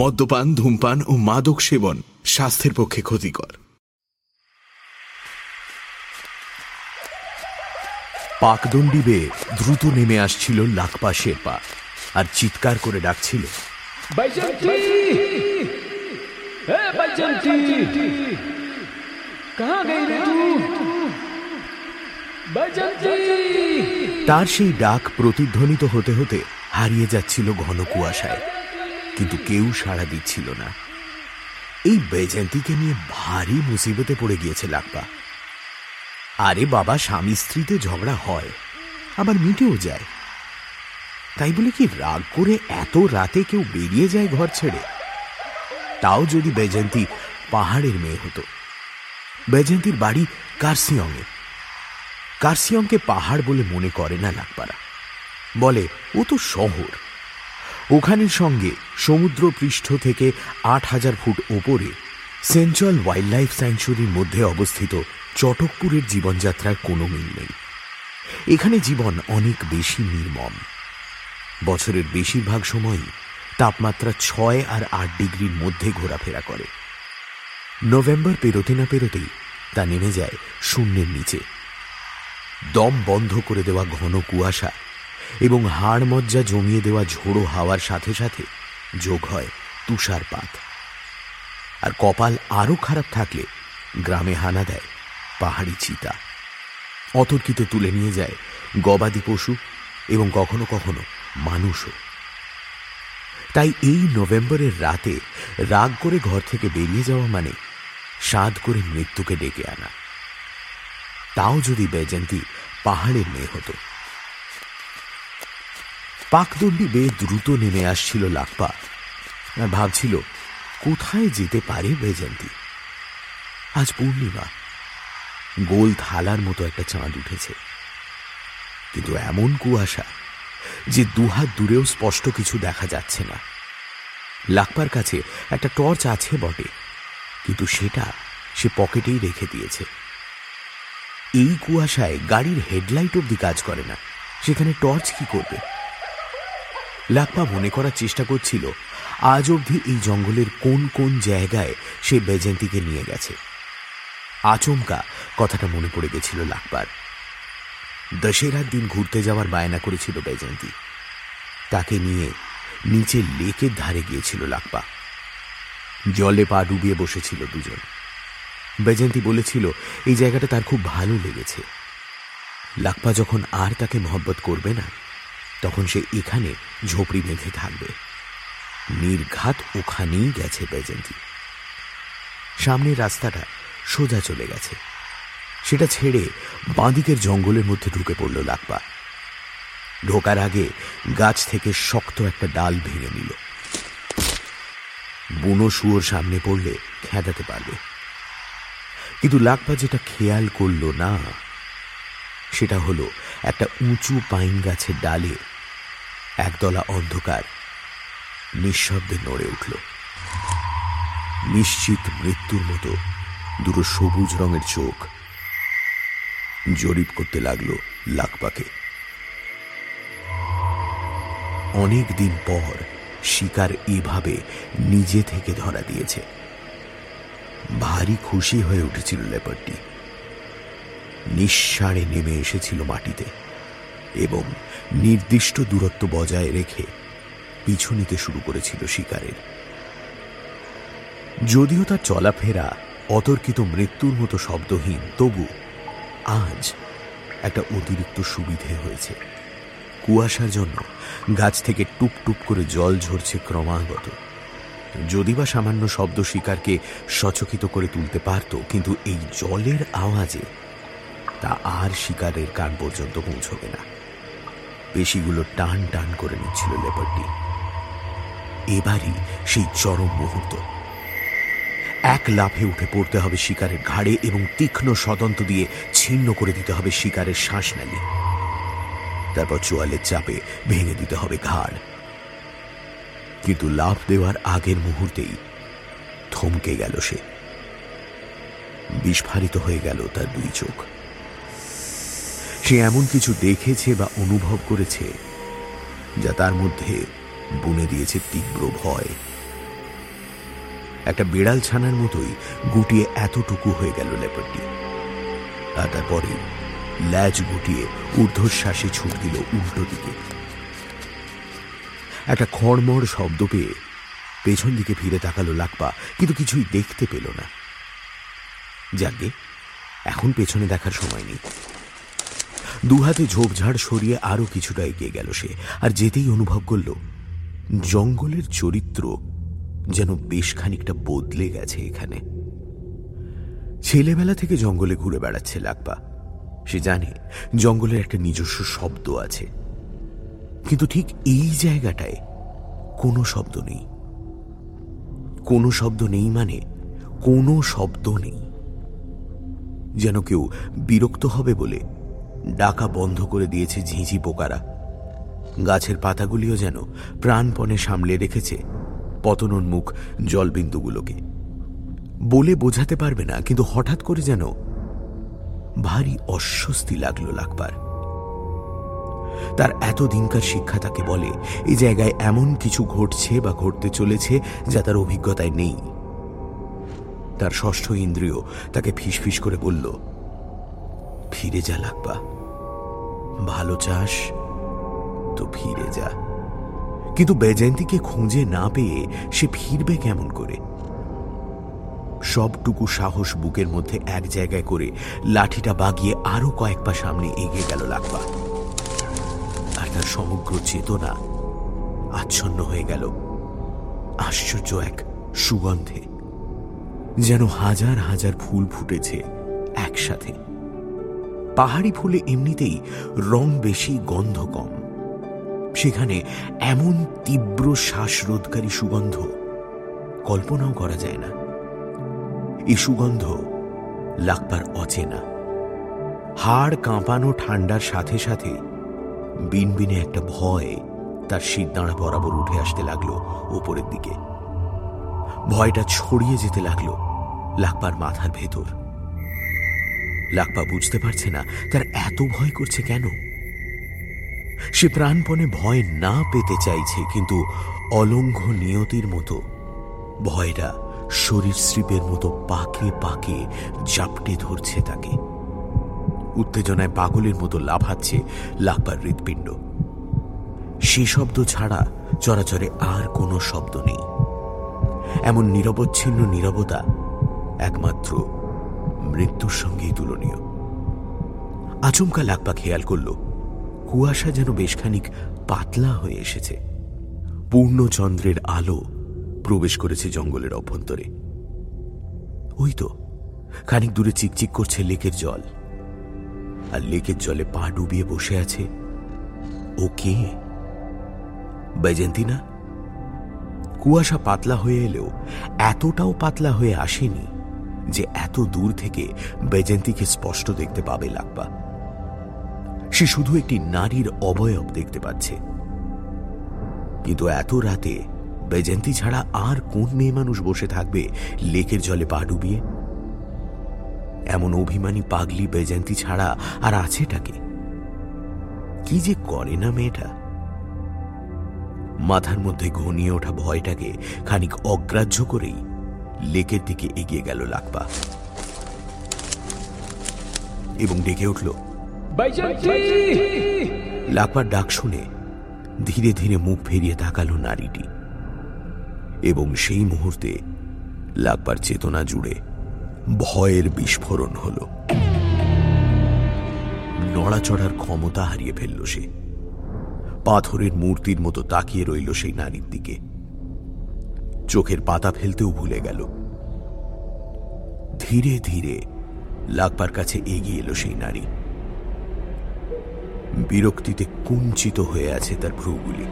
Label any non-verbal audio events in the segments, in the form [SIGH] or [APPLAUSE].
মদ্যপান ধূমপান ও মাদক সেবন স্বাস্থ্যের পক্ষে ক্ষতিকর। পাকদণ্ডি বেয়ে দ্রুত নেমে আসছিল লাখপা শেরপা আর চিৎকার করে ডাকছিল তার সেই ডাক প্রতিধ্বনিত হতে হতে হারিয়ে যাচ্ছিল ঘন কুয়াশায়। কিন্তু কেউ সাড়া দিচ্ছিল না। এই বেজয়ন্তীকে নিয়ে ভারী মুসিবতে পড়ে গিয়েছে লাকপা আরে বাবা, স্বামী স্ত্রীতে ঝগড়া হয়, আবার মিটেও যায়। তাই বলে কি রাগ করে এত রাতে কেউ বেরিয়ে যায় ঘর ছেড়ে? তাও যদি বেজয়ন্তী পাহাড়ের মেয়ে হতো। বেজয়ন্তীর বাড়ি কার্সিয়ংয়ে। কার্সিয়ংকে পাহাড় বলে মনে করে না লাকপাড়া বলে, ও তো শহর। ওখানের সঙ্গে সমুদ্র পৃষ্ঠ থেকে আট হাজার ফুট ওপরে সেন্ট্রাল ওয়াইল্ড লাইফ স্যাংচুরির মধ্যে অবস্থিত চটকপুরের জীবনযাত্রার কোনো মিল নেই। এখানে জীবন অনেক বেশি নির্মম। বছরের বেশিরভাগ সময়ই তাপমাত্রা ছয় আর আট ডিগ্রির মধ্যে ঘোরাফেরা করে। নভেম্বর পেরোতে না পেরোতেই তা নেমে যায় শূন্যের নিচে। দম বন্ধ করে দেওয়া ঘন কুয়াশা এবং হাড় মজ্জা জমিয়ে দেওয়া ঝোড়ো হাওয়ার সাথে সাথে যোগ হয় তুষারপাত। আর কপাল আরও খারাপ থাকলে গ্রামে হানা দেয় পাহাড়ি চিতা। অতর্কিত তুলে নিয়ে যায় গবাদি পশু এবং কখনো কখনো মানুষও। তাই এই নভেম্বরের রাতে রাগ করে ঘর থেকে বেরিয়ে যাওয়া মানে সাদ করে মৃত্যুকে ডেকে আনা। তাও যদি বেজন্তী পাহাড়ের মেয়ে হতো। পাকদণ্ডি বেয়ে দ্রুত নেমে আসছিল লাকপা আর ভাবছিল, কোথায় যেতে পারে বেজন্তী আজ পূর্ণিমা। গোল থালার মতো একটা চাঁদ উঠেছে। কিন্তু এমন কুয়াশা যে দুহাত দূরেও স্পষ্ট কিছু দেখা যাচ্ছে না। লাকপার কাছে একটা টর্চ আছে বটে, কিন্তু সেটা সে পকেটেই রেখে দিয়েছে। এই কুয়াশায় গাড়ির হেডলাইট অব্দি কাজ করে না। সেখানে টর্চ কি করবে? লাকপা মনে করার চেষ্টা করছিল, আজ অবধি এই জঙ্গলের কোন কোন জায়গায় সে বেজেন্তিকে নিয়ে গেছে। আচমকা কথাটা মনে পড়ে গেছিল লাকপার দশেরার দিন ঘুরতে যাওয়ার বায়না করেছিল বেজেন্তি। তাকে নিয়ে নিচে লেকের ধারে গিয়েছিল লাকপা জলে পা ডুবিয়ে বসেছিল দুজন। বেজেন্তি বলেছিল, এই জায়গাটা তার খুব ভালো লেগেছে। লাকপা যখন আর তাকে মহব্বত করবে না তখন সে এখানে ঝোপড়ি বেঁধে থাকবে। নির্ঘাত ওখানেই গেছে বেজেন্তি। সামনের রাস্তাটা সোজা চলে গেছে। সেটা ছেড়ে বাঁদিকের জঙ্গলের মধ্যে ঢুকে পড়ল লাকপা। ঢোকার আগে গাছ থেকে শক্ত একটা ডাল ভেঙে নিল। বুনো শুয়োর সামনে পড়লে খেদাতে পারবে। কিন্তু লাকপা যেটা খেয়াল করল না, সেটা হলো একটা উঁচু পাইন গাছের ডালে একদলা অন্ধকার। নিঃশব্দে নড়ে উঠল। নিশ্চিত মৃত্যুর মতো দুটো সবুজ রঙের চোখ জরিপ করতে লাগল লাকপাকে। অনেক দিন পর শিকার এভাবে নিজে থেকে ধরা দিয়েছে। ভারী খুশি হয়ে উঠেছিল লেপারটি নিঃসাড়ে নেমে এসেছিল মাটিতে এবং নির্দিষ্ট দূরত্ব বজায় রেখে পিছু নিতে শুরু করেছিল শিকারের। যদিও তার চলাফেরা অতর্কিত মৃত্যুর মতো শব্দহীন, তবু আজ একটা অতিরিক্ত সুবিধে হয়েছে। কুয়াশার জন্য গাছ থেকে টুপ টুপ করে জল ঝরছে ক্রমাগত। যদি বা সামান্য শব্দ শিকারকে সচকিত করে তুলতে পারত, কিন্তু এই জলের আওয়াজে তা আর শিকারের কান পর্যন্ত পৌঁছবে না। পেশিগুলো টান টান করে নিচ্ছিল লেপারটি এবারই সেই চরম মুহূর্ত। এক লাফে উঠে পড়তে হবে শিকারের ঘাড়ে এবং তীক্ষ্ণ সদন্ত দিয়ে ছিন্ন করে দিতে হবে শিকারের শ্বাস শ্বাসনালী তারপর চোয়ালের চাপে ভেঙে দিতে হবে ঘাড়। কিন্তু লাফ দেওয়ার আগের মুহূর্তেই থমকে গেল সে। বিস্ফারিত হয়ে গেল তার দুই চোখ। সে এমন কিছু দেখেছে বা অনুভব করেছে, যা তার মধ্যে বুনে দিয়েছে তীব্র ভয়। একটা বিড়াল ছানার মতোই গুটিয়ে এতটুকু হয়ে গেল লেপারটি আর তারপরে ল্যাজ গুটিয়ে ঊর্ধ্বশ্বাসে ছুট দিল উল্টো দিকে। একটা খড়মড় শব্দ পেয়ে পেছন দিকে ফিরে তাকালো লাকপা, কিন্তু কিছুই দেখতে পেল না। যাকে এখন পেছনে দেখার সময় নেই। দুহাতে ঝোপঝাড় সরিয়ে আরও কিছুটা এগিয়ে গেল সে, আর যেতেই অনুভব করল, জঙ্গলের চরিত্র যেন বেশ খানিকটা বদলে গেছে এখানে। ছেলেবেলা থেকে জঙ্গলে ঘুরে বেড়াচ্ছে লাকপা। সে জানে, জঙ্গলের একটা নিজস্ব শব্দ আছে। কিন্তু ঠিক এই জায়গাটায় কোনো শব্দ নেই। কোনো শব্দ নেই মানে কোনো শব্দ নেই। যেন কেউ বিরক্ত হবে বলে ডাকা বন্ধ করে দিয়েছে ঝিঁঝি পোকারা। গাছের পাতাগুলিও যেন প্রাণপণে সামলে রেখেছে পতনোন্মুখ জলবিন্দুগুলোকে। বলে বোঝাতে পারবে না, কিন্তু হঠাৎ করে যেন ভারী অস্বস্তি লাগল লাগবার তার এত দিনকার শিক্ষা তাকে বলে এই জায়গায় এমন কিছু ঘটছে বা ঘটতে চলেছে যা তার অভিজ্ঞতায় নেই। তার ষষ্ঠ ইন্দ্রিয় তাকে ফিসফিস করে বলল, ফিরে যা লাগবা ভালো চাস, তো ফিরে যা। কিন্তু বেজয়ন্তীকে খুঁজে না পেয়ে সে ফিরবে কেমন করে? সবটুকু সাহস বুকের মধ্যে এক জায়গায় করে লাঠিটা বাগিয়ে আরও কয়েক পা সামনে এগিয়ে গেল লাগবা আর তার সমগ্র চেতনা আচ্ছন্ন হয়ে গেল। আশ্চর্য এক সুগন্ধে, যেন হাজার হাজার ফুল ফুটেছে একসাথে। পাহাড়ি ফুলে এমনিতেই রং বেশি, গন্ধ কম। সেখানে এমন তীব্র শ্বাসরোধকারী সুগন্ধ কল্পনাও করা যায় না। এই সুগন্ধ লাগবার অচেনা। হাড় কাঁপানো ঠান্ডার সাথে সাথে বিনবিনে একটা ভয় তার দাঁড়া বরাবর উঠে আসতে লাগল ওপরের দিকে। ভয়টা ছড়িয়ে যেতে লাগল লাকপার মাথার ভেতর। লাকপা বুঝতে পারছে না, তার এত ভয় করছে কেন? সে প্রাণপণে ভয় না পেতে চাইছে, কিন্তু অলঙ্ঘ নিয়তির মতো, ভয়টা শরীর স্ত্রীপের মতো পাকে পাকে জাপটে ধরছে তাকে। উত্তেজনায় পাগলের মতো লাফাচ্ছে লাকবার হৃৎপিণ্ড। সে শব্দ ছাড়া চরাচরে আর কোনো শব্দ নেই। এমন নিরবচ্ছিন্ন নিরবতা একমাত্র মৃত্যুর সঙ্গেই তুলনীয়। আচমকা লাকপা খেয়াল করল, কুয়াশা যেন বেশখানিক পাতলা হয়ে এসেছে। পূর্ণচন্দ্রের আলো প্রবেশ করেছে জঙ্গলের অভ্যন্তরে। ওই তো, খানিক দূরে চিকচিক করছে লেকের জল। আর লেকের জলে পা ডুবিয়ে বসে আছে ও কে? বৈজন্তী কুয়াশা পাতলা হয়ে এলেও এতটাও পাতলা হয়ে আসেনি যে এত দূর থেকে বেজেন্তিকে স্পষ্ট দেখতে পাবে লাগবা সে শুধু একটি নারীর অবয়ব দেখতে পাচ্ছে। কিন্তু এত রাতে বেজেন্তি ছাড়া আর কোন মেয়ে মানুষ বসে থাকবে লেকের জলে পা ডুবিয়ে? এমন অভিমানী পাগলি বেজেন্তি ছাড়া আর আছেটাকে কি যে করে না মেয়েটা? মাথার মধ্যে ঘনিয়ে ওঠা ভয়টাকে খানিক অগ্রাহ্য করেই লেকের দিকে এগিয়ে গেল লাকপা। এবং ডেকে উঠল লাকপার ডাক শুনে ধীরে ধীরে মুখ ফেরিয়ে তাকালো নারীটি। এবং সেই মুহূর্তে লাকবার চেতনা জুড়ে ভয়ের বিস্ফোরণ হল। নড়াচড়ার ক্ষমতা হারিয়ে ফেলল সে। পাথরের মূর্তির মতো তাকিয়ে রইল সেই নারীর দিকে। চোখের পাতা ফেলতেও ভুলে গেল। ধীরে ধীরে লাগবার কাছে এগিয়ে এলো সেই নারী। বিরক্তিতে কুঞ্চিত হয়ে আছে তার ভ্রুগুলি।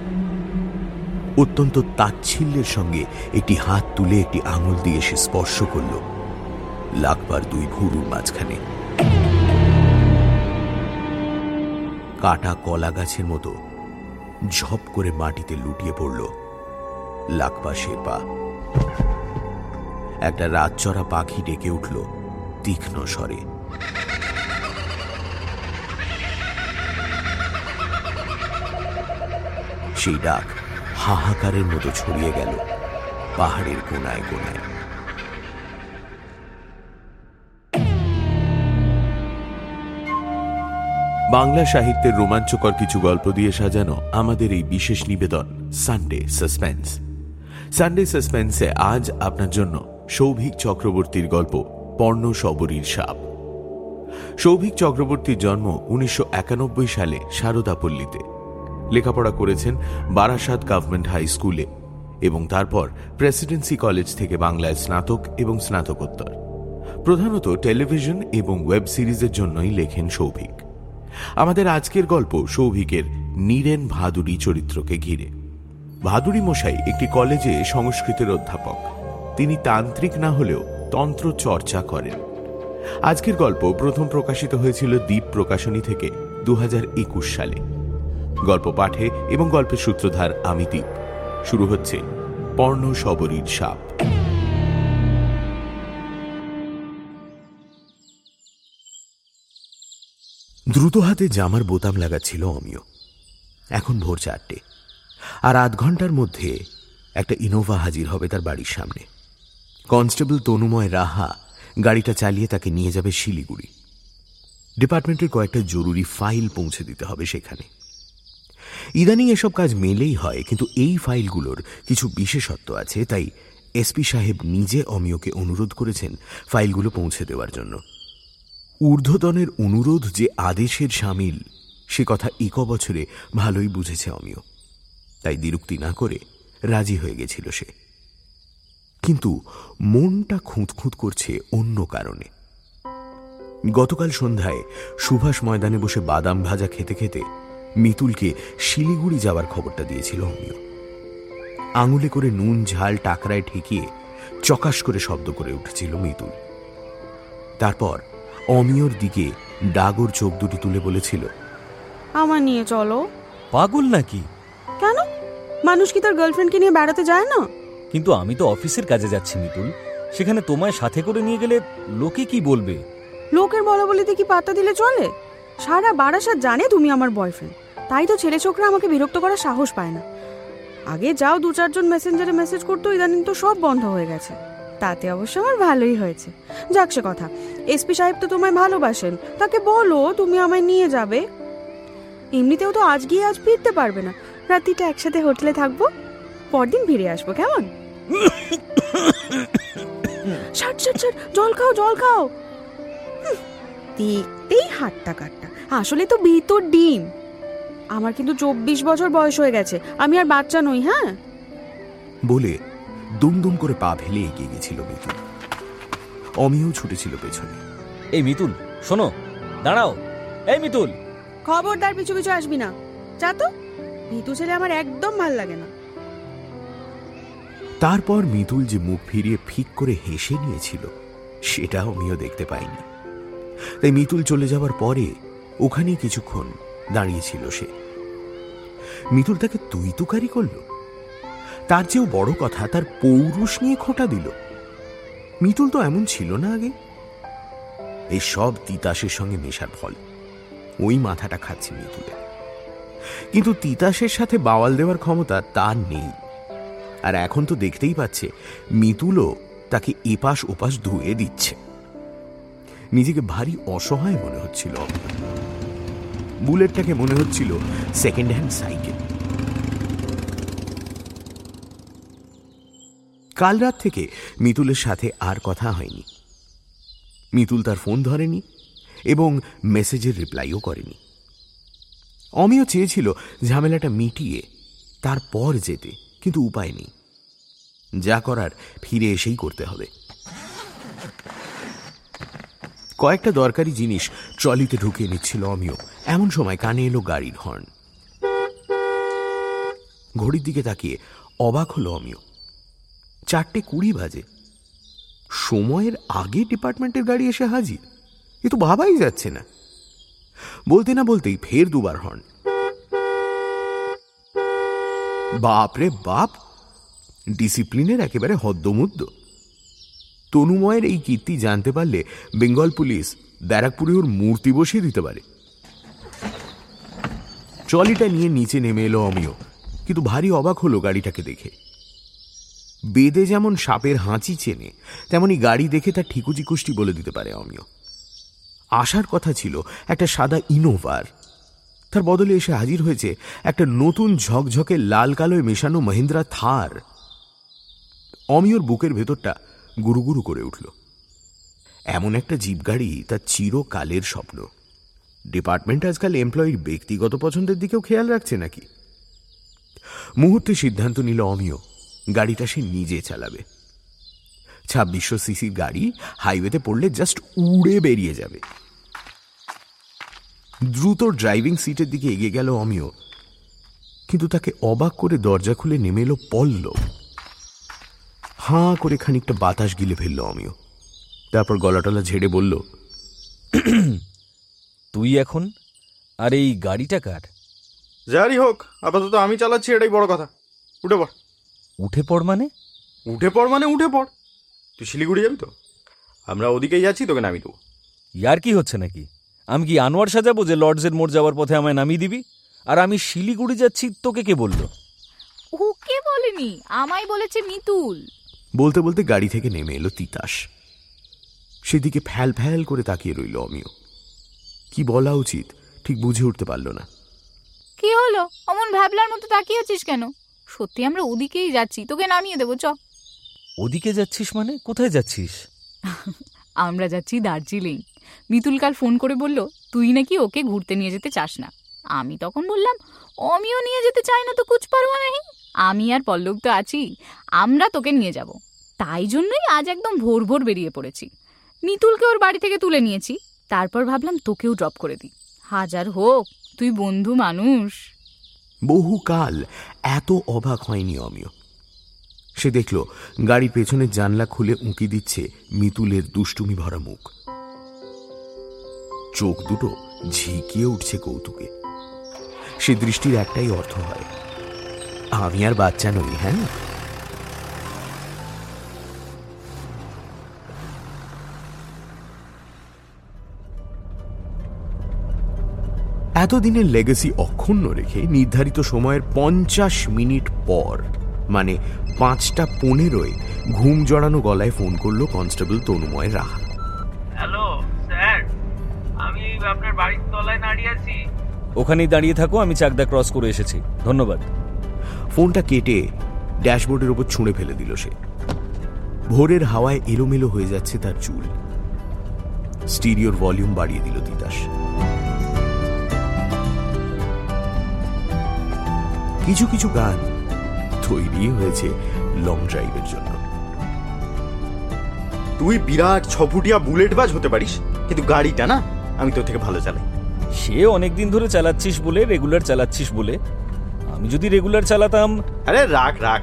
অত্যন্ত তাচ্ছিল্যের সঙ্গে একটি হাত তুলে একটি আঙুল দিয়ে সে স্পর্শ করল লাগবার দুই ভুরুর মাঝখানে। কাটা কলা গাছের মতো ঝপ করে মাটিতে লুটিয়ে পড়ল। লাকপা শেরপা একটা রাতচরা পাখি ডেকে উঠল তীক্ষ্ণ স্বরে। সেই ডাক হাহাকারের মতো ছড়িয়ে গেল পাহাড়ের কোনায় কোনায়। বাংলা সাহিত্যের রোমাঞ্চকর কিছু গল্প দিয়ে সাজানো আমাদের এই বিশেষ নিবেদন সানডে সাসপেন্স সানডে সাসপেন্সে আজ আপনার জন্য সৌভিক চক্রবর্তীর গল্প পর্ণ সবরীর সাপ। সৌভিক চক্রবর্তীর জন্ম উনিশশো একানব্বই সালে সারদাপল্লীতে। লেখাপড়া করেছেন বারাসাত গভর্নমেন্ট হাই স্কুলে এবং তারপর প্রেসিডেন্সি কলেজ থেকে বাংলায় স্নাতক এবং স্নাতকোত্তর। প্রধানত টেলিভিশন এবং ওয়েব সিরিজের জন্যই লেখেন সৌভিক। আমাদের আজকের গল্প সৌভিকের নীরেন ভাদুরী চরিত্রকে ঘিরে। ভাদুরী মশাই একটি কলেজে সংস্কৃতের অধ্যাপক। তিনি তান্ত্রিক না হলেও তন্ত্র চর্চা করেন। আজকের গল্প প্রথম প্রকাশিত হয়েছিল দ্বীপ প্রকাশনী থেকে দু হাজার একুশ সালে। গল্প পাঠে এবং গল্পের সূত্রধার আমি দ্বীপ। শুরু হচ্ছে পর্ণ সবরীর সাপ। দ্রুত হাতে জামার বোতাম লাগাচ্ছিল অমিয়। এখন ভোর চারটে। আর আধ ঘণ্টার মধ্যে একটা ইনোভা হাজির হবে তার বাড়ির সামনে। কনস্টেবল তনুময় রাহা গাড়িটা চালিয়ে তাকে নিয়ে যাবে শিলিগুড়ি। ডিপার্টমেন্টের কয়েকটা জরুরি ফাইল পৌঁছে দিতে হবে সেখানে। ইদানিং এসব কাজ মেলেই হয়, কিন্তু এই ফাইলগুলোর কিছু বিশেষত্ব আছে, তাই এসপি সাহেব নিজে অমিয়কে অনুরোধ করেছেন ফাইলগুলো পৌঁছে দেওয়ার জন্য। ঊর্ধ্বতনের অনুরোধ যে আদেশের সামিল, সে কথা ইক বছরে ভালোই বুঝেছে অমিয়। তাই দ্বিরুক্তি না করে রাজি হয়ে গেছিল সে। কিন্তু মনটা খুঁতখুঁত করছে অন্য কারণে। গতকাল সন্ধ্যায় সুভাষ ময়দানে বসে বাদাম ভাজা খেতে খেতে মিতুলকে শিলিগুড়ি যাওয়ার খবরটা দিয়েছিল অমিয়। আঙুলে করে নুন ঝাল টাকরায় ঠেকিয়ে চকাশ করে শব্দ করে উঠেছিল মিতুল। তারপর অমিয়র দিকে ডাগর চোখ দুটি তুলে বলেছিল আমার নিয়ে চলো। পাগল নাকি? কেন? মানুষ কি তার গার্লফ্রেন্ডকে নিয়ে বেড়াতে যায় না? কিন্তু আমি তো অফিসের কাজে যাচ্ছি মিতুল। সেখানে তোমায় সাথে করে নিয়ে গেলে লোকে কি বলবে? লোকের বলা বলিতে কি পাত্তা দিলে চলে? সারা বারাসাত জানে তুমি আমার বয়ফ্রেন্ড তাই তো ছেলে ছোকরা আমাকে বিরক্ত করার সাহস পায় না। আগে যাও দু চারজন মেসেঞ্জারে মেসেজ করতো ইদানিং তো সব বন্ধ হয়ে গেছে। তাতে অবশ্য আমার ভালোই হয়েছে। যাক সে কথা এসপি সাহেব তো তোমায় ভালোবাসেন। তাকে বলো তুমি আমায় নিয়ে যাবে। এমনিতেও তো আজ গিয়ে আজ ফিরতে পারবে না। রাত্রিটা একসাথে হোটেলে থাকব? পরদিন ফিরে আসব কেমন? ছাড় ছাড় ছাড় জল খাও জল খাও। দেখতেই হাট্টা কাট্টা। আসলে তো ভিতর ডিম। আমার কিন্তু চব্বিশ বছর বয়স হয়ে গেছে। আমি আর বাচ্চা নই হ্যাঁ? বলে দুমদুম করে পা ফেলে এগিয়ে গেছিল মিতুল অমিয় ছুটেছিল পেছনে। এই মিতুল শোনো দাঁড়াও। এই মিতুল খবরদার পিছু পিছু আসবি না। যা তো। ভিতু ছেলে আমার একদম ভালো লাগে না। তারপর মিতুল যে মুখ ফিরিয়ে ফিক করে হেসে নিয়েছিল সেটা অমিয় দেখতে পাইনি। তাই মিতুল চলে যাওয়ার পরে ওখানে কিছুক্ষণ দাঁড়িয়েছিল সে। মিতুল তাকে তুই তুকারি করল। তার চেয়েও বড় কথা, তার পৌরুষ নিয়ে খোঁটা দিল। মিতুল তো এমন ছিল না আগে। এই সব তিতাসের সঙ্গে মেশার ফল। ওই মাথাটা খাচ্ছে মিতুলের। কিন্তু তিতাসের সাথে বাওয়াল দেওয়ার ক্ষমতা তার নেই। আর এখন তো দেখতেই পাচ্ছে, মিতুলও তাকে এপাশ ওপাশ ধুয়ে দিচ্ছে। নিজেকে ভারী অসহায় মনে হচ্ছিল। বুলেটটাকে মনে হচ্ছিল সেকেন্ড হ্যান্ড সাইকেল। কাল রাত থেকে মিতুলের সাথে আর কথা হয়নি। মিতুল তার ফোন ধরেনি এবং মেসেজের রিপ্লাইও করেনি। অমিও চেয়েছিল ঝামেলাটা মিটিয়ে তারপর যেতে, কিন্তু উপায় নেই। যা করার ফিরে এসেই করতে হবে। কয়েকটা দরকারি জিনিস ট্রলিতে ঢুকিয়ে নিচ্ছিল অমিয়। এমন সময় কানে এলো গাড়ির হর্ন। ঘড়ির দিকে তাকিয়ে অবাক হলো অমিয়। চারটে কুড়ি বাজে। সময়ের আগে ডিপার্টমেন্টের গাড়ি এসে হাজির? এ তো ভাবাই যাচ্ছে না। বলতে না বলতেই ফের দুবার হর্ন বাপরে বাপ! ডিসিপ্লিনের একেবারে হদ্দমুদ্দ। তনুময়ের এই কীর্তি জানতে পারলে বেঙ্গল পুলিশ ব্যারাকপুরে ওর মূর্তি বসিয়ে দিতে পারে। ট্রলিটা নিয়ে নিচে নেমে এলো অমিয়, কিন্তু ভারী অবাক হলো গাড়িটাকে দেখে। বেদে যেমন সাপের হাঁচি চেনে, তেমনি গাড়ি দেখে তার ঠিকুজি কুষ্টি বলে দিতে পারে অমিয়। আসার কথা ছিল একটা সাদা ইনোভার। তার বদলে এসে হাজির হয়েছে একটা নতুন ঝকঝকে লাল কালোয় মেশানো মহিন্দ্রা থার। অমিয়র বুকের ভেতরটা গুরুগুরু করে উঠল। এমন একটা জিপ গাড়ি তার চিরকালের স্বপ্ন। ডিপার্টমেন্ট আজকাল এমপ্লয়ির ব্যক্তিগত পছন্দের দিকেও খেয়াল রাখছে নাকি? মুহূর্তে সিদ্ধান্ত নিল অমিয়, গাড়িটা সে নিজে চালাবে। ছাব্বিশশো সিসির গাড়ি হাইওয়েতে পড়লে জাস্ট উড়ে বেরিয়ে যাবে। দ্রুত ড্রাইভিং সিটের দিকে এগিয়ে গেল অমিয়। কিন্তু তাকে অবাক করে দরজা খুলে নেমে এলো পল্ল হাঁ করে খানিকটা বাতাস গিলে ফেলল অমিয়। তারপর গলাটলা ঝেড়ে বলল তুই এখন? আর এই গাড়িটা কার? যারই হোক আপাতত আমি চালাচ্ছি এটাই বড় কথা। উঠে পড়। উঠে পড় মানে? উঠে পড় মানে উঠে পড়। তুই শিলিগুড়ি যাবি তো? আমরা ওদিকেই যাচ্ছি তোকে নামি দেবো। ইয়ার কি হচ্ছে নাকি? আমি কি আনোয়ার সাজাবো যে লর্ডসের মোড় যাওয়ার পথে আমায় নামিয়ে দিবি? আর আমি শিলিগুড়ি যাচ্ছি তোকে কে বলল? ওকে বলেনি আমায় বলেছে মিতুল। বলতে বলতে গাড়ি থেকে নেমে এলো তিতাস। সেদিকে ফ্যাল ফ্যাল করে তাকিয়ে রইল অমিয়। কি বলা উচিত ঠিক বুঝে উঠতে পারল না। কি হলো? অমন ভাবলার মতো তাকিয়ে আছিস কেন? সত্যি আমরা ওদিকেই যাচ্ছি তোকে নামিয়ে দেবো চ। ওদিকে যাচ্ছিস মানে? কোথায় যাচ্ছিস? [LAUGHS] আমরা যাচ্ছি দার্জিলিং। মিতুল কাল ফোন করে বলল তুই নাকি ওকে ঘুরতে নিয়ে যেতে চাস না? আমি তখন বললাম অমিও নিয়ে যেতে চাই না তো কুছ পারব নাহি আমি আর পল্লব তো আছি আমরা তোকে নিয়ে যাব। তাই জন্যই আজ একদম ভোর ভোর বেরিয়ে পড়েছি। মিতুলকে ওর বাড়ি থেকে তুলে নিয়েছি তারপর ভাবলাম তোকেও ড্রপ করে দিই। হাজার হোক তুই বন্ধু মানুষ। বহুকাল এত অবাক হয়নি অমিয় সে দেখল গাড়ির পেছনের জানলা খুলে উঁকি দিচ্ছে মিতুলের দুষ্টুমি ভরা মুখ। চোখ দুটো ঝিকিয়ে উঠছে কৌতুকে। সে দৃষ্টির একটাই অর্থ হয়, আমি আর বাচ্চা নই হ্যাঁ? এতদিনের লেগেসি অক্ষুণ্ণ রেখে নির্ধারিত সময়ের পঞ্চাশ মিনিট পর মানে পাঁচটা পনেরোয় ঘুম জড়ানো গলায় ফোন করল constable Tanumoy Raha. Hello sir আমি আপনার বাড়ির তলায় দাঁড়িয়ে আছি। ওখানেই দাঁড়িয়ে থাকো আমি চাকদা ক্রস করে এসেছি। ধন্যবাদ। ফোনটা কেটে ড্যাশবোর্ডের ওপর ছুঁড়ে ফেলে দিল সে। ভোরের হাওয়ায় এলোমেলো হয়ে যাচ্ছে তার চুল। স্টিরিওর ভলিউম বাড়িয়ে দিল তিতাস। কিছু কিছু গান তৈরি হয়েছে লং ড্রাইভের জন্য। তুই বিরাট ছফুটিয়া বুলেট বাজ হতে পারিস কিন্তু গাড়িটা না আমি তোর থেকে ভালো চালাই। সে অনেকদিন ধরে চালাচ্ছিস বলে রেগুলার চালাচ্ছিস বলে। আমি যদি রেগুলার চালাতাম আরে রাখ রাখ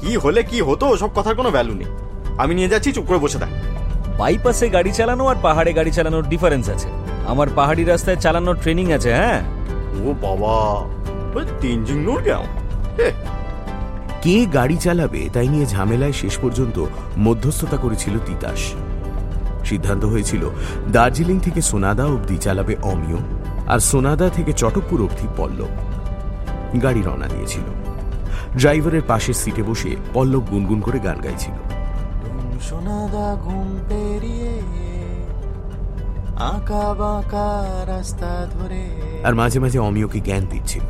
কি হলে কি হতো সব কথার কোনো ভ্যালু নেই। আমি নিয়ে যাচ্ছি চুপ করে বসে থাক। বাইপাসে গাড়ি চালানো আর পাহাড়ে গাড়ি চালানোর ডিফারেন্স আছে। আমার পাহাড়ি রাস্তায় চালানোর ট্রেনিং আছে হ্যাঁ? ও বাবা ওই তেনজিং নোর গেও কে গাড়ি চালাবে তাই নিয়ে ঝামেলায় শেষ পর্যন্ত মধ্যস্থতা করেছিল তিতাস। সিদ্ধান্ত হয়েছিল দার্জিলিং থেকে সোনাদা অবধি চালাবে অমিয় আর সোনাদা থেকে চটকপুর অবধি পল্লব। গাড়ি রওনা দিয়েছিল। ড্রাইভারের পাশের সিটে বসে পল্লব গুনগুন করে গান গাইছিল। সোনাদা ঘুম পেরিয়ে আঁকা বাঁকা রাস্তা ধরে আর মাঝে মাঝে অমিয়কে জ্ঞান দিচ্ছিল।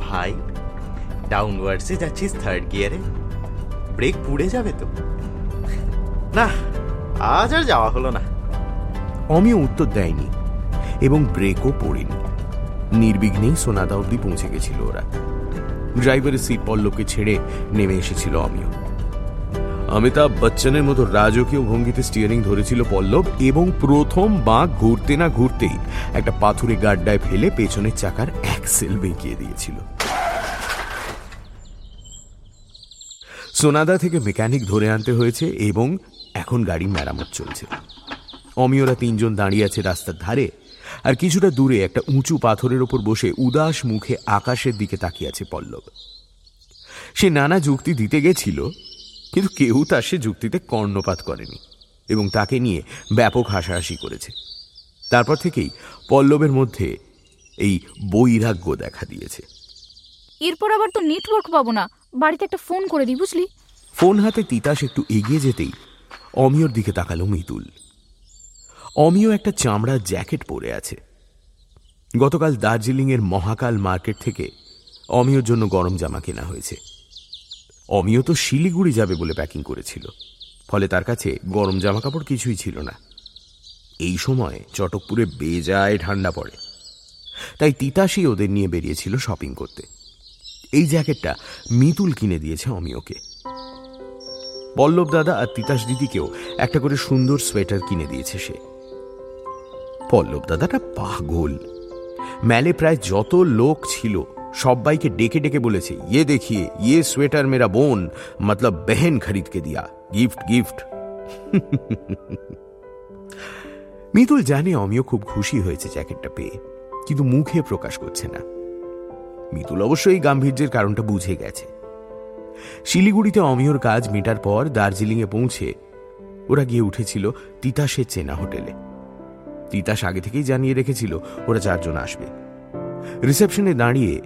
ভাই ডাউনওয়ার্ডসে যাচ্ছিস থার্ড গিয়ারে ব্রেক পুড়ে যাবে তো। না, আজ আর যাওয়া হলো না। অমিয় উত্তর দেয়নি এবং ব্রেকও পড়েনি। নির্বিঘ্নেই সোনাদা অবধি পৌঁছে গেছিল ওরা। ড্রাইভারের সিট পল্লবকে ছেড়ে নেমে এসেছিল অমিয়। অমিতাভ বচ্চনের মতো রাজকীয় ভঙ্গিতে স্টিয়ারিং ধরেছিল পল্লব এবং প্রথম বাঁক ঘুরতে না ঘুরতেই একটা পাথুরে গাড্ডায় ফেলে পেছনের চাকার অ্যাক্সেল বেঁকিয়ে দিয়েছিল। সোনাদা থেকে মেকানিক ধরে আনতে হয়েছে এবং এখন গাড়ি মেরামত চলছে। অমিয়রা তিনজন দাঁড়িয়ে আছে রাস্তার ধারে আর কিছুটা দূরে একটা উঁচু পাথরের ওপর বসে উদাস মুখে আকাশের দিকে তাকিয়ে আছে পল্লব। সে নানা যুক্তি দিতে গেছিল, কিন্তু কেউ তার সে যুক্তিতে কর্ণপাত করেনি এবং তাকে নিয়ে ব্যাপক হাসাহাসি করেছে। তারপর থেকেই পল্লবের মধ্যে এই বৈরাগ্য দেখা দিয়েছে। এরপর আবার তো নেটওয়ার্ক পাবো না। বাড়িতে একটা ফোন করে দিই, বুঝলি? ফোন হাতে তিতাস একটু এগিয়ে যেতেই অমিয়র দিকে তাকালো মিতুল অমিয় একটা চামড়ার জ্যাকেট পরে আছে। গতকাল দার্জিলিংয়ের মহাকাল মার্কেট থেকে অমিয়র জন্য গরম জামা কেনা হয়েছে। অমিয় তো শিলিগুড়ি যাবে বলে প্যাকিং করেছিল, ফলে তার কাছে গরম জামা কাপড় কিছুই ছিল না। এই সময় চটকপুরে বেজায় ঠান্ডা পড়ে। তাই তিতাসই ওদের নিয়ে বেরিয়েছিল শপিং করতে। এই জ্যাকেটটা মিতুল কিনে দিয়েছে অমিয়কে পল্লব দাদা আর তিতাস দিদিকেও একটা করে সুন্দর সোয়েটার কিনে দিয়েছে সে। পল্লব দাদাটা পাগল। মেলে প্রায় যত লোক ছিল সবাইকে ডেকে ডেকে বলেছে ইয়ে দেখিয়ে ইয়ে সোয়েটার মেরা বোন, মতলব বেহেন খরিদকে দিয়া, গিফট গিফট। মিতুল জানে অমিয় খুব খুশি হয়েছে জ্যাকেটটা পেয়ে, কিন্তু মুখে প্রকাশ করছে না। মিতুল অবশ্যই গাম্ভীর্যের কারণটা বুঝে গেছে। শিলিগুড়িতে অমিয়র কাজ মেটার পর দার্জিলিংয়ে পৌঁছে ওরা গিয়ে উঠেছিল তিতাসের চেনা হোটেলে। তিতাস আগে থেকেই জানিয়ে রেখেছিল ওরা চারজন আসবে। রিসেপশনে দাঁড়িয়ে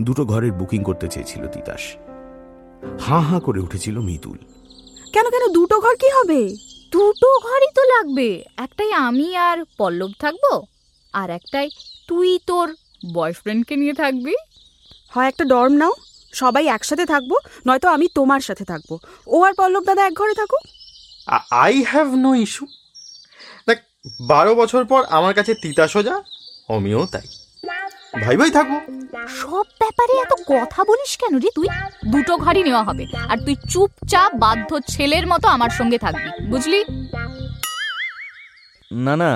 দুটো ঘরের বুকিং করতে চেয়েছিল তিতাস। হাঁ হাঁ করে উঠেছিল মিতুল। কেন কেন, দুটো ঘর কি হবে? দুটো ঘরই তো লাগবে। একটাই আমি আর পল্লব থাকব, আর একটাই তুই তোর বয়ফ্রেন্ডকে নিয়ে থাকবি? হয় একটা ডর্ম নাও সবাই একসাথে থাকব নয়তো আমি তোমার সাথে থাকব। ও আর পল্লব দাদা এক ঘরে থাকুক? আই হ্যাভ নো ইস্যু দেখ বারো বছর পর আমার কাছে তিতা সোজা অমিও তাই। ভাই ভাই থাকব। সব ব্যাপারে এত কথা বলিস কেন রে তুই? দুটো ঘরই নেওয়া হবে আর তুই চুপচাপ বাধ্য ছেলের মতো আমার সঙ্গে থাকবি বুঝলি? না না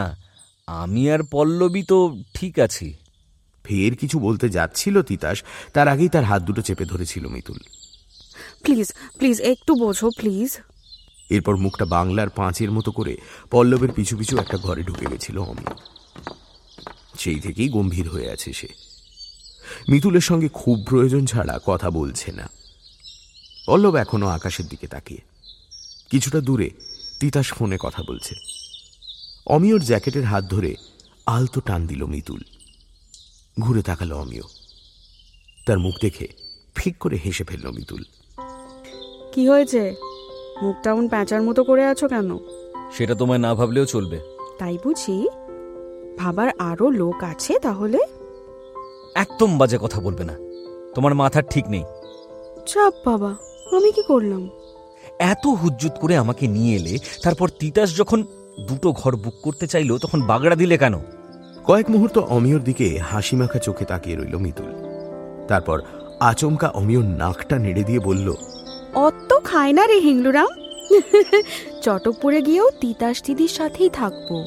আমি আর পল্লবী তো ঠিক আছি। ফের কিছু বলতে যাচ্ছিল তিতাস তার আগেই তার হাত দুটো চেপে ধরেছিল মিতুল। প্লিজ প্লিজ একটু বোঝো প্লিজ। এরপর মুখটা বাংলার পাঁচের মতো করে পল্লবের পিছু পিছু একটা ঘরে ঢুকে গেছিল অমিয় সেই থেকেই গম্ভীর হয়ে আছে সে। মিতুলের সঙ্গে খুব প্রয়োজন ছাড়া কথা বলছে না। পল্লব এখনও আকাশের দিকে তাকিয়ে। কিছুটা দূরে তিতাস ফোনে কথা বলছে। অমিয়র জ্যাকেটের হাত ধরে আলতো টান দিল মিতুল। ঘুরে তাকালো অমিয়। তার মুখ দেখে ফিক করে হেসে ফেলল মিতুল। কি হয়েছে? মুখটা এমন প্যাঁচার মতো করে আছো কেন? সেটা তোমায় না ভাবলেও চলবে। তাই বুঝি? ভাবার আরও লোক আছে তাহলে? একদম বাজে কথা বলবে না। তোমার মাথার ঠিক নেই। চাপ বাবা আমি কি করলাম? এত হুজ্জুত করে আমাকে নিয়ে এলে তারপর তিতাস যখন দুটো ঘর বুক করতে চাইলো তখন বাগড়া দিলে কেন? কয়েক মুহূর্ত অমিয়র দিকে হাসি মাখা চোখে তাকিয়ে রইল মিতুল। তারপর আচমকা অমিয়র নাকটা নেড়ে দিয়ে বলল অত খায় না রে হিংলুরাম। [LAUGHS] চটকপুরে গিয়েও তিতাস দিদির সাথেই থাকব।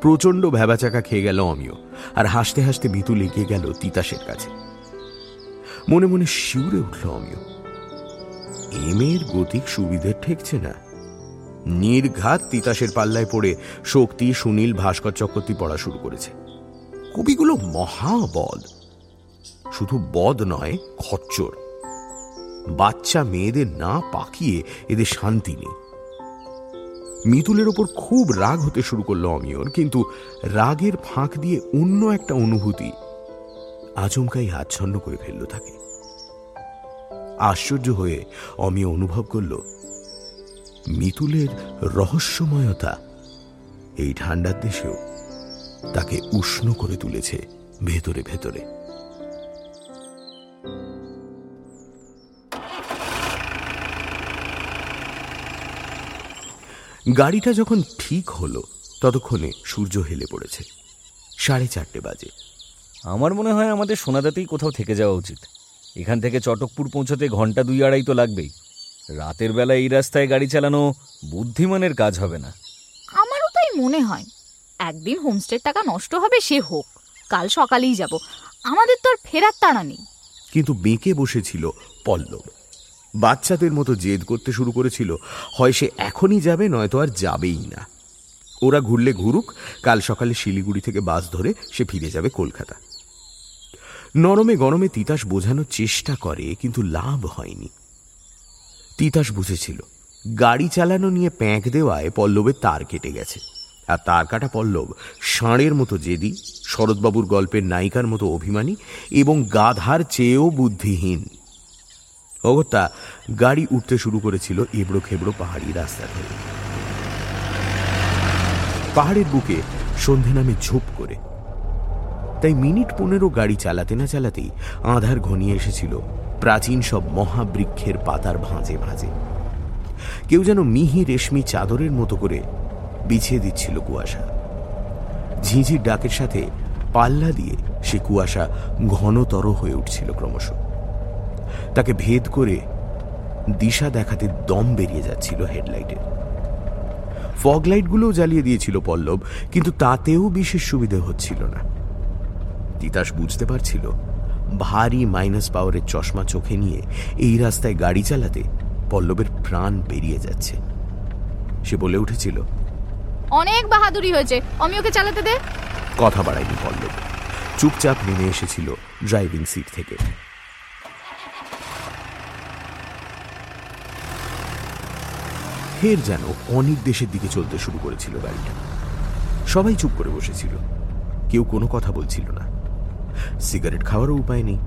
প্রচণ্ড ভ্যাবাচাকা খেয়ে গেল অমিয় আর হাসতে হাসতে মিতুল এগিয়ে গেল তিতাসের কাছে। মনে মনে শিউরে উঠল অমিয়। এ মেয়ের গতিক সুবিধে ঠেকছে না। নির্ঘাত তিতাসের পাল্লায় পড়ে শক্তি, সুনীল, ভাস্কর চক্রবর্তী পড়া শুরু করেছে। কবিগুলো মহাবদ। শুধু বদ নয়, খচ্চর। বাচ্চা মেয়েদের না পাকিয়ে এদের শান্তি নেই। মিতুলের ওপর খুব রাগ হতে শুরু করল অমিয়র, কিন্তু রাগের ফাঁক দিয়ে অন্য একটা অনুভূতি আচমকাই আচ্ছন্ন করে ফেলল তাকে। আশ্চর্য হয়ে অমিয় অনুভব করল মিতুলের রহস্যময়তা এই ঠান্ডার দেশেও তাকে উষ্ণ করে তুলেছে ভেতরে ভেতরে। গাড়িটা যখন ঠিক হলো, ততক্ষণে সূর্য হেলে পড়েছে। সাড়ে চারটে বাজে। আমার মনে হয় আমাদের সোনাদাতেই কোথাও থেকে যাওয়া উচিত। এখান থেকে চটকপুর পৌঁছতে ঘণ্টা দুই আড়াই তো লাগবেই। রাতের বেলা এই রাস্তায় গাড়ি চালানো বুদ্ধিমানের কাজ হবে না। আমারও তাই মনে হয়। একদিন হোমস্টের টাকা নষ্ট হবে সে হোক কাল সকালেই যাব। আমাদের তো আর ফেরার তাড়া নেই। কিন্তু বেঁকে বসেছিল পল্লব। বাচ্চাদের মতো জেদ করতে শুরু করেছিল হয় সে এখনই যাবে নয়তো আর যাবেই না। ওরা ঘুরলে ঘুরুক কাল সকালে শিলিগুড়ি থেকে বাস ধরে সে ফিরে যাবে কলকাতা। নরমে গরমে তিতাস বোঝানোর চেষ্টা করে কিন্তু লাভ হয়নি। তিতাস বুঝেছিল। গাড়ি চালানো নিয়ে প্যাঁক দেওয়ায় পল্লবের তার কেটে গেছে। আর তার কাটা পল্লব ষাঁড়ের মতো জেদি, শরৎবাবুর গল্পের নায়িকার মতো অভিমানী এবং গাধার চেয়েও বুদ্ধিহীন। অগত্যা গাড়ি উঠতে শুরু করেছিল এবড়ো খেবড়ো পাহাড়ি রাস্তা ধরে পাহাড়ের বুকে সন্ধে নামে ঝোপ করে তাই মিনিট পনেরো গাড়ি চালাতে না চালাতেই আধার ঘনিয়ে এসেছিল। প্রাচীন সব মহাবৃক্ষের পাতার ভাঁজে ভাঁজে। কেউ যেন মিহি রেশমি চাদরের মতো করে বিছিয়ে দিচ্ছিল কুয়াশা। ঝিঝির ডাকের সাথে পাল্লা দিয়ে সে কুয়াশা ঘনতর হয়ে উঠছিল ক্রমশ। তাকে ভেদ করে দিশা দেখাতে দম বেরিয়ে যাচ্ছিল হেডলাইটের ফগ লাইটগুলোও জ্বালিয়ে দিয়েছিল পল্লব, কিন্তু তাতেও বিশেষ সুবিধে হচ্ছিল না। তিতাস বুঝতে পারছিল ভারী মাইনাস পাওয়ারের চশমা চোখে নিয়ে এই রাস্তায় গাড়ি চালাতে পল্লবের প্রাণ বেরিয়ে যাচ্ছে। সে বলে উঠেছিল অনেক বাহাদুরি হয়েছে আমি ওকে চালাতে দে। কথা বাড়ায়নি পল্লব। চুপচাপ নেমে এসেছিল ড্রাইভিং সিট থেকে। ফের যেন অনেক দেশের দিকে চলতে শুরু করেছিল গাড়িটা। সবাই চুপ করে বসেছিল। কেউ কোনো কথা বলছিল না। সিগারেট খাওয়ারও উপায় নেই।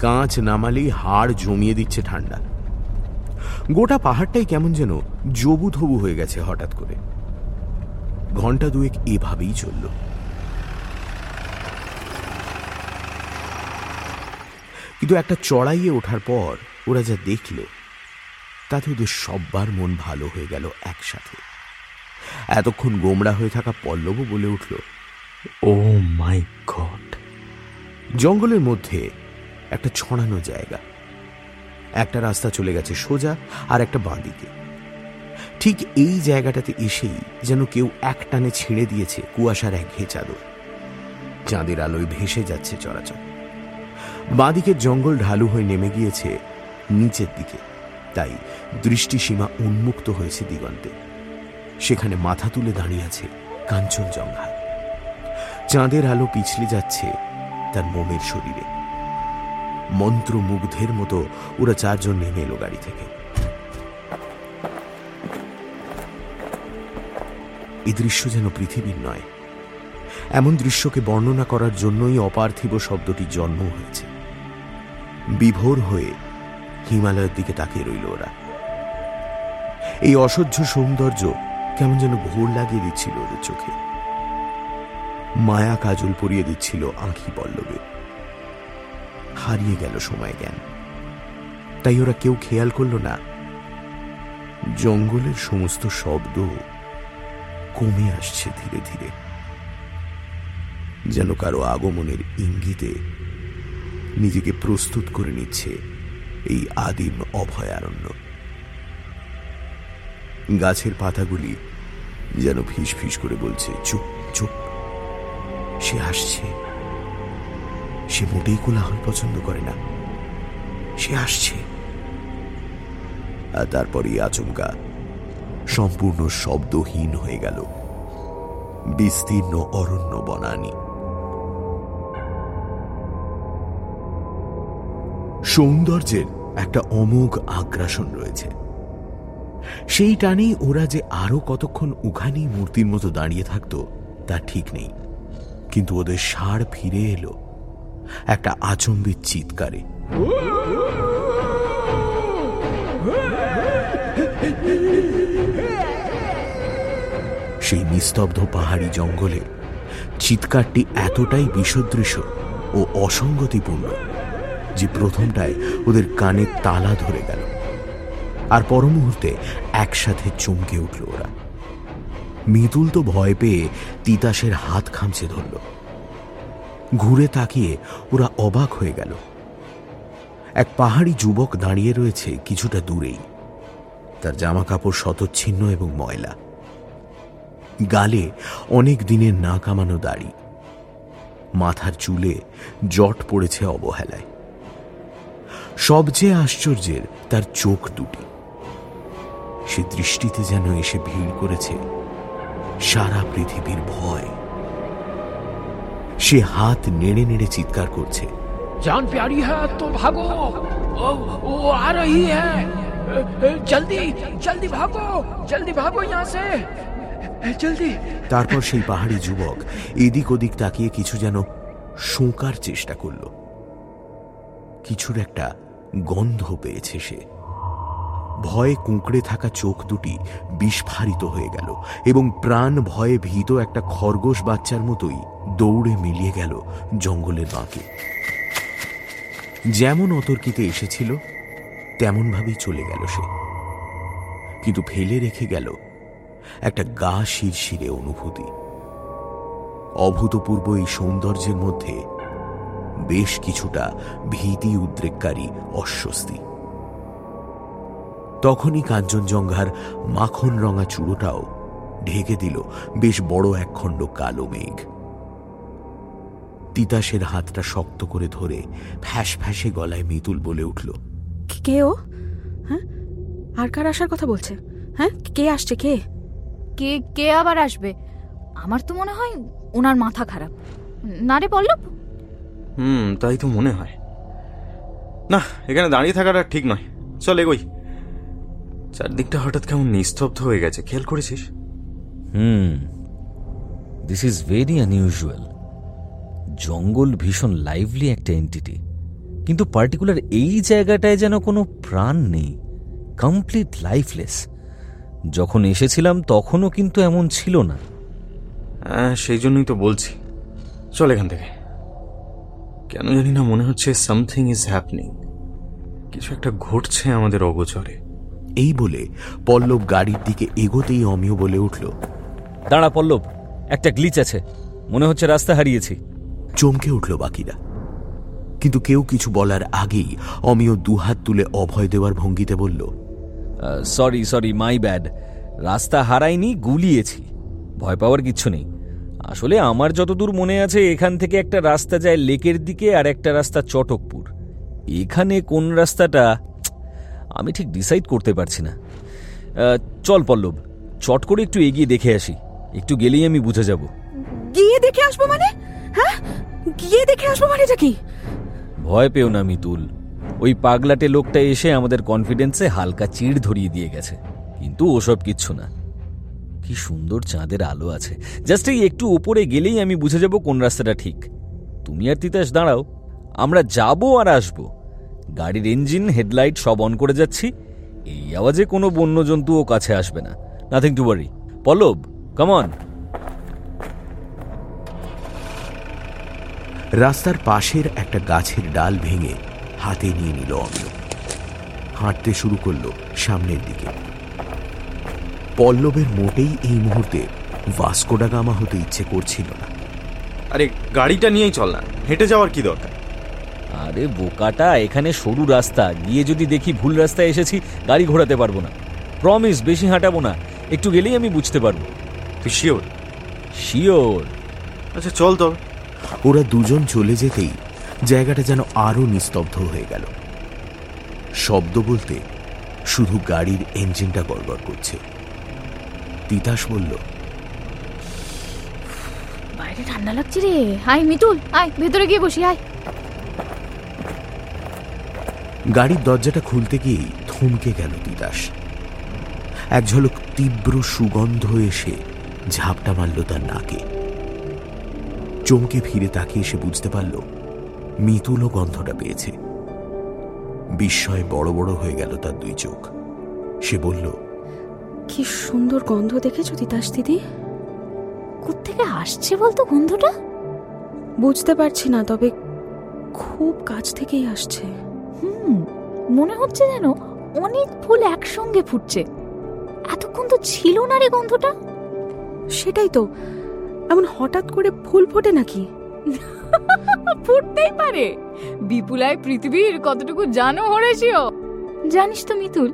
কাঁচ নামালেই হাড় জমিয়ে দিচ্ছে ঠান্ডা। গোটা পাহাড়টাই কেমন যেন জবু থবু হয়ে গেছে হঠাৎ করে। ঘণ্টা দুয়েক এভাবেই চলল। কিন্তু একটা চড়াইয়ে ওঠার পর ওরা যা দেখল তাতে ওদের সব্বার মন ভালো হয়ে গেল একসাথে। এতক্ষণ গোমড়া হয়ে থাকা পল্লবও বলে উঠল, ও মাই গড জঙ্গলের মধ্যে একটা ছড়ানো জায়গা। একটা রাস্তা চলে গেছে সোজা আর একটা বাঁদিকে ঠিক এই জায়গাটাতে এসেই যেন কেউ এক টানে ছিঁড়ে দিয়েছে কুয়াশার এক ঘে চাদর। চাঁদের আলোয় ভেসে যাচ্ছে চরাচর। বাঁদিকের জঙ্গল ঢালু হয়ে নেমে গিয়েছে নিচের দিকে। তাই দৃষ্টিসীমা উন্মুক্ত হয়েছে দিগন্তে। সেখানে মাথা তুলে দাঁড়িয়ে আছে কাঞ্চনজঙ্ঘা। চাঁদের আলো পিছলে যাচ্ছে তার মোমের শরীরে। মন্ত্রমুগ্ধের মতো ওরা চারজন নেমে এলো গাড়ি থেকে। এই দৃশ্য যেন পৃথিবীর নয়। এমন দৃশ্যকে বর্ণনা করার জন্যই অপার্থিব শব্দটি জন্ম হয়েছে। বিভোর হয়ে হিমালয়ের দিকে তাকিয়ে রইল ওরা। এই অসহ্য সৌন্দর্য কেমন যেন ঘোর লাগিয়ে দিচ্ছিল ওদের চোখে। মায়া কাজল পরিয়ে দিচ্ছিল আঁখি পল্লবে। হারিয়ে গেল সময় জ্ঞান। তাই ওরা কেউ খেয়াল করল না। জঙ্গলের সমস্ত শব্দ কমে আসছে ধীরে ধীরে। যেন কারও আগমনের ইঙ্গিতে নিজেকে প্রস্তুত করে নিচ্ছে এই আদিম অভয়ারণ্য। গাছের পাতাগুলি যেন ফিস ফিস করে বলছে, চুপ সে আসছে। সে মোটেই কোলাহল পছন্দ করে না। সে আসছে। আর তারপরই আচমকা সম্পূর্ণ শব্দহীন হয়ে গেল। বিস্তীর্ণ অরণ্য বনানী। সৌন্দর্যের একটা অমোঘ আগ্রাসন রয়েছে। সেই টানেই ওরা যে আরও কতক্ষণ উখানি মূর্তির মতো দাঁড়িয়ে থাকতো, তা ঠিক নেই। কিন্তু ওদের সার ফিরে এলো। একটা আচম্বিত চিৎকারে। সেই নিস্তব্ধ পাহাড়ি জঙ্গলে চিৎকারটি এতটাই বিষদৃশ্য ও অসঙ্গতিপূর্ণ যে প্রথমটায় ওদের কানে তালা ধরে গেল। আর পর মুহূর্তে একসাথে চমকে উঠল ওরা। মিতুল তো ভয় পেয়ে তিতাসের হাত খামচে ধরল। ঘুরে তাকিয়ে ওরা অবাক হয়ে গেল। এক পাহাড়ি যুবক দাঁড়িয়ে রয়েছে কিছুটা দূরেই। তার জামা কাপড় শতচ্ছিন্ন এবং ময়লা। গালে অনেক দিনের না কামানো দাড়ি। মাথার চুলে জট পড়েছে অবহেলায়। সবচেয়ে আশ্চর্যের, তার চোখ দুটি। সে দৃষ্টিতে যেন এসে ভিড় করেছে। সারা পৃথিবীর ভয় সে হাত নেড়ে নেড়ে চিৎকার করছে जान प्यारी है तो भागो ओ, वो आ रही है ए, ए, जल्दी जल्दी भागो जल्दी भागो यहाँ से ए, जल्दी তারপর সেই পাহাড়ি যুবক এদিক ওদিক তাকিয়ে কিছু যেন শোঁকার চেষ্টা করল কিছুর একটা গন্ধ পেয়েছে সে ভয়ে কুঁকড়ে থাকা চোখ দুটি বিস্ফারিত হয়ে গেল এবং প্রাণ ভয়ে ভীত একটা খরগোশ বাচ্চার মতোই দৌড়ে মিলিয়ে গেল জঙ্গলের বাঁকে। যেমন অতর্কিতে এসেছিল, তেমনভাবেই চলে গেল সে। কিন্তু ফেলে রেখে গেল একটা গা শিরশিরে অনুভূতি। অভূতপূর্ব এই সৌন্দর্যের মধ্যে বেশ কিছুটা ভীতি উদ্রেককারী অস্বস্তি। তখনই কাঞ্চনজঙ্ঘার মাখন রঙা চূড়োটাও ঢেকে দিল বেশ বড় একখণ্ড কালো মেঘ। তিতাসের হাতটা শক্ত করে ধরে ফ্যাস ফ্যাসে গলায় মিতুল বলে উঠল কে ও? হ্যাঁ? আর কার আসার কথা বলছে? হ্যাঁ? কে আসছে? কে? কে কে আবার আসবে? আমার তো মনে হয় ওনার মাথা খারাপ। না রে পল্লব? হুম তাই তো মনে হয়। না এখানে দাঁড়িয়ে থাকাটা ঠিক নয়। চল এগোই। চারদিকটা হঠাৎ কেমন নিস্তব্ধ হয়ে গেছে। খেয়াল করেছিস? হুম। This is very unusual jungle ভীষণ লাইভলি একটা এন্টিটি কিন্তু পার্টিকুলার এই জায়গাটায় যেন কোনো প্রাণ নেই। কমপ্লিট লাইফলেস যখন এসেছিলাম তখনও কিন্তু এমন ছিল না। হ্যাঁ সেই জন্যই তো বলছি। চল এখান থেকে। কেন জানি না মনে হচ্ছে সামথিং ইজ হ্যাপনিং কিছু একটা ঘটছে আমাদের অগোচরে। এই বলে পল্লব গাড়ির দিকে এগোতেই অমিয় বলে উঠল দাঁড়া পল্লব একটা গ্লিচ আছে। মনে হচ্ছে রাস্তা হারিয়েছি। চমকে উঠল বাকিরা। কিন্তু কেউ কিছু বলার আগেই অমিয় দুহাত তুলে অভয় দেওয়ার ভঙ্গিতে বলল সরি সরি মাই ব্যাড রাস্তা হারাইনি গুলিয়েছি। ভয় পাওয়ার কিচ্ছু নেই। আসলে আমার যতদূর মনে আছে এখান থেকে একটা রাস্তা যায় লেকের দিকে আর একটা রাস্তা চটকপুর। এখানে কোন রাস্তাটা আমি ঠিক ডিসাইড করতে পারছি না। চল পল্লব চট করে একটু এগিয়ে দেখে আসি। একটু গেলেই আমি বুঝে যাব। গিয়ে দেখে আসব মানে? হ্যাঁ? গিয়ে দেখে আসব মানে এটা কি? ভয় পেও না মিতুল। ওই পাগলাটে লোকটা এসে আমাদের কনফিডেন্সে হালকা চিড় ধরিয়ে দিয়ে গেছে। কিন্তু ওসব কিচ্ছু না। কি সুন্দর চাঁদের আলো আছে। জাস্ট এই একটু ওপরে গেলেই আমি বুঝে যাব কোন রাস্তাটা ঠিক। তুমি আর তিতাস দাঁড়াও। আমরা যাব আর আসব। গাড়ির ইঞ্জিন হেডলাইট সব অন করে যাচ্ছি। এই আওয়াজে কোনো বন্য জন্তুও কাছে আসবে না। Nothing to worry Pallab common রাস্তার পাশের একটা গাছের ডাল ভেঙে হাতে নিয়ে নিল অমিয় হাঁটতে শুরু করল সামনের দিকে। পল্লবের মোটেই এই মুহূর্তে ভাস্কোডা গামা হতে ইচ্ছে করছিল না। আরে গাড়িটা নিয়েই চল না। হেঁটে যাওয়ার কি দরকার? আরে বোকাটা এখানে সরু রাস্তা। গিয়ে যদি দেখি ভুল রাস্তায় এসেছি গাড়ি ঘোরাতে পারব না। প্রমিস বেশি হাঁটাবো না। একটু গেলেই আমি বুঝতে পারব। তুই শিওর শিওর আচ্ছা চল তবে ওরা দুজন চলে যেতেই জায়গাটা যেন আরও নিস্তব্ধ হয়ে গেল। শব্দ বলতে শুধু গাড়ির ইঞ্জিনটা গড়গড় করছে। তিতাস বলল বাইরে ঠান্ডা লাগছে রে। আয় মিতুল আয় ভেতরে গিয়ে বসি আয়। গাড়ির দরজাটা খুলতে গিয়েই থমকে গেল তিতাস। এক ঝলক তীব্র সুগন্ধ এসে ঝাপটা মারল তার নাকে। চমকে ফিরে তাকিয়ে সে বুঝতে পারল মিতুলও গন্ধটা পেয়েছে। বিস্ময় বড় বড় হয়ে গেল তার দুই চোখ। সে বলল, কি সুন্দর গন্ধ দেখেছ তিতাস দিদি? কোত্থেকে আসছে বলতো গন্ধটা? বুঝতে পারছি না, তবে খুব কাছ থেকেই আসছে। মনে হচ্ছে যেন অনেক ফুল একসঙ্গে ফুটছে। এতক্ষণ তো ছিল না রে গন্ধটা। সেটাই তো। এমন হঠাৎ করে ফুল ফোটে নাকি? ফুটতেই পারে। বিপুলায় পৃথিবীর কতটুকু জানো হরেছিও জানিস তো মিতুল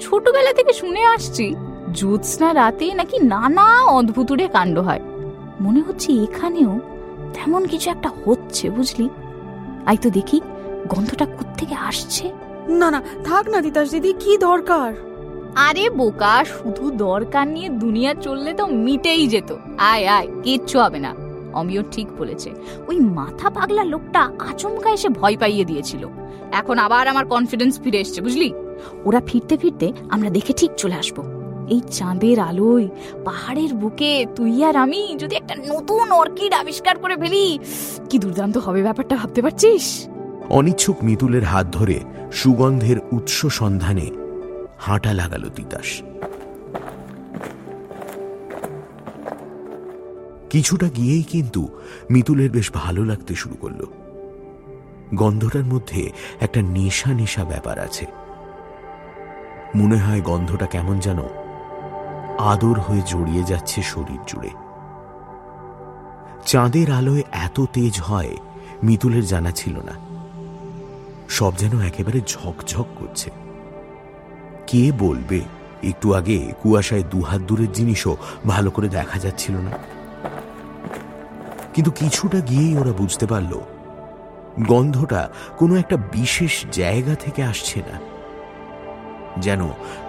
ছোটবেলা থেকে শুনে আসছি জ্যোৎস্না রাতে নাকি নানা অদ্ভুতুরে কাণ্ড হয়। মনে হচ্ছে এখানেও তেমন কিছু একটা হচ্ছে বুঝলি? আই তো দেখি গন্ধটা কোত্থেকে আসছে। না না থাক না তিতাস দিদি কি দরকার? আরে বোকা শুধু দরকার নিয়ে দুনিয়া চললে তো মিটেই যেত। আয় আয় কিচ্ছু হবে না অমিয় ঠিক বলেছে। ওই মাথা পাগলা লোকটা আচমকা এসে ভয় পাইয়ে দিয়েছিল। এখন আবার আমার কনফিডেন্স ফিরে এসছে বুঝলি? ওরা ফিরতে ফিরতে আমরা দেখে ঠিক চলে আসব। এই চাঁদের আলোয় পাহাড়ের বুকে তুই আর আমি যদি একটা নতুন অর্কিড আবিষ্কার করে ফেলি কি দুর্দান্ত হবে ব্যাপারটা ভাবতে পারছিস? অনিচ্ছুক মিতুলের হাত ধরে সুগন্ধের উৎস সন্ধানে হাঁটা লাগালো তিতাস। কিছুটা গিয়েই কিন্তু মিতুলের বেশ ভালো লাগতে শুরু করল। গন্ধটার মধ্যে একটা নেশা নেশা ব্যাপার আছে। মনে হয় গন্ধটা কেমন যেন আদর হয়ে জড়িয়ে যাচ্ছে শরীর জুড়ে। চাঁদের আলোয় এত তেজ হয়, মিতুলের জানা ছিল না। সব যেন একেবারে ঝকঝক করছে। কে বলবে? একটু আগে কুয়াশায় দুহাত দূরের জিনিসও ভালো করে দেখা যাচ্ছিল না। কিন্তু কিছুটা গিয়েই ওরা বুঝতে পারল, গন্ধটা কোনো একটা বিশেষ জায়গা থেকে আসছে না। যেন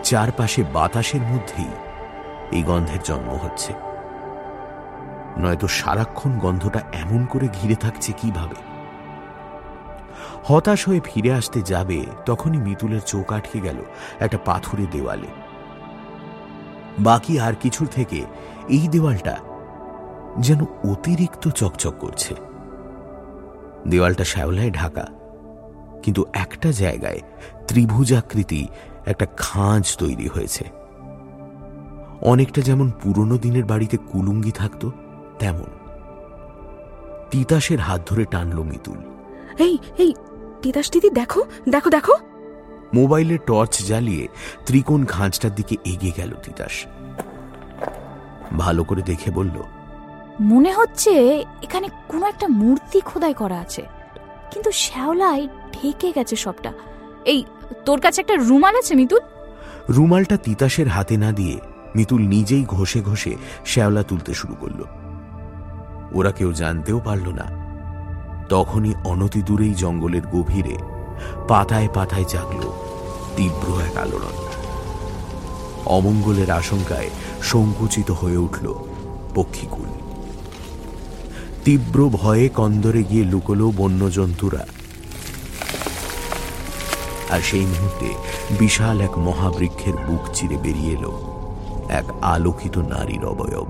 চারপাশে বাতাসের মধ্যেই এই গন্ধের জন্ম হচ্ছে। নয়তো সারাক্ষণ গন্ধটা এমন করে ঘিরে থাকছে কীভাবে? হতাশ হয়ে ফিরে আসতে যাবে, তখনই মিতুলের চোখ আটকে গেল একটা পাথুরে দেওয়ালে। বাকি আর কিছুর থেকে এই দেওয়ালটা যেন অতিরিক্ত চকচক করছে। দেওয়ালটা শ্যাওলায় ঢাকা, কিন্তু একটা জায়গায় ত্রিভুজাকৃতি একটা খাঁজ তৈরি হয়েছে। অনেকটা যেমন পুরনো দিনের বাড়িতে কুলুঙ্গি থাকতো, তেমন। তিতাসের হাত ধরে টানল মিতুল। এই এই তিতাস দিদি দেখো দেখো দেখো। মোবাইলের টর্চ জ্বালিয়ে ত্রিকোণ খাঁজটার দিকে এগিয়ে গেল তিতাস। ভালো করে দেখে বলল মনে হচ্ছে এখানে কোনো একটা মূর্তি খোদাই করা আছে কিন্তু শ্যাওলায় ঢেকে গেছে সবটা। এই তোর কাছে একটা রুমাল আছে মিতুল? রুমালটা তিতাসের হাতে না দিয়ে মিতুল নিজেই ঘষে ঘষে শ্যাওলা তুলতে শুরু করল। ওরা কেউ জানতেও পারল না তখনই অনতি দূরেই জঙ্গলের গভীরে পাতায় পাতায় জাগল তীব্র এক আলোড়ন। অমঙ্গলের আশঙ্কায় সংকুচিত হয়ে উঠল পক্ষীকুল। তীব্র ভয়ে কন্দরে গিয়ে লুকলো বন্যজন্তুরা। আর সেই মুহূর্তে বিশাল এক মহাবৃক্ষের বুক চিরে বেরিয়ে এলো এক আলোকিত নারীর অবয়ব।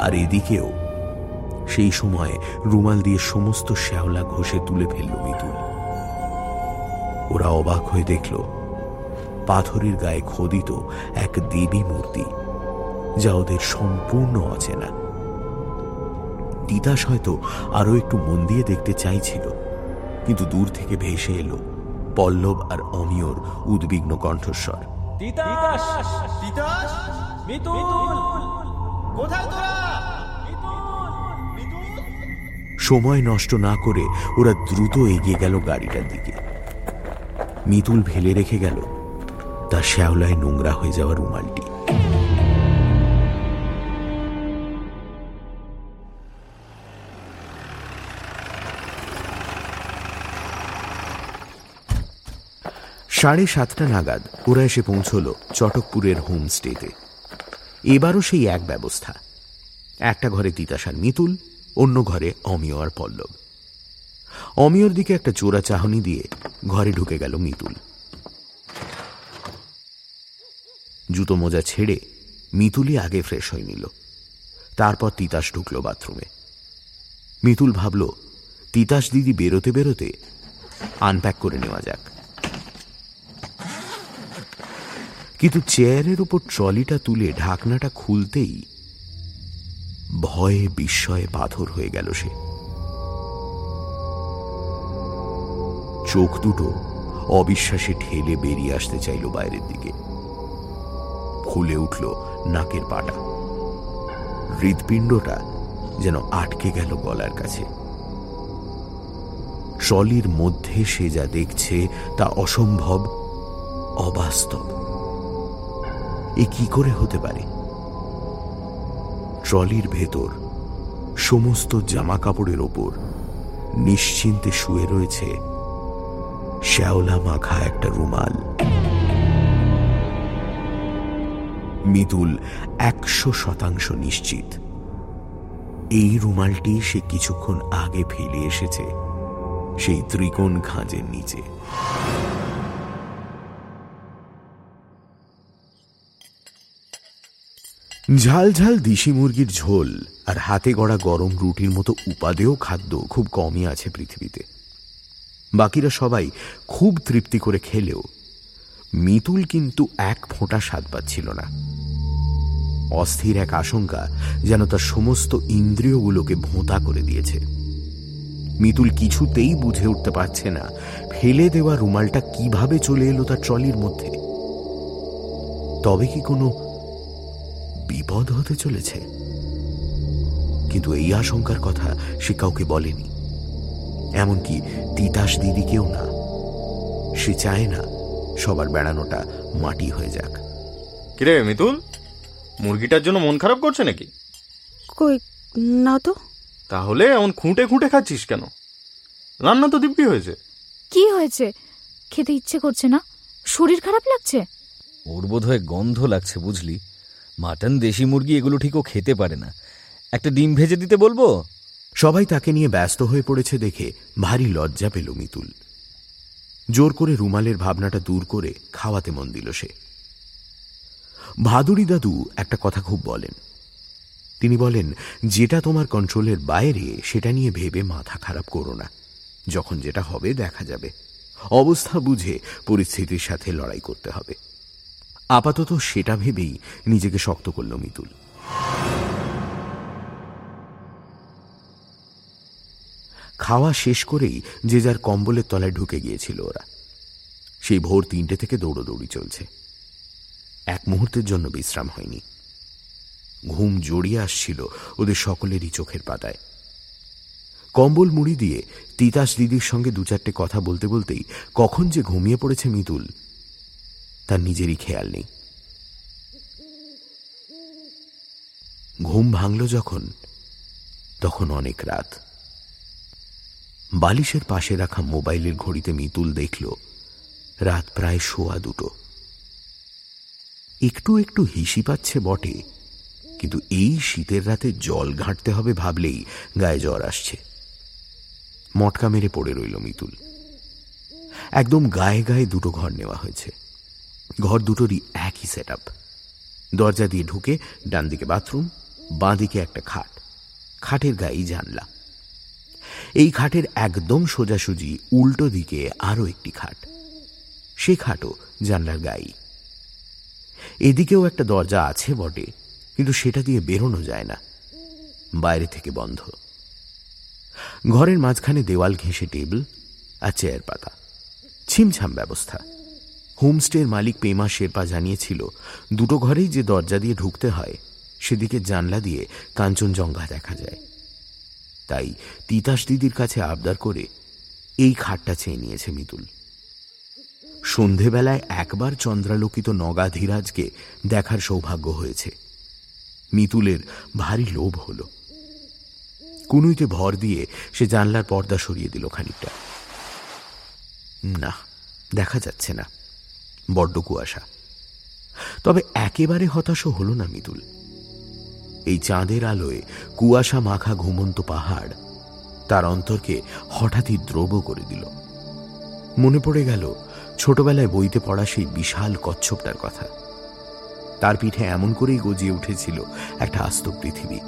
আর এদিকেও সেই সময় রুমাল দিয়ে সমস্ত শ্যাওলা ঘষে তুলে ফেলল মিতুল। ওরা অবাক হয়ে দেখল পাথরের গায়ে খোদিত এক দেবী মূর্তি যা ওদের সম্পূর্ণ অচেনা। তিতাস হয়তো আরও একটু মন দিয়ে দেখতে চাইছিল কিন্তু দূর থেকে ভেসে এলো পল্লব আর অমিয়র উদ্বিগ্ন কণ্ঠস্বর। তিতাস! তিতাস! মিতুল! কোথায় তোরা? সময় নষ্ট না করে ওরা দ্রুত এগিয়ে গেল গাড়িটার দিকে। মিতুল ভেলে রেখে গেল। তার শ্যাওলায় নোংরা হয়ে যাওয়া রুমালটি। সাড়ে সাতটা নাগাদ ওরা এসে পৌঁছল চটকপুরের হোমস্টেতে। এবারও সেই এক ব্যবস্থা। একটা ঘরে তিতাসার মিতুল অন্য ঘরে অমিয় আর পল্লব। অমিয়র দিকে একটা চোরা চাহনি দিয়ে ঘরে ঢুকে গেল মিতুল। জুতো মোজা ছেড়ে মিতুলই আগে ফ্রেশ হয়ে নিল। তারপর তিতাস ঢুকলো বাথরুমে। মিতুল ভাবল, তিতাস দিদি বেরোতে বেরোতে আনপ্যাক করে নেওয়া যাক। কিন্তু চেয়ারের উপর ট্রলিটা তুলে ঢাকনাটা খুলতেই ভয়ে বিস্ময়ে পাথর হয়ে গেল সে। চোখ দুটো অবিশ্বাসে ঠেলে বেরিয়ে আসতে চাইল বাইরের দিকে। ফুলে উঠল নাকের পাটা। হৃৎপিণ্ডটা যেন আটকে গেল গলার কাছে। ট্রলির মধ্যে সে যা দেখছে তা অসম্ভব, অবাস্তব। এ কি করে হতে পারে? ট্রলির ভেতর, সমস্ত জামা কাপড়ের ওপর নিশ্চিন্তে শুয়ে রয়েছে শ্যাওলা মাখা একটা রুমাল। মিতুল একশো শতাংশ নিশ্চিত। এই রুমালটি সে কিছুক্ষণ আগে ফেলে এসেছে, সেই ত্রিকোণ খাঁজের নিচে। ঝাল ঝাল দেশি মুরগির ঝোল আর হাতে গড়া গরম রুটির মতো উপাদেয় খাদ্য খুব কমই আছে পৃথিবীতে। বাকিরা সবাই খুব তৃপ্তি করে খেলেও মিতুল কিন্তু এক ফোঁটা স্বাদ পাচ্ছিল না। অস্থির এক আশঙ্কা যেন তার সমস্ত ইন্দ্রিয়গুলোকে ভোঁতা করে দিয়েছে। মিতুল কিছুতেই বুঝে উঠতে পারছে না ফেলে দেওয়া রুমালটা কীভাবে চলে এলো তার ট্রলির মধ্যে। তবে কি কোনো বিপদ হতে চলেছে। কিন্তু এই আশঙ্কার কথা সে কাউকে বলেনি। এমনকি তিতাস দিদিকেও না। সে চায় না সবার বেড়ানোটা মাটি হয়ে যাক। কিরে মিতুল? মুরগিটার জন্য মন খারাপ করছে নাকি? কই না তো। তাহলে এমন খুঁটে খুঁটে খাচ্ছিস কেন? রান্না তো দিব্যি হয়েছে। কি হয়েছে? খেতে ইচ্ছে করছে না? শরীর খারাপ লাগছে? ওর বোধহয় গন্ধ লাগছে বুঝলি? মাটন দেশি মুরগি এগুলো ঠিকও খেতে পারে না। একটা ডিম ভেজে দিতে বলব? সবাই তাকে নিয়ে ব্যস্ত হয়ে পড়েছে দেখে ভারী লজ্জা পেল মিতুল। জোর করে রুমালের ভাবনাটা দূর করে খাওয়াতে মন দিল সে। ভাদুরী দাদু একটা কথা খুব বলেন। তিনি বলেন, যেটা তোমার কন্ট্রোলের বাইরে, সেটা নিয়ে ভেবে মাথা খারাপ করো না। যখন যেটা হবে দেখা যাবে। অবস্থা বুঝে পরিস্থিতির সাথে লড়াই করতে হবে। আপাতত সেটা ভেবেই নিজেকে শক্ত করল মিতুল। খাওয়া শেষ করেই যে যার কম্বলের তলায় ঢুকে গিয়েছিল ওরা। সেই ভোর তিনটে থেকে দৌড়োদৌড়ি চলছে। এক মুহূর্তের জন্য বিশ্রাম হয়নি। ঘুম জড়িয়ে আসছিল ওদের সকলেরই চোখের পাতায়। কম্বল মুড়ি দিয়ে তিতাস দিদির সঙ্গে দু চারটে কথা বলতে বলতেই কখন যে ঘুমিয়ে পড়েছে মিতুল তার নিজেরই খেয়াল নেই। ঘুম ভাঙল যখন, তখন অনেক রাত। বালিশের পাশে রাখা মোবাইলের ঘড়িতে মিতুল দেখল, রাত প্রায় শোয়া দুটো। একটু একটু হিসি পাচ্ছে বটে, কিন্তু এই শীতের রাতে জল ঘাঁটতে হবে ভাবলেই গায়ে জ্বর আসছে। মটকা মেরে পড়ে রইল মিতুল। একদম গায়ে গায়ে দুটো ঘর নেওয়া হয়েছে। ঘর দুটোরই একই সেট দরজা দিয়ে ঢুকে ডান দিকে বাথরুম বাঁ দিকে একটা খাট। খাটের গায়েই জানলা। এই খাটের একদম সোজাসুজি উল্টো দিকে আরও একটি খাট। সে খাটও জানলার গায়ে এদিকেও একটা দরজা আছে বটে, কিন্তু সেটা দিয়ে বেরোনো যায় না। বাইরে থেকে বন্ধ। ঘরের মাঝখানে দেওয়াল ঘেঁষে টেবিল আর চেয়ার পাতা। ছিমছাম ব্যবস্থা। হোমস্টের মালিক পেমা শেরপা জানিয়েছিল, দুটো ঘরেই যে দরজা দিয়ে ঢুকতে হয়, সেদিকে জানলা দিয়ে কাঞ্চনজঙ্ঘা দেখা যায়। তাই তিতাস দিদির কাছে আবদার করে এই খাটটা চেয়ে নিয়েছে মিতুল। সন্ধেবেলায় একবার চন্দ্রালোকিত নগাধীরাজকে দেখার সৌভাগ্য হয়েছে। মিতুলের ভারী লোভ হল। কুনুইতে ভর দিয়ে সে জানলার পর্দা সরিয়ে দিল খানিকটা। না, দেখা যাচ্ছে না। বড্ড কুয়াশা। তবে একেবারে হতাশও হল না মিতুল এই চাঁদের আলোয় কুয়াশা মাখা ঘুমন্ত পাহাড় তার অন্তরকে হঠাৎই দ্রব করে দিল। মনে পড়ে গেল, ছোটবেলায় বইতে পড়া সেই বিশাল কচ্ছপটার কথা। তার পিঠে এমন করেই গজিয়ে উঠেছিল একটা আস্ত পৃথিবী।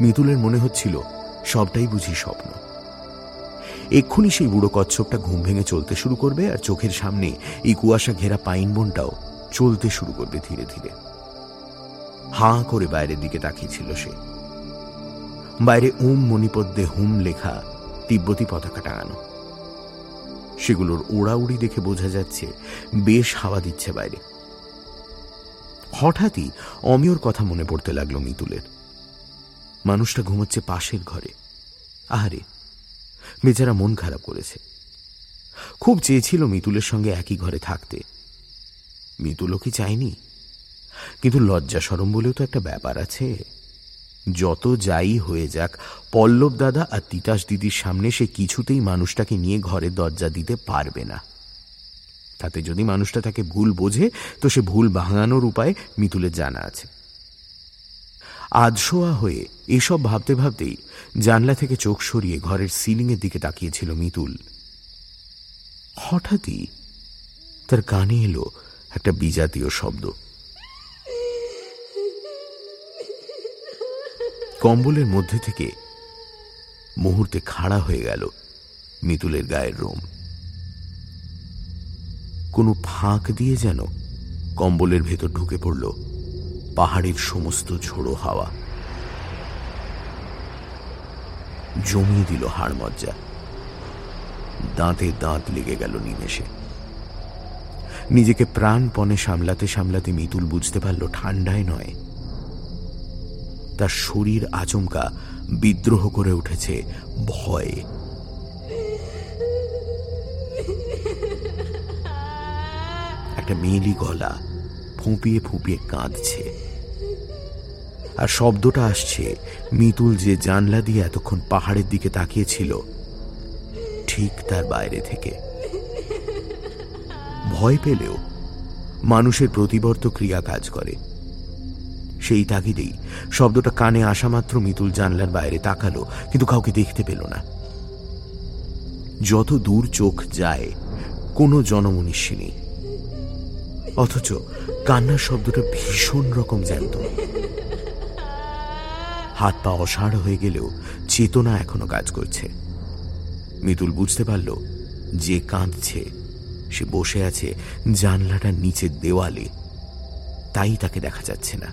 মিতুলের মনে হচ্ছিল, সবটাই বুঝি স্বপ্ন। এক্ষুনি সেই বুড়ো কচ্ছপটা ঘুম ভেঙে চলতে শুরু করবে আর চোখের সামনে এই কুয়াশা ঘেরা পাইন বনটাও চলতে শুরু করবে ধীরে ধীরে। হাঁ করে বাইরের দিকে তাকিয়েছিল সে। বাইরে উম মণিপদ্মে হুম লেখা তিব্বতী পতাকা টাঙানো। সেগুলোর ওড়াউড়ি দেখে বোঝা যাচ্ছে বেশ হাওয়া দিচ্ছে বাইরে। হঠাৎই অমিয়র কথা মনে পড়তে লাগল মিতুলের। মানুষটা ঘুমোচ্ছে পাশের ঘরে। আহারে বেচারা মন খারাপ করেছে। খুব চেয়েছিল মিতুলের সঙ্গে একই ঘরে থাকতে। মিতুলও কি চায়নি? কিন্তু লজ্জা সরম বলেও তো একটা ব্যাপার আছে। যত যাই হয়ে যাক, পল্লব দাদা আর তিতাস দিদির সামনে সে কিছুতেই মানুষটাকে নিয়ে ঘরের দরজা দিতে পারবে না। তাতে যদি মানুষটা তাকে ভুল বোঝে, তো সে ভুল ভাঙানোর উপায় মিতুলের জানা আছে। আধশোয়া হয়ে এসব ভাবতে ভাবতেই জানলা থেকে চোখ সরিয়ে ঘরের সিলিংয়ের দিকে তাকিয়েছিল মিতুল। হঠাৎই তার কানে এলো একটা বিজাতীয় শব্দ। কম্বলের মধ্যে থেকে মুহূর্তে খাড়া হয়ে গেল মিতুলের গায়ের রোম। কোনো ফাঁক দিয়ে যেন কম্বলের ভেতর ঢুকে পড়ল। পাহাড়ের সমস্ত ঝোড়ো হাওয়া। জমিয়ে দিল হাড় মজ্জা। দাঁতে দাঁত লেগে গেল নিমেষে নিজেকে প্রাণপণে সামলাতে সামলাতে মিতুল বুঝতে পারল ঠান্ডায় নয়। তার শরীর আচমকা বিদ্রোহ করে উঠেছে ভয়ে। একটা মেয়েলি গলা ফুঁপিয়ে ফুঁপিয়ে কাঁদছে। আর শব্দটা আসছে। মিতুল যে জানলা দিয়ে এতক্ষণ পাহাড়ের দিকে তাকিয়েছিল, ঠিক তার বাইরে থেকে। ভয় পেলেও মানুষের প্রতিবর্ত ক্রিয়া কাজ করে। সেই তাগিদেই শব্দটা কানে আসা মাত্র মিতুল জানলার বাইরে তাকালো, কিন্তু কাউকে দেখতে পেল না। যত দূর চোখ যায়, কোনো জনমনীষী নেই। অথচ কান্নার শব্দটা ভীষণ রকম জ্যান্ত হাত পা অসাড় হয়ে গেলেও চেতনা এখনও কাজ করছে। মিতুল বুঝতে পারল, যে কাঁদছে, সে বসে আছে জানলাটার নিচের দেওয়ালে। তাই তাকে দেখা যাচ্ছে না।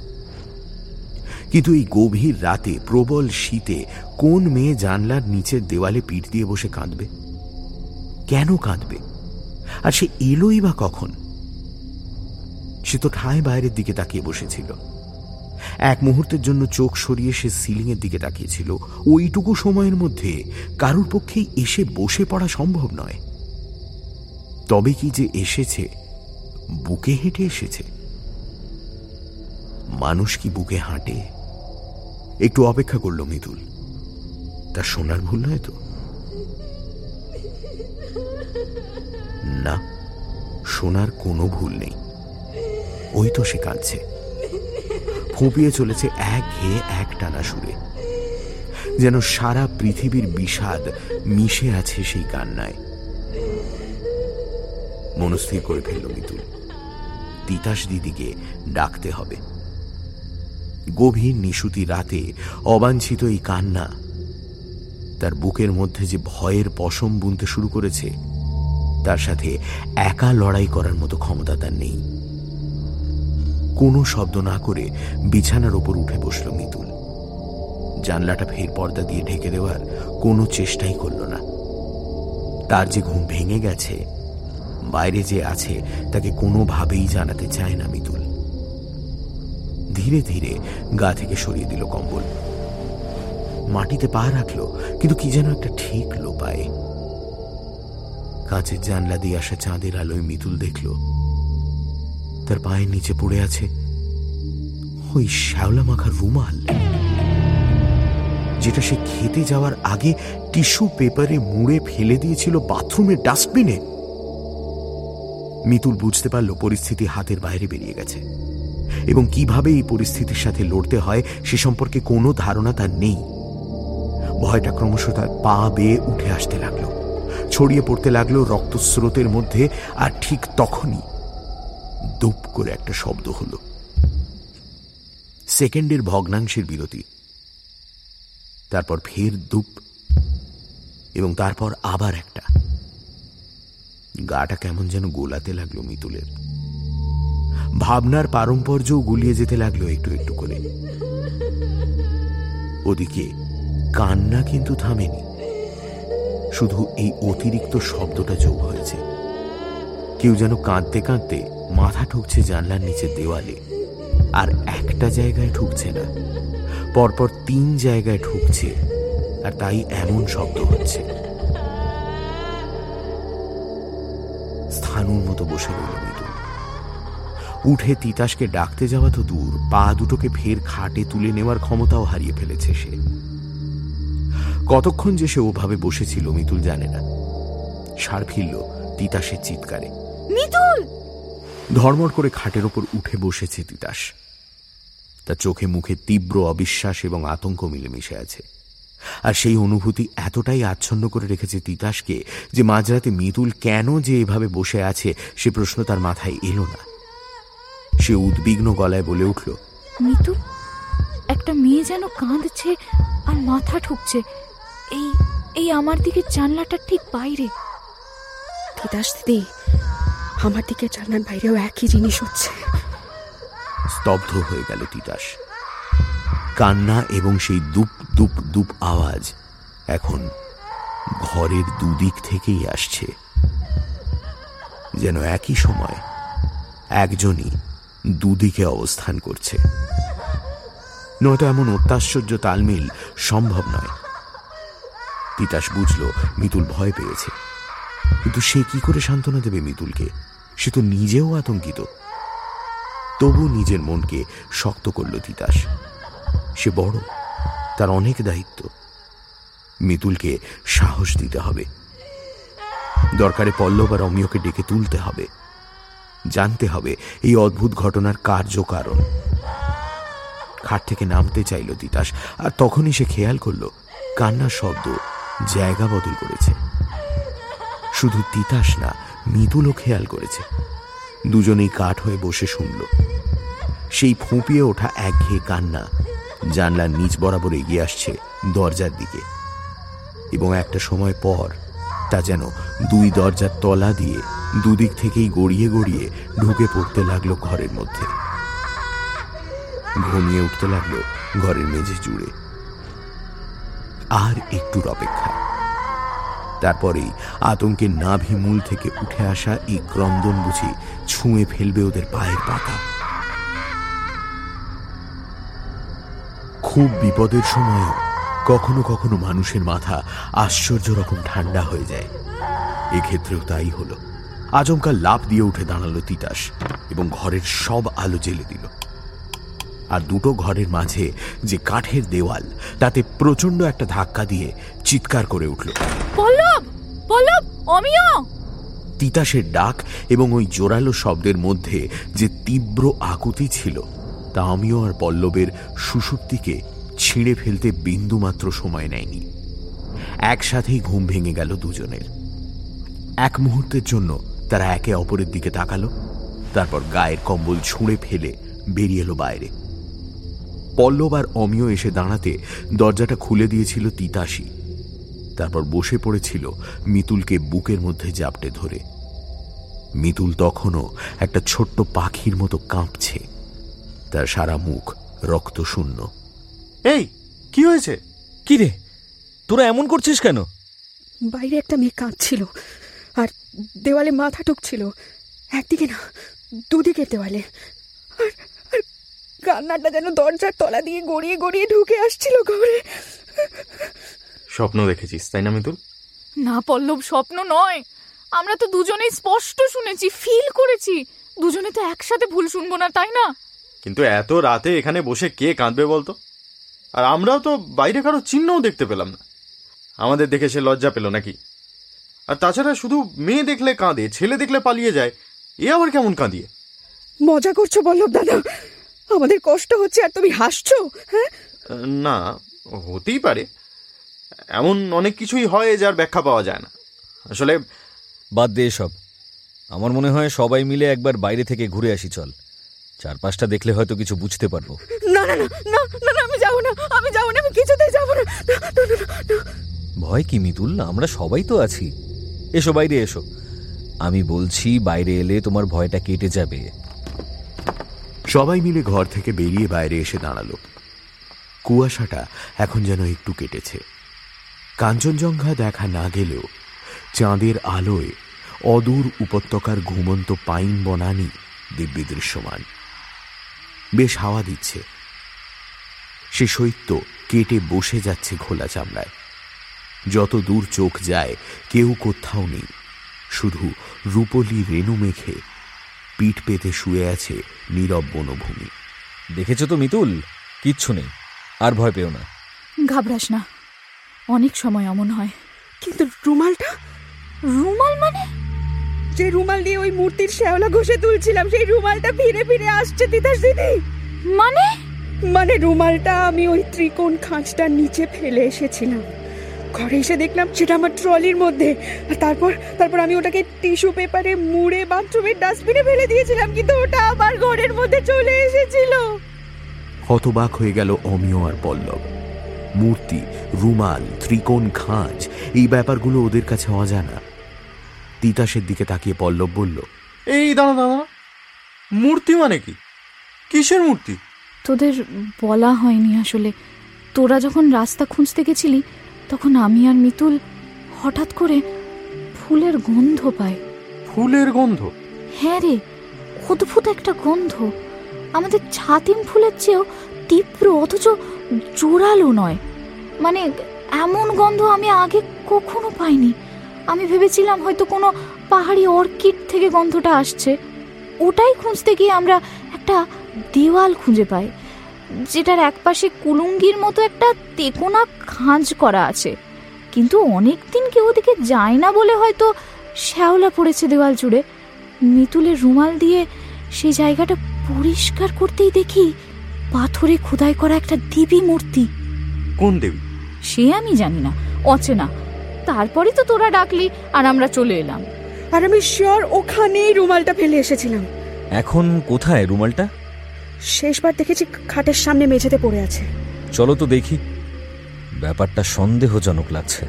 কিন্তু এই গভীর রাতে প্রবল শীতে কোন মেয়ে জানলার নিচের দেওয়ালে পিঠ দিয়ে বসে কাঁদবে? কেন কাঁদবে? আর সে এলোই বা কখন? সে তো ঠায় বাইরের দিকে তাকিয়ে বসেছিল। এক মুহূর্তের জন্য চোখ সরিয়ে সে সিলিংয়ের দিকে তাকিয়েছিল। ওইটুকু সময়ের মধ্যে কারুর পক্ষেই এসে বসে পড়া সম্ভব নয়। তবে কি যে এসেছে, বুকে হেঁটে এসেছে। মানুষ কি বুকে হাঁটে? একটু অপেক্ষা করল মিতুল তার শোনার ভুল নয় তো? না, শোনার কোনো ভুল নেই। ওই তো সে কাঁদছে। ফুঁপিয়ে চলেছে এক ঘেয়ে এক টানা সুরে। যেন সারা পৃথিবীর বিষাদ মিশে আছে সেই কান্নায়। মনস্থির করে ফেলল মিতুল। তিতাস দিদিকে ডাকতে হবে। গভীর নিশুতি রাতে অবাঞ্ছিত এই কান্না তার বুকের মধ্যে যে ভয়ের পশম বুনতে শুরু করেছে, তার সাথে একা লড়াই করার মতো ক্ষমতা তার নেই। কোনো শব্দ না করে বিছানার ওপর উঠে বসল মিতুল। জানলাটা ফের পর্দা দিয়ে ঢেকে দেওয়ার কোনো চেষ্টাই করল না। তার যে ঘুম ভেঙে গেছে, বাইরে যে আছে, তাকে কোনোভাবেই জানাতে চায় না মিতুল। ধীরে ধীরে গা থেকে সরিয়ে দিল কম্বল। মাটিতে পা রাখল, কিন্তু কি যেন একটা ঠিক পায়ে কাঁচের জানলা দিয়ে আসা চাঁদের আলোয় মিতুল দেখল তার পায়ের নিচে পড়ে আছে ওই শ্যাওলা মাখার রুমাল, যেটা সে খেতে যাওয়ার আগে টিস্যু পেপারে মুড়ে ফেলে দিয়েছিল বাথরুমের ডাস্টবিনে। মিতুল বুঝতে পারল পরিস্থিতি হাতের বাইরে বেরিয়ে গেছে এবং কীভাবে এই পরিস্থিতির সাথে লড়তে হয় সে সম্পর্কে কোনো ধারণা তার নেই। ভয়টা ক্রমশ তার পা বেয়ে উঠে আসতে লাগল, ছড়িয়ে পড়তে লাগল রক্তস্রোতের মধ্যে, আর ঠিক তখনই দুপ করে একটা শব্দ হলো। সেকেন্ডের ভগ্নাংশের বিরতি। তারপর ফের দুপ এবং তারপর আবার একটা। গাটা কেমন যেন গোলাতে লাগল মিতুলের। ভাবনার পারম্পর্যও গুলিয়ে যেতে লাগল একটু একটু করে। ওদিকে কান্না কিন্তু থামেনি। শুধু এই অতিরিক্ত শব্দটা যোগ হয়েছে। কেউ যেন কাঁদতে কাঁদতে মাথা ঠুকছে জানলার নিচের দেওয়ালে। আর একটা জায়গায় ঠুকছে না। পরপর তিন জায়গায় ঠুকছে আর তাই এমন শব্দ হচ্ছে। স্থানুর মতো বসে রইল মিটু উঠে তিতাসকে ডাকতে যাওয়া তো দূর। পা দুটোকে ফের খাটে তুলে নেওয়ার ক্ষমতাও হারিয়ে ফেলেছে সে। কতক্ষণ যে সে ওভাবে বসেছিল, মিতুল জানে না। সার ফিরল তিতাসের চিৎকারে। মিতুল ধর্মর করে খাটের ওপর উঠে বসেছে তিতাস। তার চোখে মুখে তীব্র অবিশ্বাস এবং আতঙ্ক মিলেমিশে আছে। আর সেই অনুভূতি এতটাই আচ্ছন্ন করে রেখেছে তিতাসকে যে মাঝরাতে মিতুল কেন যে এভাবে বসে আছে সে প্রশ্ন তার মাথায় এলো না। সে উদ্বিগ্ন গলায় বলে উঠল মিতুল একটা মেয়ে যেন কাঁদছে আর মাথা ঠুকছে। এই এই আমার দিকে জানলাটা ঠিক বাইরে। তিতাস দিদি আমার দিকে জানলার বাইরেও একই জিনিস হচ্ছে। স্তব্ধ হয়ে গেল তিতাস। কান্না এবং সেই দুপ দুপ দুপ আওয়াজ এখন ঘরের দুদিক থেকেই আসছে। যেন একই সময় একজনই দুদিকে অবস্থান করছে। নয়তো এমন অত্যাশ্চর্য তালমিল সম্ভব নয়। তিতাস বুঝল, মিতুল ভয় পেয়েছে। কিন্তু সে কি করে সান্ত্বনা দেবে মিতুলকে? সে তো নিজেও আতঙ্কিত। তবু নিজের মনকে শক্ত করল তিতাস। সে বড়, তার অনেক দায়িত্ব। মিতুলকে সাহস দিতে হবে। দরকারে পল্লব আর অমিয়কে ডেকে তুলতে হবে। জানতে হবে এই অদ্ভুত ঘটনার কার্যকারণ খাট থেকে নামতে চাইল তিতাস, আর তখনই সে খেয়াল করল, কান্নার শব্দ জায়গা বদল করেছে। শুধু তিতাস না মৃদুলও খেয়াল করেছে। দুজনেই কাঠ হয়ে বসে শুনল। সেই ফুঁপিয়ে ওঠা একঘেয়ে কান্না জানলার নিচ বরাবর এগিয়ে আসছে দরজার দিকে। এবং একটা সময় পর তা যেন দুই দরজার তলা দিয়ে দুদিক থেকেই গড়িয়ে গড়িয়ে ঢুকে পড়তে লাগল ঘরের মধ্যে। ঘুমিয়ে উঠতে লাগল ঘরের মেঝে জুড়ে। আর একটুর অপেক্ষা। তারপরেই নাভি মূল থেকে উঠে আসা এই ক্রন্দন বুঝি ছুঁয়ে ফেলবে ওদের পায়ের পাতা। খুব বিপদের সময়ও কখনো কখনো মানুষের মাথা আশ্চর্য রকম ঠান্ডা হয়ে যায়। এক্ষেত্রেও তাই হলো। আচমকা লাভ দিয়ে উঠে দাঁড়াল তিতাস এবং ঘরের সব আলো জেলে দিল। আর দুটো ঘরের মাঝে যে কাঠের দেওয়াল, তাতে প্রচণ্ড একটা ধাক্কা দিয়ে চিৎকার করে উঠল। পল্লব অমিয়। তিতাসের ডাক এবং ওই জোরালো শব্দের মধ্যে যে তীব্র আকুতি ছিল, তা আমিও আর পল্লবের সুষুপ্তিকে ছিঁড়ে ফেলতে বিন্দুমাত্র সময় নেয়নি। একসাথেই ঘুম ভেঙে গেল দুজনের। এক মুহূর্তের জন্য তারা একে অপরের দিকে তাকালো, তারপর গায়ের কম্বল ছুঁড়ে ফেলে বেরিয়ে এলো বাইরে। পল্লব আর অমিয় এসে দাঁড়াতে দরজাটা খুলে দিয়েছিল তিতাসি তারপর বসে পড়েছিল মিতুলকে বুকের মধ্যে জাপটে ধরে। মিতুল তখনও একটা ছোট্ট পাখির মতো কাঁপছে। তার সারা মুখ রক্ত শূন্য এই কি হয়েছে? কি রে? তোরা এমন করছিস কেন? বাইরে একটা মেয়ে কাঁদছিল আর দেওয়ালে মাথা ঠুকছিল। একদিকে না দুদিকে দেওয়ালে। আর আর কান্নাটা যেন দরজার তলা দিয়ে গড়িয়ে গড়িয়ে ঢুকে আসছিল ঘরে। স্বপ্ন দেখেছিস তাই না মিতুল? না পল্লব স্বপ্ন নয়। আমরা তো দুজনেই স্পষ্ট শুনেছি ফিল করেছি। দুজনে তো একসাথে ভুল শুনব না তাই না? কিন্তু এত রাতে এখানে বসে কে কাঁদবে বলতো? আর আমরাও তো বাইরে কারও চিহ্নও দেখতে পেলাম না। আমাদের দেখে সে লজ্জা পেল নাকি? আর তাছাড়া শুধু মেয়ে দেখলে কাঁদে ছেলে দেখলে পালিয়ে যায় এ আবার কেমন কাঁদিয়ে? মজা করছ বল্লভ দাদা। আমাদের কষ্ট হচ্ছে আর তুমি হাসছো হ্যাঁ? না হতেই পারে। এমন অনেক কিছুই হয় যার ব্যাখ্যা পাওয়া যায় না। আসলে বাদ দে সব আমার মনে হয় সবাই মিলে একবার বাইরে থেকে ঘুরে আসি চল। চারপাশটা দেখলে হয়তো কিছু বুঝতে পারব। না না না না না আমি যাব না আমি যাব না আমি কিছুতেই যাব না। ভয় কি মিতুল? আমরা সবাই তো আছি। এসো বাইরে এসো। আমি বলছি বাইরে এলে তোমার ভয়টা কেটে যাবে। সবাই মিলে ঘর থেকে বেরিয়ে বাইরে এসে দাঁড়াল। কুয়াশাটা এখন যেন একটু কেটেছে। কাঞ্চনজঙ্ঘা দেখা না গেলেও চাঁদের আলোয় অদূর উপত্যকার ঘুমন্ত পাইন বনানি দিব্যি দৃশ্যমান। বেশ হাওয়া দিচ্ছে। সে শৈত্য কেটে বসে যাচ্ছে খোলা চামড়ায়। যত দূর চোখ যায় কেউ কোথাও নেই। শুধু রূপলি রেণু মেখে পিঠ পেতে শুয়ে আছে নীরব বনভূমি। দেখেছ তো মিতুল? কিচ্ছু নেই। আর ভয় পেও না। ঘাবড়াস না। অনেক সময় অমন হয়। কিন্তু রুমালটা? রুমাল মানে? যে রুমাল দিয়ে ওই মূর্তির শ্যাওলা ঘষে তুলছিলাম সেই রুমালটা ফিরে ফিরে আসছে তিতাস দিদি। মানে? মানে রুমালটা আমি ওই ত্রিকোণ খাঁজটার নিচে ফেলে এসেছিলাম। ঘরে এসে দেখলাম সেটা আমার ট্রলির মধ্যে। আর তারপর তারপর আমি ওটাকে টিস্যু পেপারে মুড়ে বাথরুমের ডাস্টবিনে ফেলে দিয়েছিলাম কিন্তু ওটা আবার ঘরের মধ্যে চলে এসেছিল। হতবাক হয়ে গেল অমিয় আর পল্লব। মূর্তি রুমাল ত্রিকোণ খাঁজ এই ব্যাপারগুলো ওদের কাছে অজানা। তিতাসের দিকে তাকিয়ে পল্লব বলল এই দাঁড়া দাঁড়া মূর্তি মানে কি? কিসের মূর্তি? তোদের বলা হয়নি আসলে। তোরা যখন রাস্তা খুঁজতে গেছিলি তখন আমি আর মিতুল হঠাৎ করে ফুলের গন্ধ পাই। ফুলের গন্ধ? হ্যাঁ রে অদ্ভুত একটা গন্ধ। আমাদের ছাতিম ফুলের চেয়েও তীব্র অথচ জোরালো নয়। মানে এমন গন্ধ আমি আগে কখনো পাইনি। আমি ভেবেছিলাম হয়তো কোনো পাহাড়ি অর্কিড থেকে গন্ধটা আসছে। ওটাই খুঁজতে গিয়ে আমরা একটা দেওয়াল খুঁজে পাই, যেটার একপাশে কুলুঙ্গির মতো একটা তেকোনা খাঁজ করা আছে। কিন্তু অনেক দিন কেউ ওদিকে যায় না বলে হয়তো শ্যাওলা পড়েছে দেওয়াল জুড়ে। মিতুলের রুমাল দিয়ে সেই জায়গাটা পরিষ্কার করতেই দেখি পাথরে খোদাই করা একটা দেবী মূর্তি। কোন দেবী? সে আমি জানি না অচেনা। তারপরে তো তোরা ডাকলি আর আমরা চলে এলাম। আর আমি শিওর ওখানেই রুমালটা ফেলে এসেছিলাম। এখন কোথায় রুমালটা? শেষবার দেখেছি খাটের সামনে মেঝেতে পড়ে আছে। চলো তো দেখি। ব্যাপারটা সন্দেহজনক লাগছে।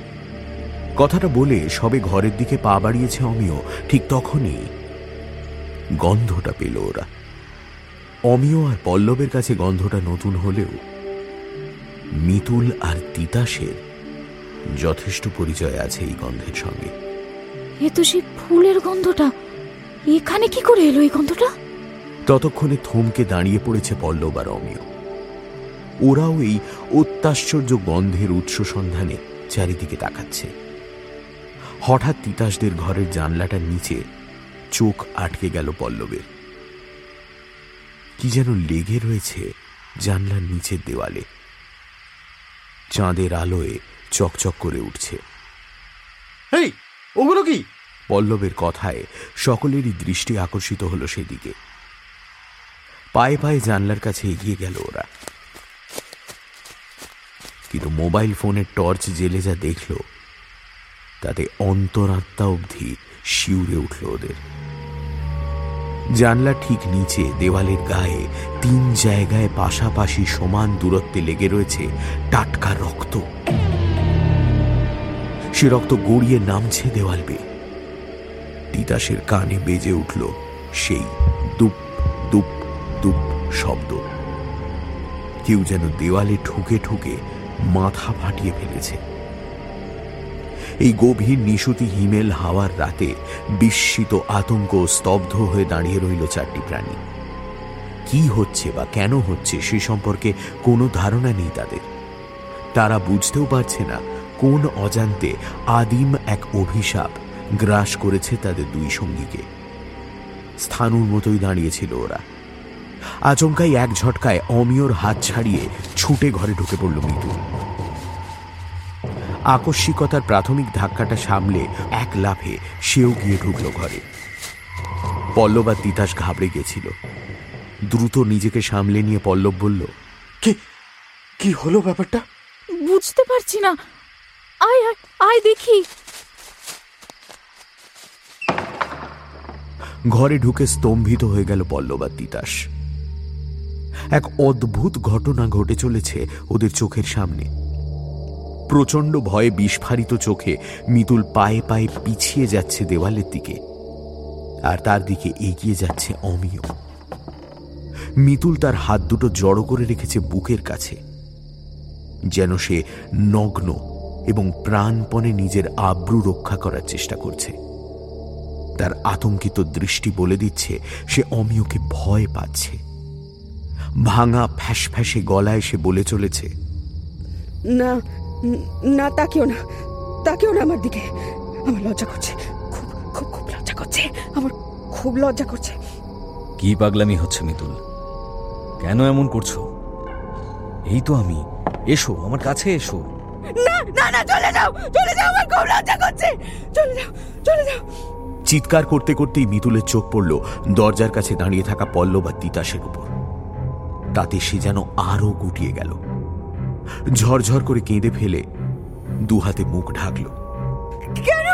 কথাটা বলে সবে ঘরের দিকে পা বাড়িয়েছে অমিয়। ঠিক তখনই গন্ধটা পেল ওরা। অমিয় আর পল্লবের কাছে গন্ধটা নতুন হলেও মিতুল আর তিতাসের যথেষ্ট পরিচয় আছে এই গন্ধের সঙ্গে। এ তো সেই ফুলের গন্ধটা। এখানে কি করে এলো এই গন্ধটা? ততক্ষণে থমকে দাঁড়িয়ে পড়েছে পল্লব আর অমিয়। ওরাও এই অত্যাশ্চর্য গন্ধের উৎস সন্ধানে চারিদিকে তাকাচ্ছে। হঠাৎ তিতাসদের ঘরের জানলাটার নিচে চোখ আটকে গেল পল্লবের। কি যেন লেগে রয়েছে জানলার নিচের দেওয়ালে। চাঁদের আলোয় চকচক করে উঠছে। এই ওগুলো কি? পল্লবের কথায় সকলেরই দৃষ্টি আকর্ষিত হলো সেদিকে। পায়ে পায়ে জানলার কাছে এগিয়ে গেল ওরা। কিন্তু মোবাইল ফোনের টর্চ জেলে যা দেখল তাতে অন্তরাত্মা অবধি শিউরে উঠল ওদের। জানলা ঠিক নিচে, দেওয়ালের গায়ে তিন জায়গায় পাশাপাশি সমান দূরত্বে লেগে রয়েছে টাটকা রক্ত। সে রক্ত গড়িয়ে নামছে দেওয়াল বেয়ে তিতাসের কানে বেজে উঠল সেই দুপ দুপ দুপ শব্দ। কেউ যেন দেওয়ালে ঠুকে ঠুকে মাথা ফাটিয়ে ফেলেছে। এই গভীর নিশুতি হিমেল হাওয়ার রাতে বিস্মিত আতঙ্ক স্তব্ধ হয়ে দাঁড়িয়ে রইল চারটি প্রাণী। কি হচ্ছে বা কেন হচ্ছে সে সম্পর্কে কোনো ধারণা নেই তাদের। তারা বুঝতেও পারছে না কোন অজান্তে আদিম এক অভিশাপ গ্রাস করেছে তাদের দুই সঙ্গীকে। স্থানুর মতোই দাঁড়িয়েছিল ওরা। আচমকাই এক ঝটকায় অমিয়র হাত ছাড়িয়ে ছুটে ঘরে ঢুকে পড়ল মৃদু। আকস্মিকতার প্রাথমিক ধাক্কাটা সামলে এক লাফে সেও গিয়ে ঢুকলো ঘরে। পল্লব আর তিতাস ঘাবড়ে গেছিল। দ্রুত নিজেকে সামলে নিয়ে পল্লব বলল কি? কি হলো ব্যাপারটা? বুঝতে পারছি না। আয় আয় আয় দেখি। ঘরে ঢুকে স্তম্ভিত হয়ে গেল পল্লব আর তিতাস। এক অদ্ভুত ঘটনা ঘটে চলেছে ওদের চোখের সামনে। প্রচণ্ড ভয়ে বিস্ফারিত চোখে মিতুল পায়ে পায়ে পিছিয়ে যাচ্ছে দেওয়ালের দিকে। আর তার দিকে এগিয়ে যাচ্ছে অমিয়। মিতুল তার হাত দুটো জড়ো করে রেখেছে বুকের কাছে। যেন সে নগ্ন এবং প্রাণপণে নিজের আব্রু রক্ষা করার চেষ্টা করছে। তার আতঙ্কিত দৃষ্টি বলে দিচ্ছে, সে অমিয়কে ভয় পাচ্ছে। ভাঙা ফ্যাস ফ্যাসে গলায় সে বলে চলেছে, না ন- তাকেও না। তাকেও না আমার দিকে। আমার লজ্জা করছে। খুব খুব খুব লজ্জা করছে। আমার খুব লজ্জা করছে। কি পাগলামি হচ্ছে মিতুল? কেন এমন করছ? এই তো আমি। এসো আমার কাছে এসো। না না না চলে যাও চলে যাও আমার খুব লজ্জা করছে। চলে যাও চলে যাও। চিৎকার করতে করতেই মিতুলের চোখ পড়ল দরজার কাছে দাঁড়িয়ে থাকা পল্লব আর তিতাসের উপর। তাতে সে যেন আরও গুটিয়ে গেল। ঝরঝর করে কেঁদে ফেলে দু হাতে মুখ ঢাকল। কেন?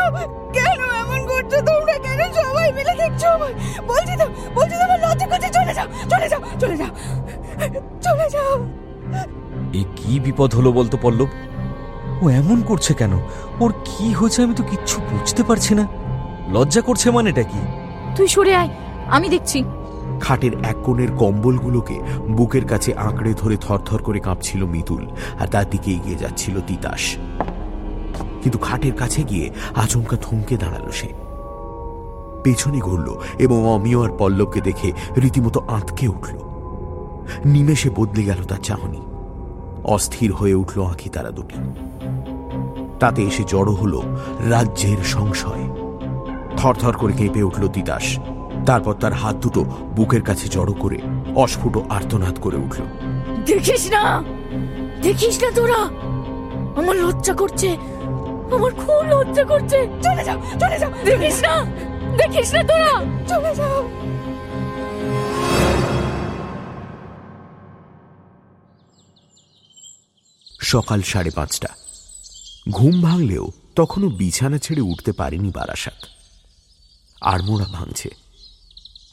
কেন এমন করছ তোমরা? কেন সবাই মিলে দেখছ আমায়? বলছি তো বলছি তো আমার লজ্জা করছে। চলে যাও চলে যাও চলে যাও চলে যাও। এই কি বিপদ হলো বলতো পল্লব? ও এমন করছে কেন? ওর কি হয়েছে আমি তো কিচ্ছু বুঝতে পারছি না। লজ্জা করছে মানেটা কি? তুই সরে আয় আমি দেখছি। খাটের এক কোণের কম্বলগুলোকে বুকের কাছে আঁকড়ে ধরে থরথর করে কাঁপছিল মিতুল, আর তার দিকে এগিয়ে যাচ্ছিল তিতাস। কিন্তু খাটের কাছে গিয়ে আচমকা থমকে দাঁড়াল সে। পেছনে ঘুরল এবং অমিয় আর পল্লবকে দেখে রীতিমতো আঁতকে উঠল। নিমেষে বদলে গেল তার চাহনি। অস্থির হয়ে উঠল আঁখি তারা দুটি। তাতে এসে জড়ো হল রাজ্যের সংশয়। থরথর করে কেঁপে উঠল তিতাস। তারপর তার হাত দুটো বুকের কাছে জড়ো করে অস্ফুট আর্তনাদ করে উঠল। দেখিস না! দেখিস না তোরা! আমার লজ্জা করছে। আমার খুব লজ্জা করছে। চলে যাও চলে যাও! দেখিস না! দেখিস না তোরা! চলে যাও! সকাল সাড়ে পাঁচটা। ঘুম ভাঙলেও তখনও বিছানা ছেড়ে উঠতে পারেনি বারাসাত। আড়মোড়া ভাঙছে।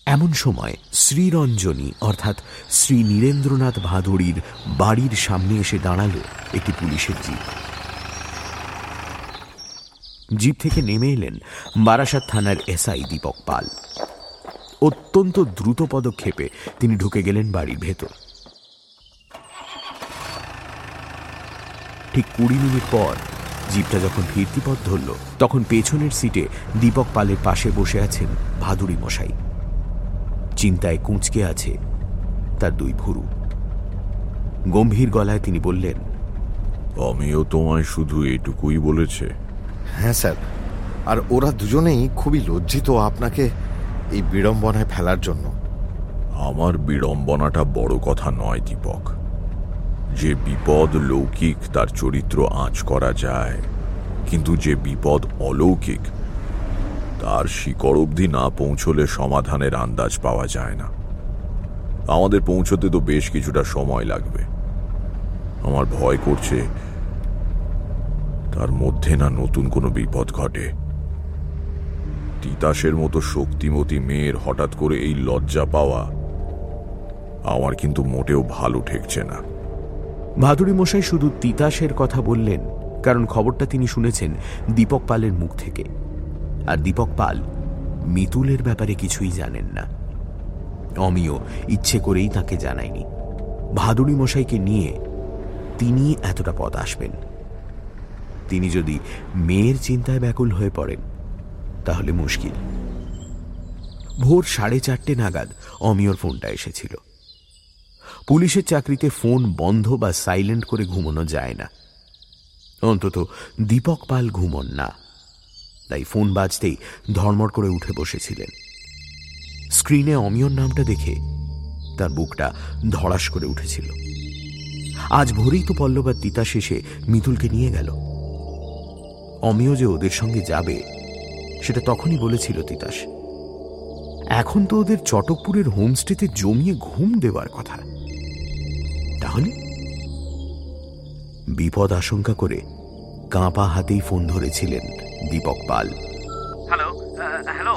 এমন সময় শ্রীরঞ্জনী, অর্থাৎ শ্রী নীরেন্দ্রনাথ ভাদুড়ির বাড়ির সামনে এসে দাঁড়াল একটি পুলিশের জিপ। জিপ থেকে নেমে এলেন বারাসাত থানার এসআই দীপক পাল। অত্যন্ত দ্রুত পদক্ষেপে তিনি ঢুকে গেলেন বাড়ির ভেতর। ঠিক কুড়ি মিনিট পর জিপটা যখন ফিরতি পথ ধরল, তখন পেছনের সিটে দীপক পালের পাশে বসে আছেন ভাদুড়ি মশাই। চিন্তায় কুঁচকে আছে তার দুই ভুরু। গম্ভীর গলায় তিনি বললেন আমিও তোমায় শুধু এটুকুই বলেছে। হ্যাঁ স্যার আর ওরা দুজনেই খুবই লজ্জিত আপনাকে এই বিড়ম্বনায় ফেলার জন্য। আমার বিড়ম্বনাটা বড় কথা নয় দীপক। যে বিপদ লৌকিক তার চরিত্র আঁচ করা যায়। কিন্তু যে বিপদ অলৌকিক তার শিকড় অবধি না পৌঁছলে সমাধানের আন্দাজ পাওয়া যায় না। আমাদের পৌঁছতে তো বেশ কিছুটা সময় লাগবে। আমার ভয় করছে তার মধ্যে না নতুন কোনো বিপদ ঘটে। তিতাসের মতো শক্তিমতী মেয়ের হঠাৎ করে এই লজ্জা পাওয়া আমার কিন্তু মোটেও ভালো ঠেকছে না। ভাদুড়ি মশাই শুধু তিতাসের কথা বললেন, কারণ খবরটা তিনি শুনেছেন দীপক পালের মুখ থেকে। আর দীপক পাল মিতুলের ব্যাপারে কিছুই জানেন না। অমিও ইচ্ছে করেই তাকে জানায়নি। ভাদুড়ি মশাইকে নিয়ে তিনি এতটা পথ আসবেন। তিনি যদি মেয়ের চিন্তায় ব্যাকুল হয়ে পড়েন, তাহলে মুশকিল। ভোর সাড়ে চারটে নাগাদ অমিয়র ফোনটা এসেছিল। পুলিশের চাকরিতে ফোন বন্ধ বা সাইলেন্ট করে ঘুমানো যায় না। অন্তত দীপক পাল ঘুমন না। তাই ফোন বাজতেই ধর্মর করে উঠে বসেছিলেন। স্ক্রিনে অমিয়র নামটা দেখে তার বুকটা ধড়াস করে উঠেছিল। আজ ভোরেই তো পল্লবার তিতা শেষে মিতুলকে নিয়ে গেল। অমিয় যে ওদের সঙ্গে যাবে, সেটা তখনই বলেছিল তিতাস। এখন তো ওদের চটকপুরের হোমস্টেতে জমিয়ে ঘুম দেওয়ার কথা। তাহলে? বিপদ আশঙ্কা করে কাঁপা হাতেই ফোন ধরেছিলেন দীপক পাল। হ্যালো হ্যালো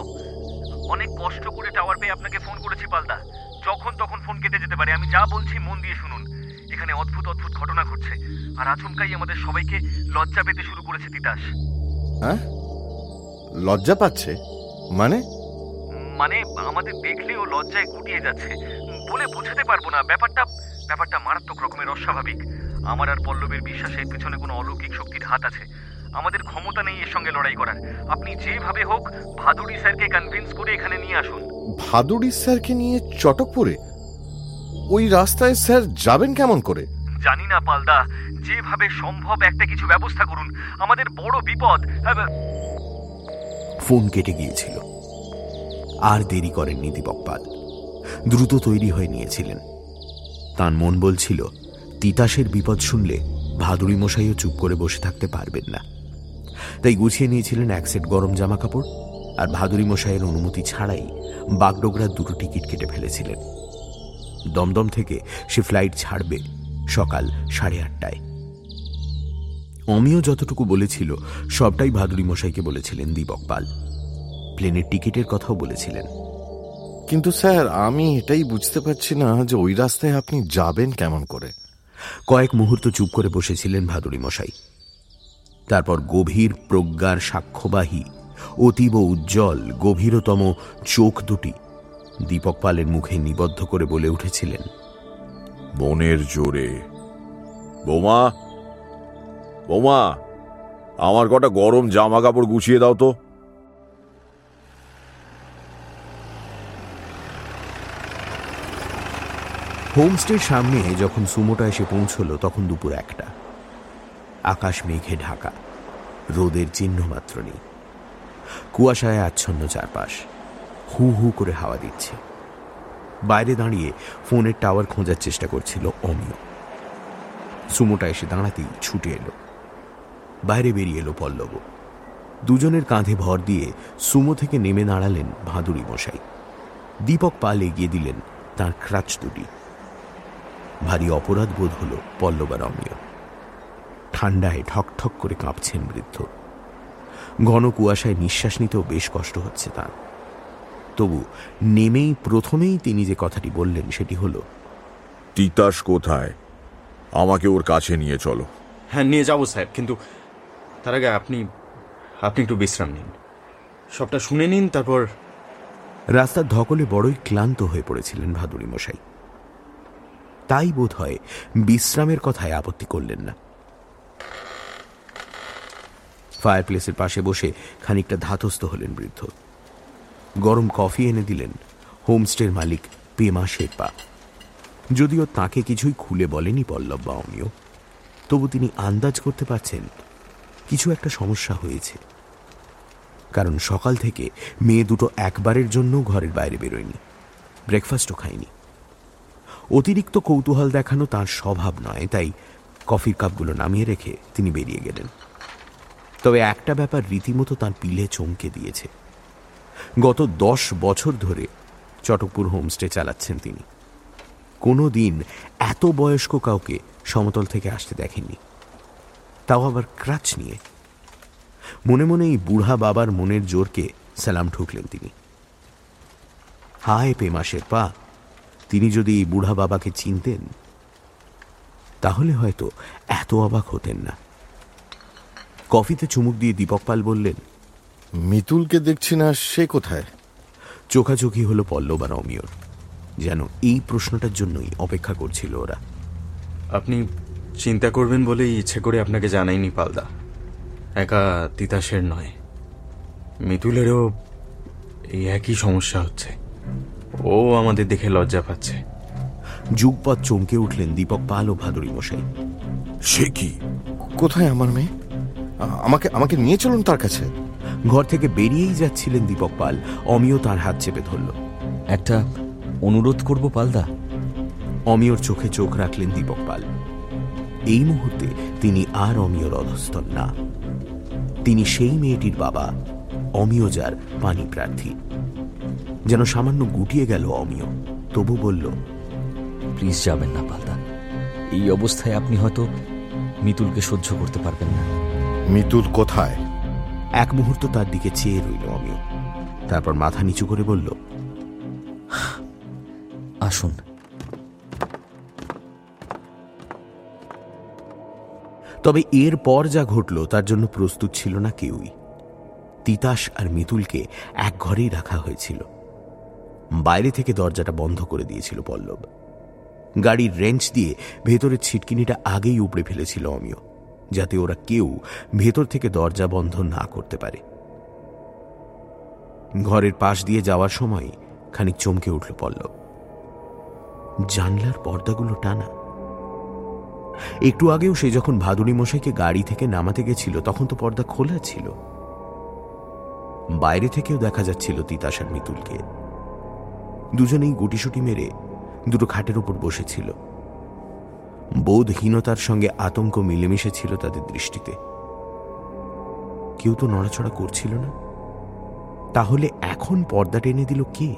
অনেক কষ্ট করে টাওয়ার পেয়ে আপনাকে ফোন করেছি পালদা। যখন তখন ফোন কেটে যেতে পারে। আমি যা বলছি মন দিয়ে শুনুন। এখানে অদ্ভুত অদ্ভুত ঘটনা ঘটছে। আর আচমকাই আমাদের সবাইকে লজ্জা পেতে শুরু করেছে তিতাস। হ্যাঁ? লজ্জা পাচ্ছে? মানে? মানে আমাদের দেখলেও লজ্জায় গুটিয়ে যাচ্ছে। বলে বোঝাতে পারব না। ব্যাপারটা ব্যাপারটা মারাত্মক রকমের অস্বাভাবিক। আমার আর পল্লবের বিশ্বাসের পেছনে কোনো অলৌকিক শক্তির হাত আছে। আমাদের ক্ষমতা নেই এর সঙ্গে লড়াই করার। আপনি যেভাবে হোক ভাদুড়ি স্যারকে কনভিন্স করে এখানে নিয়ে আসুন। ভাদুড়ি স্যারকে নিয়ে চটকপুরে? ওই রাস্তায় স্যার যাবেন কেমন করে? জানি না পালদা। যেভাবে সম্ভব একটা কিছু ব্যবস্থা করুন। আমাদের বড় বিপদ। ফোন কেটে গিয়েছিল। আর দেরি করেননি দীপক পাল দ্রুত তৈরি হয়ে নিয়েছিলেন। তার মন বলছিল তিতাসের বিপদ শুনলে ভাদুড়ি মশাইও চুপ করে বসে থাকতে পারবেন না। তাই গুছিয়ে নিয়েছিলেন এক সেট গরম জামা কাপড় আর ভাদুড়ি মশাইয়ের অনুমতি ছাড়াই বাগডোগরা দুটো টিকিট কেটে ফেলেছিলেন। দমদম থেকে সে ফ্লাইট ছাড়বে সকাল সাড়ে আটটায়। অমিও যতটুকু বলেছিল সবটাই ভাদুড়ি মশাইকে বলেছিলেন দীপক পাল। প্লেনের টিকিটের কথাও বলেছিলেন। কিন্তু স্যার আমি এটাই বুঝতে পারছি না যে ওই রাস্তায় আপনি যাবেন কেমন করে। কয়েক মুহূর্ত চুপ করে বসেছিলেন ভাদুড়ি মশাই। তারপর গভীর প্রজ্ঞার সাক্ষ্যবাহী অতীব উজ্জ্বল গভীরতম চোখ দুটি দীপক পালের মুখে নিবদ্ধ করে বলে উঠেছিলেন মনের জোরে বোমা বোমা আমার কটা গরম জামা কাপড় গুছিয়ে দাও তো। হোমস্টের সামনে যখন সুমোটা এসে পৌঁছল তখন দুপুর একটা। আকাশ মেঘে ঢাকা। রোদের চিহ্ন মাত্র নেই। কুয়াশায় আচ্ছন্ন চারপাশ। হু হু করে হাওয়া দিচ্ছে। বাইরে দাঁড়িয়ে ফোনের টাওয়ার খোঁজার চেষ্টা করছিল অমিয়। সুমোটা এসে দাঁড়াতেই ছুটে এলো। বাইরে বেরিয়ে এলো পল্লব। দুজনের কাঁধে ভর দিয়ে সুমো থেকে নেমে দাঁড়ালেন ভাদুরী মশাই। দীপক পাল এগিয়ে দিলেন তার ক্রাচ দুটি। ভারী অপরাধ বোধ হল পল্লবার অমিয়। ঠান্ডায় ঠকঠক করে কাঁপছেন বৃদ্ধ। ঘন কুয়াশায় নিঃশ্বাস নিতেও বেশ কষ্ট হচ্ছে তার। তবু নেমেই প্রথমেই তিনি যে কথাটি বললেন সেটি হল তিতাস কোথায়? আমাকে ওর কাছে নিয়ে চলো। হ্যাঁ নিয়ে যাব সাহেব কিন্তু তার আগে আপনি আপনি একটু বিশ্রাম নিন। সবটা শুনে নিন তারপর রাস্তার ধকলে বড়ই ক্লান্ত হয়ে পড়েছিলেন ভাদুরী মশাই। তাই বোধ হয় বিশ্রামের কথায় আপত্তি করলেন না। ফায়ার প্লেসের পাশে বসে খানিকটা ধাতস্থ হলেন বৃদ্ধ। গরম কফি এনে দিলেন হোমস্টের মালিক পেমা শেরপা। যদিও তাকে কিছুই খুলে বলেনি পল্লব বা অমিয় তবু তিনি আন্দাজ করতে পারছেন কিছু একটা সমস্যা হয়েছে। কারণ সকাল থেকে মেয়ে দুটো একবারের জন্য ঘরের বাইরে বেরোয়নি, ব্রেকফাস্টও খায়নি। অতিরিক্ত কৌতূহল দেখানো তার স্বভাব নয়, তাই কফির কাপগুলো নামিয়ে রেখে তিনি বেরিয়ে গেলেন। তবে একটা ব্যাপার রীতিমতো তার পিলে চমকে দিয়েছে। গত দশ বছর ধরে চটকপুর হোমস্টে চালাচ্ছেন তিনি। কোনো দিন এত বয়স্ক কাউকে সমতল থেকে আসতে দেখেননি। তাও আবার ক্রাচ নিয়ে। মনে মনে এই বুড়া বাবার মনের জোরকে সালাম ঠুকলেন তিনি। হায় পেমা শেরপা তিনি যদি এই বুড়া বাবাকে চিনতেন, তাহলে হয়তো এত অবাক হতেন না। কফিতে চুমুক দিয়ে দীপক পাল বললেন মিতুলকে দেখছি না সে কোথায়? চোখাচোখি হলো পল্লব আর অমিয়র যেন এই প্রশ্নটার জন্যই অপেক্ষা করছিল ওরা। আপনি চিন্তা করবেন বলেই ইচ্ছে করে আপনাকে জানাইনি পালদা। একা তিতাসের নয়। মিতুলেরও এই একই সমস্যা হচ্ছে। ও আমাদের দেখে লজ্জা পাচ্ছে। যুগপথ চমকে উঠলেন দীপক পাল ও ভাদুরী মশাই। সে কি? কোথায় আমার মেয়ে? আমাকে আমাকে নিয়ে চলুন তার কাছে। ঘর থেকে বেরিয়েই যাচ্ছিলেন দীপক পাল। অমিয় তার হাত চেপে ধরল। একটা অনুরোধ করব পালদা। অমিয়র চোখে চোখ রাখলেন দীপক পাল। এই মুহূর্তে তিনি আর অমিয়র অধস্তন না। তিনি সেই মেয়েটির বাবা অমিয় যার পানি প্রার্থী। যেন সামান্য গুটিয়ে গেল অমিয়। তবু বলল প্লিজ যাবেন না পালদা। এই অবস্থায় আপনি হয়তো মিতুলকে সহ্য করতে পারবেন না। মিতুল কোথায়? এক মুহূর্ত তার দিকে চেয়ে রইল অমিয় তারপর মাথা নিচু করে বলল, আসুন। তবে এর পর যা ঘটল, তার জন্য প্রস্তুত ছিল না কেউই। তিতাস আর মিতুলকে এক ঘরেই রাখা হয়েছিল। বাইরে থেকে দরজাটা বন্ধ করে দিয়েছিল পল্লব। গাড়ির রেঞ্চ দিয়ে ভেতরের ছিটকিনিটা আগেই উপড়ে ফেলেছিল অমিয় যাতে ওরা কেউ ভেতর থেকে দরজা বন্ধ না করতে পারে। ঘরের পাশ দিয়ে যাওয়ার সময় খানিক চমকে উঠল পল্লব। জানলার পর্দাগুলো টানা। একটু আগেও সে যখন ভাদুরী মশাইকে গাড়ি থেকে নামাতে গেছিল, তখন তো পর্দা খোলা ছিল। বাইরে থেকেও দেখা যাচ্ছিল তিতাস আর মিতুলকে। দুজনেই গুটিসুটি মেরে দুটো খাটের উপর বসেছিল। বোধহীনতার সঙ্গে আতঙ্ক মিলেমিশে ছিল তাদের দৃষ্টিতে। কেউ তো নড়াচড়া করছিল না। তাহলে এখন পর্দা টেনে দিল কে?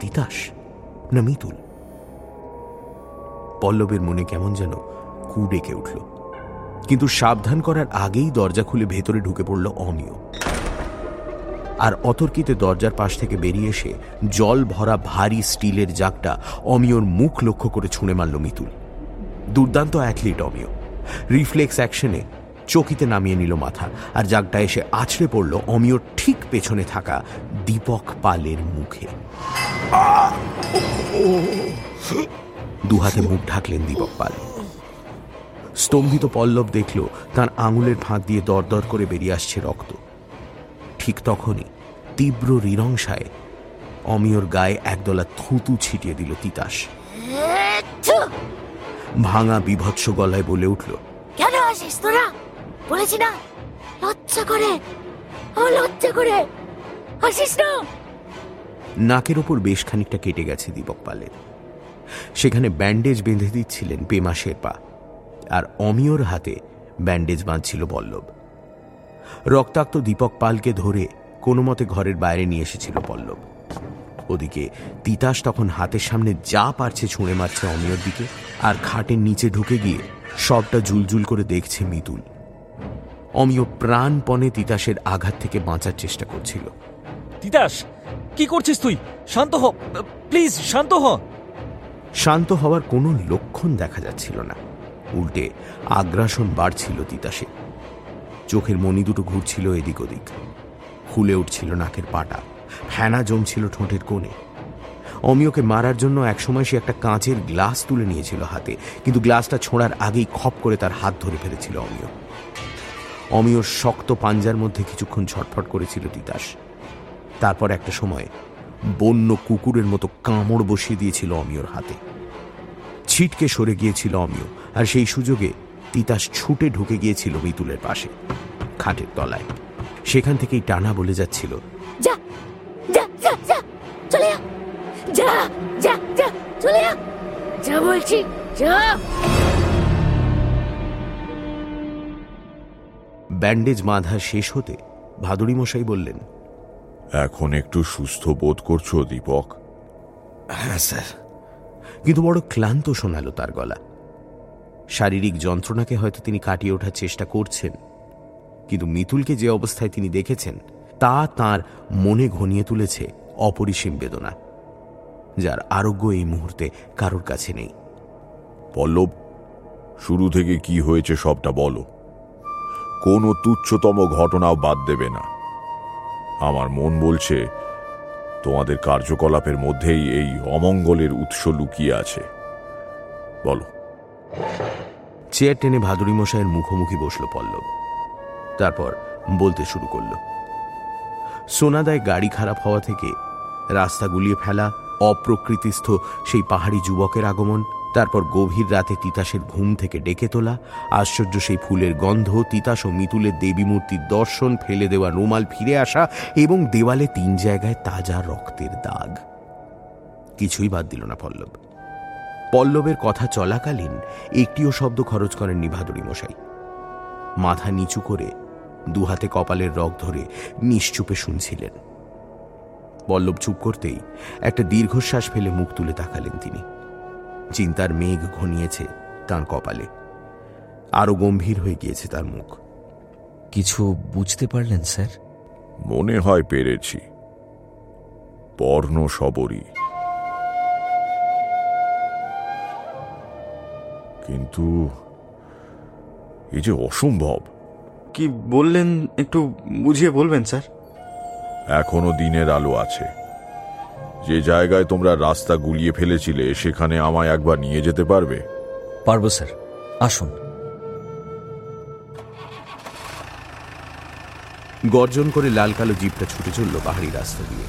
তিতাস না মিতুল? পল্লবের মনে কেমন যেন কু ডেকে উঠল। কিন্তু সাবধান করার আগেই দরজা খুলে ভেতরে ঢুকে পড়ল অমিয় আর অতর্কিতে দরজার পাশ থেকে বেরিয়ে এসে জল ভরা ভারী স্টিলের জাগটা অমিয়র মুখ লক্ষ্য করে ছুঁড়ে মারল মিতুল। দুর্দান্ত অ্যাথলিট অমিয়। রিফ্লেক্স অ্যাকশনে চকিতে নামিয়ে নিল মাথা আর জাগটা এসে আছড়ে পড়ল অমিয়র ঠিক পেছনে থাকা দীপক পালের মুখে। দুহাতে মুখ ঢাকলেন দীপক পাল। স্তম্ভিত পল্লব দেখল তার আঙুলের ফাঁক দিয়ে দরদর করে বেরিয়ে আসছে রক্ত। ঠিক তখনই তীব্র রিরংসায় অমিয়র গায়ে একদলা থুতু ছিটিয়ে দিল তিতাস। ভাঙা বিভৎস গলায় বলে উঠল কেন আসিস তোরা? বলেছি না। লজ্জা করে। লজ্জা করে। আসিস না। নাকের ওপর বেশ খানিকটা কেটে গেছে দীপক পালের। সেখানে ব্যান্ডেজ বেঁধে দিচ্ছিলেন পেমা শেরপা আর অমিয়র হাতে ব্যান্ডেজ বাঁধছিল পল্লব। রক্তাক্ত দীপক পালকে ধরে কোনো মতে ঘরের বাইরে নিয়ে এসেছিল পল্লব। ওদিকে। তিতাস তখন হাতের সামনে যা পারছে ছুঁড়ে মারছে অমিয়র দিকে আর খাটের নিচে ঢুকে গিয়ে সবটা জুলজুল করে দেখছে মিতুল। অমিয় প্রাণপণে তিতাসের আঘাত থেকে বাঁচার চেষ্টা করছিল। তিতাস কি করছিস তুই? শান্ত হ প্লিজ শান্ত হ। শান্ত হওয়ার কোনো লক্ষণ দেখা যাচ্ছিল না। উল্টে আগ্রাসন বাড়ছিল তিতাসে চোখের মনি দুটো ঘুরছিল এদিক ওদিক। ফুলে উঠছিল নাকের পাটা। ফেনা জমছিল ঠোঁটের কোণে। অমিয়কে মারার জন্য একসময় সে একটা কাঁচের গ্লাস তুলে নিয়েছিল হাতে, কিন্তু গ্লাসটা ছোঁড়ার আগেই খপ করে তার হাত ধরে ফেলেছিল অমিয়। অমিয়র শক্ত পাঞ্জার মধ্যে কিছুক্ষণ ছটফট করেছিল তিতাস। তারপর একটা সময় বন্য কুকুরের মতো কামড় বসিয়ে দিয়েছিল অমিয়র হাতে। ছিটকে সরে গিয়েছিল অমিয়, আর সেই সুযোগে তিতাস ছুটে ঢুকে গিয়েছিল মিতুলের পাশে, খাটের তলায়। সেখান থেকেই টানা বলে যাচ্ছিল, যা চলে যা যা যা যা চলে যা যা বলছি যা। ব্যান্ডেজ বাঁধা শেষ হতে ভাদুড়ি মশাই বললেন এখন একটু সুস্থ বোধ করছ দীপক? হ্যাঁ স্যার। কিন্তু বড় ক্লান্ত শোনালো তার গলা। শারীরিক যন্ত্রণাকে হয়তো তিনি কাটিয়ে ওঠার চেষ্টা করছেন কিন্তু মিতুলকে যে অবস্থায় তিনি দেখেছেন তা তার মনে ঘনিয়ে তুলেছে। অপরিসীম বেদনা যার আরোগ্য এই মুহূর্তে কারোর কাছে নেই। পল্লব শুরু থেকে কি হয়েছে সবটা বলো। কোনো তুচ্ছতম ঘটনাও বাদ দেবে না। আমার মন বলছে তোমাদের কার্যকলাপের মধ্যেই এই অমঙ্গলের উৎস লুকিয়ে আছে। বলো। চেয়ার টেনে ভাদুরী মশাইয়ের মুখোমুখি বসল পল্লব। তারপর বলতে শুরু করল সোনাদায় গাড়ি খারাপ হওয়া থেকে রাস্তা গুলিয়ে ফেলা, অপ্রকৃতিস্থ সেই পাহাড়ি যুবকের আগমন, তারপর গভীর রাতে তিতাসের ঘুম থেকে ডেকে তোলা, আশ্চর্য সেই ফুলের গন্ধ, তিতাস ও মিতুলের দেবী মূর্তির দর্শন, ফেলে দেওয়া রুমাল ফিরে আসা এবং দেওয়ালে তিন জায়গায় তাজা রক্তের দাগ। কিছুই বাদ দিল না পল্লব। পল্লবের কথা চলাকালীন একটিও শব্দ খরচ করেননি ভাদুরী মশাই। মাথা নিচু করে দুহাতে কপালের রগ ধরে নিশ্চুপে শুনছিলেন। পল্লব চুপ করতেই একটা দীর্ঘশ্বাস ফেলে মুখ তুলে তাকালেন তিনি। চিন্তার মেঘ ঘনিয়েছে তার কপালে। আরও গম্ভীর হয়ে গিয়েছে তার মুখ। কিছু বুঝতে পারলেন স্যার? মনে হয় পেরেছি। পর্ণ সবরী। কিন্তু এই যে অসম্ভব। কি বললেন একটু বুঝিয়ে বলবেন স্যার? এখনও দিনের আলো আছে। যে জায়গায় তোমরা রাস্তা গুলিয়ে ফেলেছিলে সেখানে আমায় একবার নিয়ে যেতে পারবে? পারব স্যার। আসুন। গর্জন করে লাল কালো জিপটা ছুটে চলল পাহাড়ি রাস্তা দিয়ে।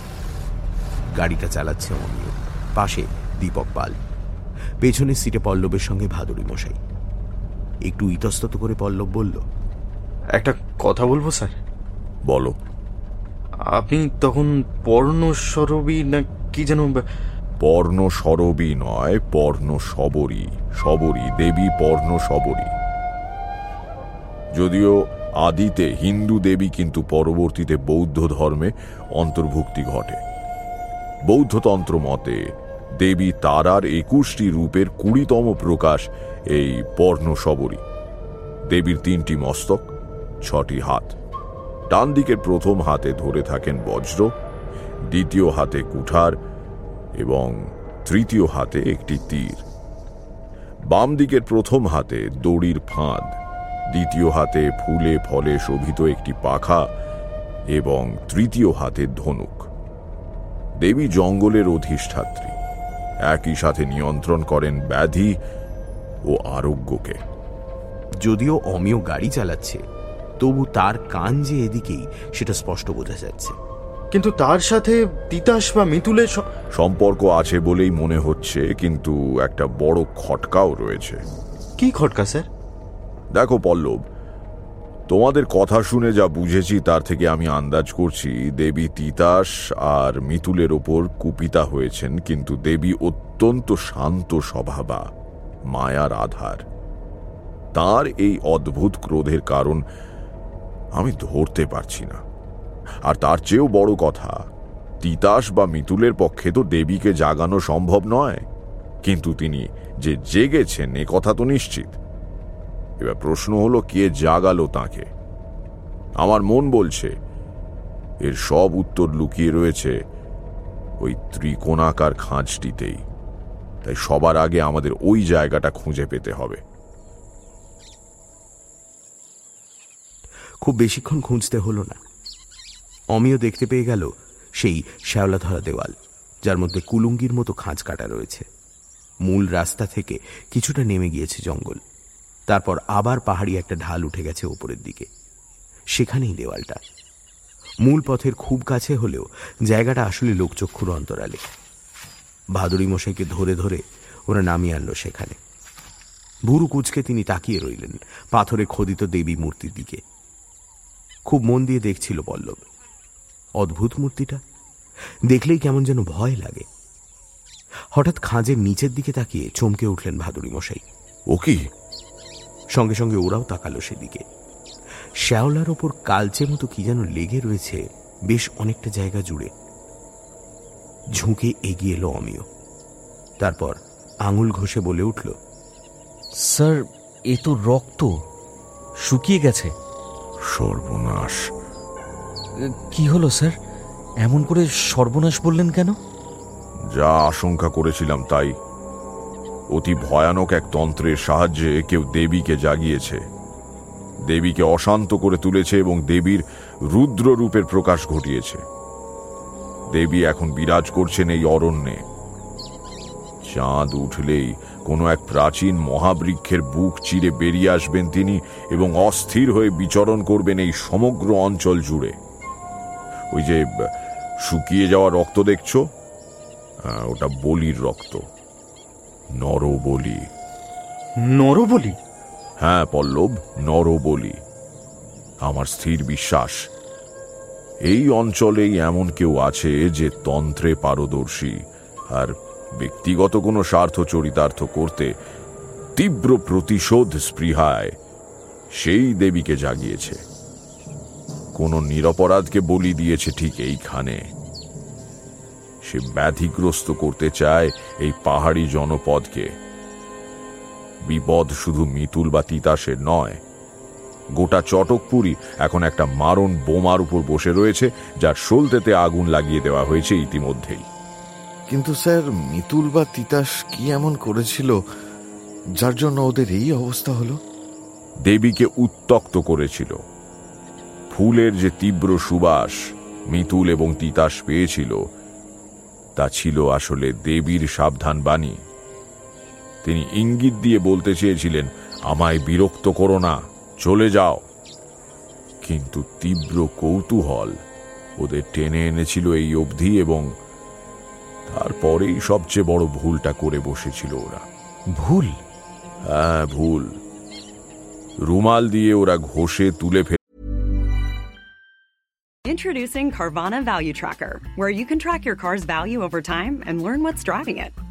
গাড়িটা চালাচ্ছে অমিয় পাশে দীপক পাল। পেছনের সিটে পল্লবের সঙ্গে ভাদুরী মশাই। একটু ইতস্তত করে পল্লব বলল একটা কথা বলব স্যার? বলো। আপনি তখন পর্ণ সরবি না কি যেন পর্ণ নয় পর্ণ সবরী সবরী দেবী পর্ণ সবরী যদিও আদিতে হিন্দু দেবী কিন্তু পরবর্তীতে বৌদ্ধ ধর্মে অন্তর্ভুক্তি ঘটে। বৌদ্ধতন্ত্র মতে দেবী তারার একুশটি রূপের কুড়িতম প্রকাশ এই পর্ণ সবরী দেবীর তিনটি মস্তক, ছটি হাত। ডান দিকের প্রথম হাতে ধরে থাকেন বজ্র, দ্বিতীয় হাতে কুঠার এবং তৃতীয় হাতে একটি তীর। বাম দিকের প্রথম হাতে দড়ির ফাঁদ, দ্বিতীয় হাতে ফুলে ফলে শোভিত একটি পাখা এবং তৃতীয় হাতে ধনুক। দেবী জঙ্গলের অধিষ্ঠাত্রী, একই সাথে নিয়ন্ত্রণ করেন ব্যাধি ও আরোগ্যকে। যদিও অমিয় গাড়ি চালাচ্ছে তবু তার কান যে এদিকেই সেটা স্পষ্ট বোঝা যাচ্ছে। কিন্তু তার সাথে তিতাস বা মিতুলের সম্পর্ক আছে বলেই মনে হচ্ছে কিন্তু একটা বড় খটকাও রয়েছে। কি খটকা স্যার? দেখো পল্লব তোমাদের কথা শুনে যা বুঝেছি তার থেকে আমি আন্দাজ করছি দেবী তিতাস আর মিতুলের ওপর কুপিতা হয়েছেন কিন্তু দেবী অত্যন্ত শান্ত স্বভাবা মায়ার আধার। তার এই অদ্ভুত ক্রোধের কারণ আমি ধরতে পারছি না। আর তার চেয়েও বড় কথা, তিতাস বা মিতুলের পক্ষে তো দেবীকে জাগানো সম্ভব নয়। কিন্তু তিনি যে জেগেছেন, এ কথা তো নিশ্চিত। এবার প্রশ্ন হলো, কে জাগালো তাকে? আমার মন বলছে, এর সব উত্তর লুকিয়ে রয়েছে ওই ত্রিকোণাকার খাঁজটিতেই। তাই সবার আগে আমাদের ওই জায়গাটা খুঁজে পেতে হবে। খুব বেশিক্ষণ খুঁজতে হলো না। অমিয় দেখতে পেয়ে গেল সেই শ্যাওলাধরা দেওয়াল, যার মধ্যে কুলুঙ্গির মতো খাঁজ কাটা রয়েছে। মূল রাস্তা থেকে কিছুটা নেমে গিয়েছে জঙ্গল। তারপর আবার পাহাড়ি একটা ঢাল উঠে গেছে ওপরের দিকে। সেখানেই দেওয়ালটা। মূল পথের খুব কাছে হলেও জায়গাটা আসলে লোকচক্ষুর অন্তরালে। ভাদুরী মশাইকে ধরে ধরে ওরা নামিয়ে আনলো সেখানে। ভুরু কুচকে তিনি তাকিয়ে রইলেন পাথরে খোদিত দেবী মূর্তির দিকে। খুব মন দিয়ে দেখছিল পল্লব অদ্ভুত মূর্তিটা। দেখলেই কেমন যেন ভয় লাগে। হঠাৎ খাঁজের নিচের দিকে তাকিয়ে চমকে উঠলেন ভাদুরী মশাই ও কি? সঙ্গে সঙ্গে ওরাও তাকালো সেদিকে। শ্যাওলার ওপর কালচে মতো কি যেন লেগে রয়েছে, বেশ অনেকটা জায়গা জুড়ে। ঝুঁকে এগিয়ে এলো অমিয়। তারপর আঙুল ঘষে বলে উঠল, স্যার, এ তো রক্ত। শুকিয়ে গেছে। সর্বনাশ। কি হলো স্যার? এমন করে সর্বনাশ বললেন কেন? যা আশঙ্কা করেছিলাম তাই। অতি ভয়ানক এক তন্ত্রের সাহায্যে কেউ দেবীকে জাগিয়েছে। দেবীকে অশান্ত করে তুলেছে এবং দেবীর রুদ্র রূপের প্রকাশ ঘটিয়েছে। দেবী এখন বিরাজ করছেন এই অরণ্যে। চাঁদ উঠলেই কোনো এক প্রাচীন মহাবৃক্ষের বুক চিরে বেরিয়ে আসবেন তিনি এবং অস্থির হয়ে বিচরণ করবেন এই সমগ্র অঞ্চল জুড়ে। ওই যে শুকিয়ে যাওয়া রক্ত দেখছ? ওটা বলির রক্ত। নরবলি। নরবলি? হ্যাঁ পল্লব নরবলি। আমার স্থির বিশ্বাস। এই অঞ্চলেই এমন কেউ আছে যে তন্ত্রে পারদর্শী। আর ব্যক্তিগত কোনো স্বার্থ চরিতার্থ করতে তীব্র প্রতিশোধ স্পৃহায় সেই দেবীকে জাগিয়েছে। কোন নিরপরাধকে বলি দিয়েছে ঠিক এইখানে। সে ব্যাধিগ্রস্ত করতে চায় এই পাহাড়ি জনপদকে। বিপদ শুধু মিতুল বা তিতাসের নয়, গোটা চটকপুরি এখন একটা মারণ বোমার উপর বসে রয়েছে, যার সলতেতে আগুন লাগিয়ে দেওয়া হয়েছে ইতিমধ্যেই। কিন্তু স্যার, মিতুল বা তিতাস কি এমন করেছিল যার জন্য ওদের এই অবস্থা হলো? দেবীকে উত্তক্ত করেছিল। ফুলের যে তীব্র সুবাস মিতুল এবং তিতাস পেয়েছিল, তা ছিল আসলে দেবীর সাবধান বাণী। তিনি ইঙ্গিত দিয়ে বলতে চেয়েছিলেন, আমায় বিরক্ত করো না, চলে যাও। কিন্তু তীব্র কৌতূহল ওদের টেনে এনেছিল এই অবধি এবং তারপরেই সবচেয়ে বড় ভুলটা করে বসেছিল ওরা ভুল হ্যাঁ ভুল রুমাল দিয়ে ওরা ঘষে তুলে ফেলে Introducing Carvana Value Tracker, where you can track your car's value over time and learn what's driving it.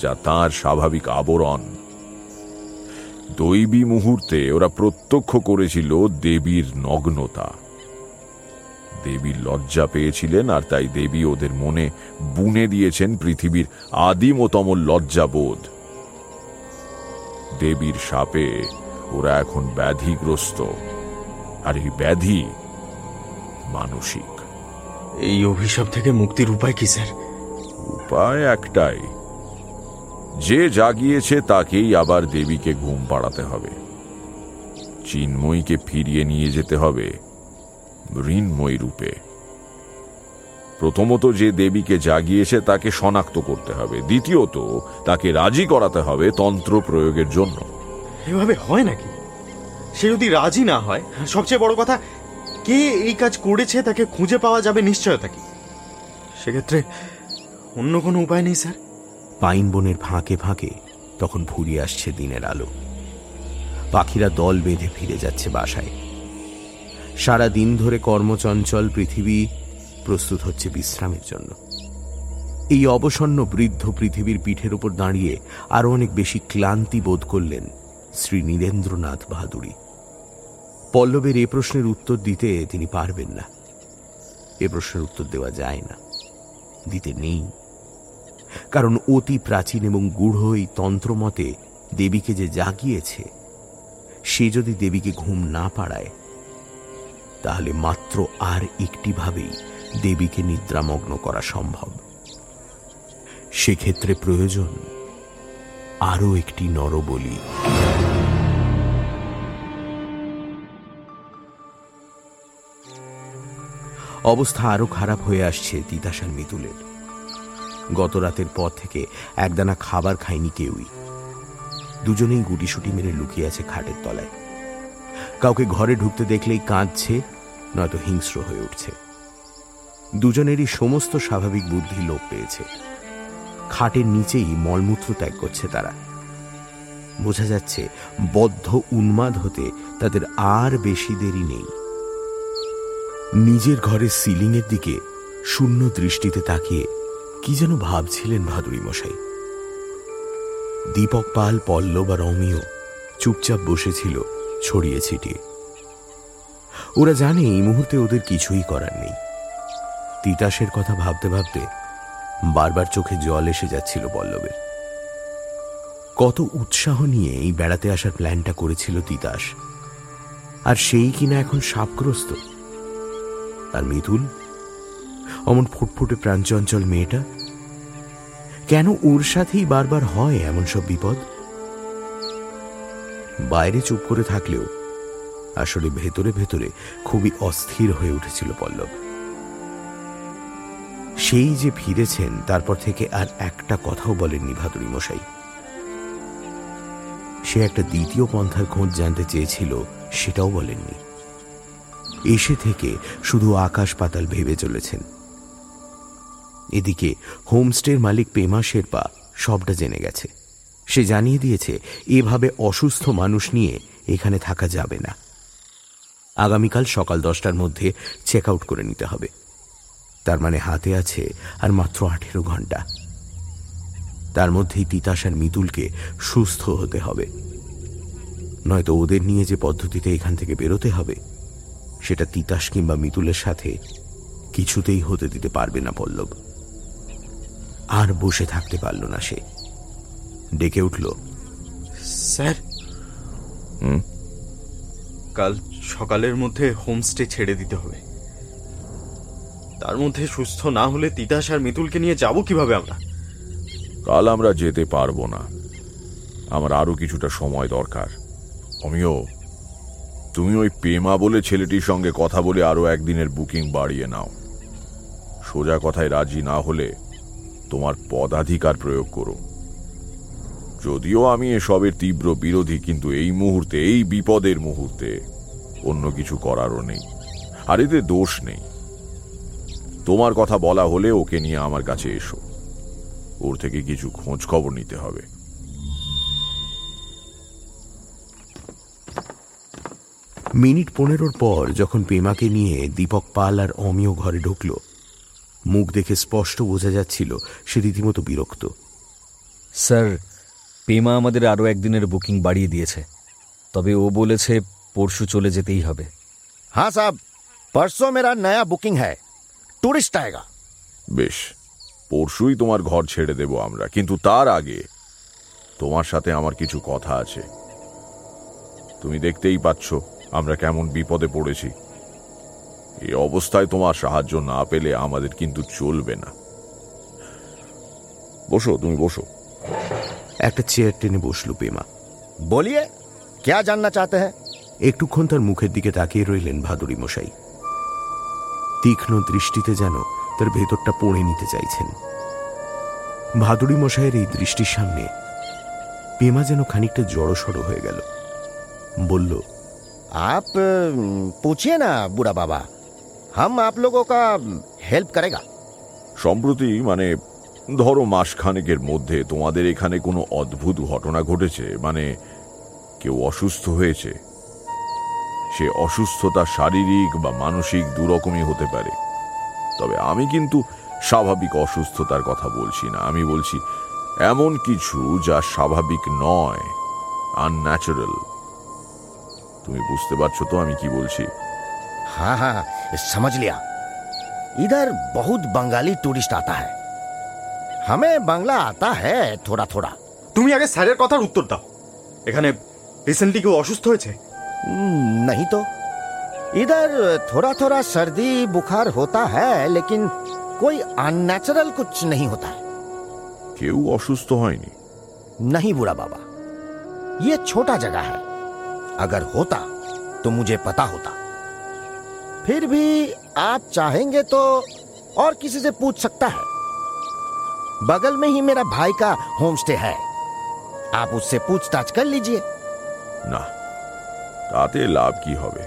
যা তার স্বাভাবিক আবরণ। দৈবী মুহূর্তে ওরা প্রত্যক্ষ করেছিল দেবীর নগ্নতা। দেবী লজ্জা পেয়েছিলেন আর তাই দেবী ওদের মনে বুনে দিয়েছেন পৃথিবীর আদিমতম লজ্জাবোধ। দেবীর সাপে ওরা এখন ব্যাধিগ্রস্ত। আর এই ব্যাধি মানসিক। এই অভিশাপ থেকে মুক্তির উপায় কি স্যার? উপায় একটাই যে জাগিয়েছে তাকেই আবার দেবীকে ঘুম পাড়াতে হবে। চিন্ময়ীকে ফিরিয়ে নিয়ে যেতে হবে ঋণময়ী রূপে। প্রথমত যে দেবীকে জাগিয়েছে তাকে শনাক্ত করতে হবে। দ্বিতীয়ত, তাকে রাজি করাতে হবে তন্ত্র প্রয়োগের জন্য। এভাবে হয় নাকি? সে যদি রাজি না হয়, সবচেয়ে বড় কথা, কে এই কাজ করেছে তাকে খুঁজে পাওয়া যাবে নিশ্চয়তা কি? সেক্ষেত্রে অন্য কোনো উপায় নেই, স্যার। পাইন বনের ফাঁকে ফাঁকে তখন ফুরিয়ে আসছে দিনের আলো। পাখিরা দল বেঁধে ফিরে যাচ্ছে বাসায়। সারা দিন ধরে কর্মচঞ্চল পৃথিবী প্রস্তুত হচ্ছে বিশ্রামের জন্য। এই অবসন্ন বৃদ্ধ পৃথিবীর পিঠের উপর দাঁড়িয়ে আরও অনেক বেশি ক্লান্তি বোধ করলেন শ্রী নীরেন্দ্রনাথ বাহাদুরী। পল্লবের এ প্রশ্নের উত্তর দিতে তিনি পারবেন না। এ প্রশ্নের উত্তর দেওয়া যায় না। দিতে নেই। কারণ অতি প্রাচীন এবং গূঢ় এই তন্ত্রমতে দেবীকে যে জাগিয়েছে, সে যদি দেবীকে ঘুম না পাড়ায়, তাহলে মাত্র আর একটি ভাবেই দেবীকে নিদ্রামগ্ন করা সম্ভব। সেক্ষেত্রে প্রয়োজন আরও একটি নরবলি। অবস্থা আরও খারাপ হয়ে আসছে তিতাসার মিতুলের। গত রাতের পর থেকে একদানা খাবার খায়নি কেউই। দুজনেই গুটিসুটি মেরে লুকিয়ে আছে খাটের তলায়। কাউকে ঘরে ঢুকতে দেখলেই কাঁদছে, নয়তো হিংস্র হয়ে উঠছে। দুজনেরই সমস্ত স্বাভাবিক বুদ্ধি লোপ পেয়েছে। খাটের নিচেই মলমূত্র ত্যাগ করছে তারা। বোঝা যাচ্ছে, বদ্ধ উন্মাদ হতে তাদের আর বেশি দেরি নেই। নিজের ঘরের সিলিংয়ের দিকে শূন্য দৃষ্টিতে তাকিয়ে কি যেন ভাবছিলেন ভাদুরী মশাই। দীপক পাল, পল্লব আর অমিয় চুপচাপ বসেছিল ছড়িয়ে ছিটিয়ে। ওরা জানে এই মুহূর্তে ওদের কিছুই করার নেই। তিতাসের কথা ভাবতে ভাবতে বারবার চোখে জল এসে যাচ্ছিল পল্লবের। কত উৎসাহ নিয়ে এই বেড়াতে আসার প্ল্যানটা করেছিল তিতাস। আর সেই কিনা এখন সাপগ্রস্ত। আর মিথুল অমন ফুটফুটে প্রাঞ্চঞ্চল মেয়েটা? কেন ওর সাথেই বারবার হয় এমন সব বিপদ? বাইরে চুপ করে থাকলেও আসলে ভেতরে ভেতরে খুবই অস্থির হয়ে উঠেছিল পল্লব। সেই যে ফিরেছেন, তারপর থেকে আর একটা কথাও বলেননি ভাদুরী মশাই। সে একটা দ্বিতীয় পন্থার খোঁজ জানতে চেয়েছিল, সেটাও বলেননি। এসে থেকে শুধু আকাশ পাতাল ভেবে চলেছেন। এদিকে হোমস্টের মালিক পেমা শেরপা সবটা জেনে গেছে। সে জানিয়ে দিয়েছে, এভাবে অসুস্থ মানুষ নিয়ে এখানে থাকা যাবে না। আগামীকাল সকাল দশটার মধ্যে চেক আউট করে নিতে হবে। তার মানে হাতে আছে আর মাত্র আঠেরো ঘণ্টা। তার মধ্যেই তিতাস আর মিতুলকে সুস্থ হতে হবে। নয়তো ওদের নিয়ে যে পদ্ধতিতে এখান থেকে বেরোতে হবে, সেটা তিতাস কিংবা মিতুলের সাথে কিছুতেই হতে দিতে পারবে না পল্লব। আর বসে থাকতে পারল না সে। ডেকে উঠল স্যার হুম? কাল সকালের মধ্যে হোমস্টে ছেড়ে দিতে হবে। তার মধ্যে সুস্থ না হলে তিতাস আর মিতুলকে নিয়ে যাব কীভাবে আমরা? কাল আমরা যেতে পারব না। আমার আরও কিছুটা সময় দরকার। অমিও তুমি ওই পেমা বলে ছেলেটির সঙ্গে কথা বলে আরও একদিনের বুকিং বাড়িয়ে নাও। সোজা কথায় রাজি না হলে তোমার পদাধিকার প্রয়োগ করো। যদিও আমি এসবের তীব্র বিরোধী, কিন্তু এই মুহূর্তে, এই বিপদের মুহূর্তে অন্য কিছু করারও নেই। আর এতে দোষ নেই। তোমার কথা বলা হলে ওকে নিয়ে আমার কাছে এসো। ওর থেকে কিছু খোঁজ খবর নিতে হবে। মিনিট পনেরোর পর যখন পেমাকে নিয়ে দীপক পাল আর অমিয় ঘরে ঢুকল মুখ দেখে স্পষ্ট বোঝা যাচ্ছিল সে রীতিমতো বিরক্ত। স্যার পেমা আমাদের আরও একদিনের বুকিং বাড়িয়ে দিয়েছে। তবে ও বলেছে পরশু চলে যেতেই হবে। হ্যাঁ সাহ পরশু মেরা নয়া বুকিং হ্যায়। টুরিস্ট আয়গা। বেশ পরশুই তোমার ঘর ছেড়ে দেব আমরা কিন্তু তার আগে তোমার সাথে আমার কিছু কথা আছে। তুমি দেখতেই পাচ্ছ আমরা কেমন বিপদে পড়েছি। এই অবস্থায় তোমার সাহায্য না পেলে আমাদের কিন্তু চলবে না বসো তুমি বসো একটা চেয়ার টেনে বসল পেমা बोलिए क्या जानना चाहते हैं একটুক্ষণ তার মুখের দিকে তাকিয়ে রইলেন ভাদুরী মশাই তীক্ষ্ণ দৃষ্টিতে যেন তার ভেতরটা পড়ে নিতে চাইছেন ভাদুরী মশাইয়ের এই দৃষ্টির সামনে পেমা যেন খানিকটা জড়সড় হয়ে গেল বলল आप अम, पूछिए ना बूढ़ा बाबा हम आप लोगों का हेल्प करेगा সম্প্রতি মানে ধরো মাসখানেকের মধ্যে তোমাদের এখানে কোনো অদ্ভুত ঘটনা ঘটেছে মানে কেউ অসুস্থ হয়েছে সে অসুস্থতা শারীরিক বা মানসিক দুরকমই হতে পারে তবে আমি কিন্তু স্বাভাবিক অসুস্থতার কথা বলছি না আমি বলছি এমন কিছু যা স্বাভাবিক নয় আনন্যাচারাল তুমি বুঝতে পারছো তো আমি কি বলছি हाँ हाँ समझ लिया इधर बहुत बंगाली टूरिस्ट आता है हमें बांग्ला आता है थोड़ा थोड़ा তুমি আগে স্যারের কথার উত্তর দাও এখানে রিসেন্টলি কেউ অসুস্থ হয়েছে हम्म, नहीं तो इधर थोड़ा थोड़ा सर्दी बुखार होता है लेकिन कोई अननेचुरल कुछ नहीं होता है কেউ অসুস্থ হয়নি नहीं बुरा बाबा ये छोटा जगह है अगर होता तो मुझे पता होता फिर भी आप चाहेंगे तो और किसी से पूछ सकता है बगल में ही मेरा भाई का होम स्टे है आप उससे पूछताछ कर लीजिए না তাতে লাভ কি হবে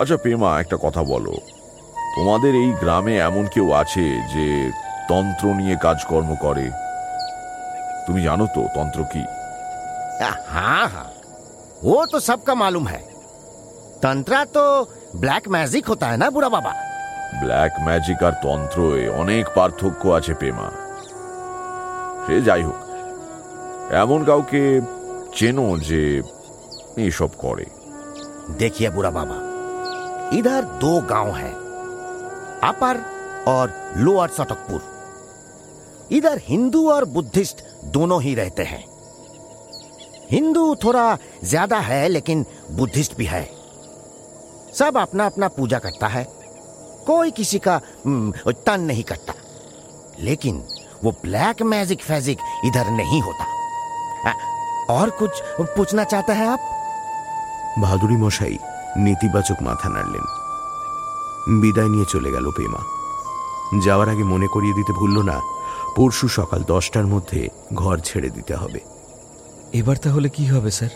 আচ্ছা পেমা একটা কথা বলো তোমাদের এই গ্রামে এমন কেউ আছে যে তন্ত্র নিয়ে কাজকর্ম করে তুমি জানো তো তন্ত্র কি हाँ हाँ वो तो सबका मालूम है तंत्रा तो ब्लैक मैजिक होता है ना बुरा बाबा ব্ল্যাক ম্যাজিক আর তন্ত্রয়ে অনেক পার্থক্য আছে পেমা সে যাই হোক এমন কাউকে চেনো যে এসব করে देखिए बुरा बाबा इधर दो गांव हैं अपर और लोअर सटकपुर इधर हिंदू और बुद्धिस्ट दोनों ही रहते हैं हिंदू थोड़ा ज्यादा है लेकिन बुद्धिस्ट भी है सब अपना अपना पूजा करता है कोई किसी का हम्म, तन नहीं करता लेकिन वो ब्लैक मैजिक फैजिक इधर नहीं होता आ, और कुछ पूछना चाहते हैं आप ভাদুরী মশাই নেতিবাচক মাথা নাড়লেন বিদায় নিয়ে চলে গেল পেমা যাওয়ার আগে মনে করিয়ে দিতে ভুলল না পরশু সকাল দশটার মধ্যে ঘর ছেড়ে দিতে হবে এবার তাহলে কি হবে স্যার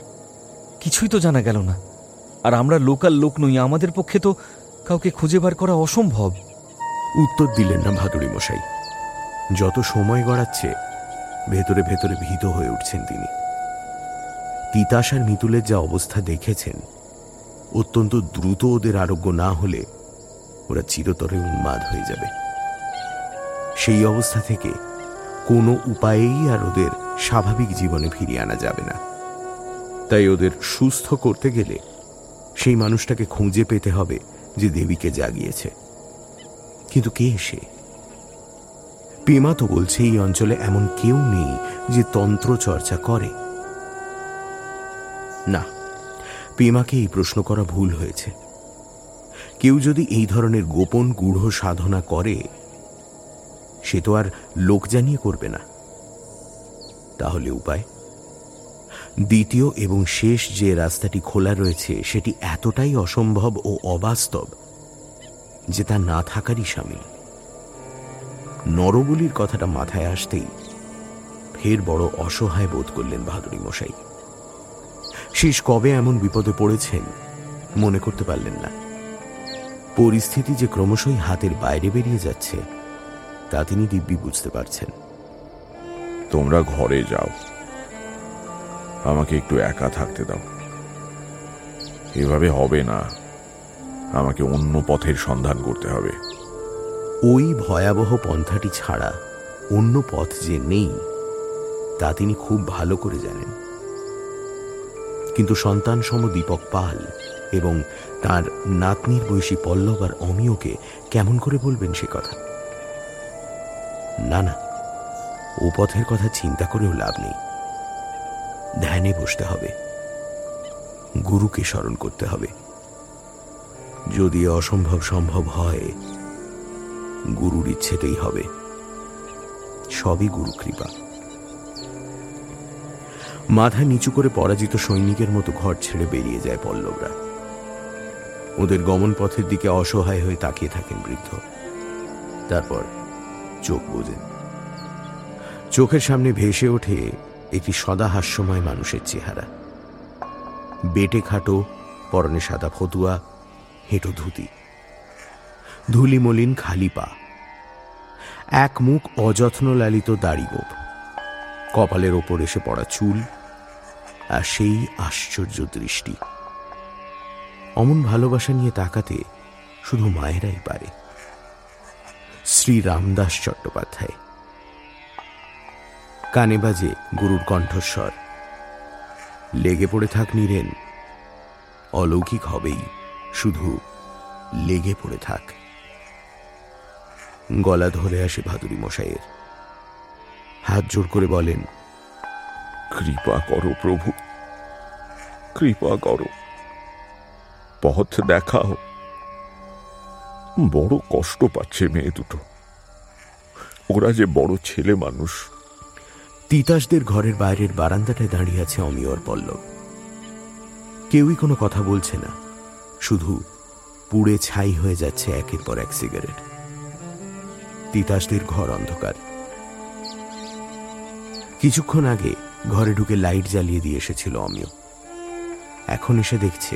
কিছুই তো জানা গেল না আর আমরা লোকাল লোক নই, আমাদের পক্ষে তো কাউকে খুঁজে বার করা অসম্ভব। উত্তর দিলেন না ভাদুরী মশাই। যত সময় গড়াচ্ছে, ভেতরে ভেতরে ভীত হয়ে উঠছেন তিনি। তিতাস আর মিতুলের যা অবস্থা দেখেছেন, অত্যন্ত দ্রুত ওদের আরোগ্য না হলে ওরা চিরতরে উন্মাদ হয়ে যাবে। সেই অবস্থা থেকে কোনো উপায়েই আর ওদের স্বাভাবিক জীবনে ফিরিয়ে আনা যাবে না। তাই ওদের সুস্থ করতে গেলে সেই মানুষটাকে খুঁজে পেতে হবে যে দেবীকে জাগিয়েছে। কিন্তু কে সে? পেমা তো বলছে, এই অঞ্চলে এমন কেউ নেই যে তন্ত্র চর্চা করে। না, পেমাকে এই প্রশ্ন করা ভুল হয়েছে। কেউ যদি এই ধরনের গোপন গূঢ় সাধনা করে, সে তো আর লোক জানিয়ে করবে না। তাহলে উপায়? দ্বিতীয় এবং শেষ যে রাস্তাটি খোলা রয়েছে, সেটি এতটাই অসম্ভব ও অবাস্তব যে তা না থাকারই সামিল। নরবলির কথাটা মাথায় আসতেই ফের বড় অসহায় বোধ করলেন বাহাদুরি মশাই। শেষ কবে এমন বিপদে পড়েছেন মনে করতে পারলেন না। পরিস্থিতি যে ক্রমশই হাতের বাইরে বেরিয়ে যাচ্ছে, তা তিনি দিব্যি বুঝতে পারছেন। তোমরা ঘরে যাও। আমাকে একটু একা থাকতে দাও। এভাবে হবে না। আমাকে অন্য পথের সন্ধান করতে হবে। ওই ভয়াবহ পন্থাটি ছাড়া অন্য পথ যে নেই, তা তিনি খুব ভালো করে জানেন। কিন্তু সন্তান সম দীপক পাল এবং তার নাতনির বয়সী পল্লব আর অমিয়কে কেমন করে বলবেন সে কথা? না না, ও পথের কথা চিন্তা করেও লাভ নেই। ধ্যানে বসতে হবে। গুরুকে স্মরণ করতে হবে। যদি অসম্ভব সম্ভব হয়, গুরুর ইচ্ছেতেই হবে। সবই গুরু কৃপা। মাথা নিচু করে পরাজিত সৈনিকের মতো ঘর ছেড়ে বেরিয়ে যায় পল্লবরা। ওদের গমন পথের দিকে অসহায় হয়ে তাকিয়ে থাকেন বৃদ্ধ। তারপর চোখ বোঝেন। চোখের সামনে ভেসে ওঠে একটি সদা হাস্যময় মানুষের চেহারা। বেটে খাটো, পরনে সাদা ফতুয়া, হেঁটো ধুতি। ধুলি মলিন খালি পা। এক মুখ অযত্ন লালিত দাড়িগোপ কপালের ওপর এসে পড়া চুল আর সেই আশ্চর্য দৃষ্টি। অমন ভালোবাসা নিয়ে তাকাতে শুধু মায়েরাই পারে। শ্রী রামদাস চট্টোপাধ্যায়। কানে বাজে গুরুর কণ্ঠস্বর। লেগে পড়ে থাক নিরেন। অলৌকিক হবেই, শুধু লেগে পড়ে থাক। গলা ধরে আসে ভাদুরী মশাইয়ের। হাত জোর করে বলেন, কৃপা করো প্রভু, কৃপা করো। পথ দেখাও। বড় কষ্ট পাচ্ছে মেয়ে দুটো। ওরা যে বড় ছেলে মানুষ তিতাসদের ঘরের বাইরের বারান্দাটায় দাঁড়িয়ে আছে অমিয়র পল্লব। কেউই কোনো কথা বলছে না। শুধু পুড়ে ছাই হয়ে যাচ্ছে একের পর এক সিগারেট। তিতাসদের ঘর অন্ধকার। কিছুক্ষণ আগে ঘরে ঢুকে লাইট জ্বালিয়ে দিয়ে এসেছিল অমিয়। এখন এসে দেখছে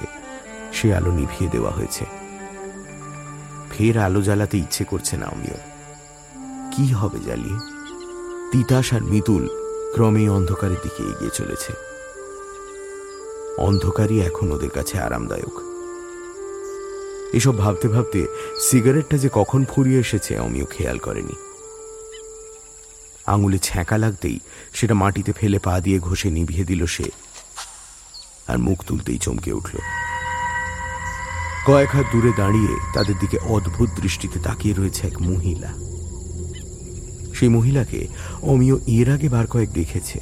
সে আলো নিভিয়ে দেওয়া হয়েছে। ফের আলো জ্বালাতে ইচ্ছে করছে না অমিয়। কি হবে জ্বালিয়ে তিতাস আর মিতুল ক্রমেই অন্ধকারের দিকে এগিয়ে চলেছে। অন্ধকারই এখন ওদের কাছে আরামদায়ক। এসব ভাবতে ভাবতে সিগারেটটা যে কখন ফুরিয়ে এসেছে অমিও খেয়াল করেনি। আঙুলে ছ্যাঁকা লাগতেই সেটা মাটিতে ফেলে পা দিয়ে ঘষে নিভিয়ে দিল সে আর মুখ তুলতেই চমকে উঠল। কয়েক হাত দূরে দাঁড়িয়ে তাদের দিকে অদ্ভুত দৃষ্টিতে তাকিয়ে রয়েছে এক মহিলা। সেই মহিলাকে অমিয় এর আগে বার কয়েক দেখেছে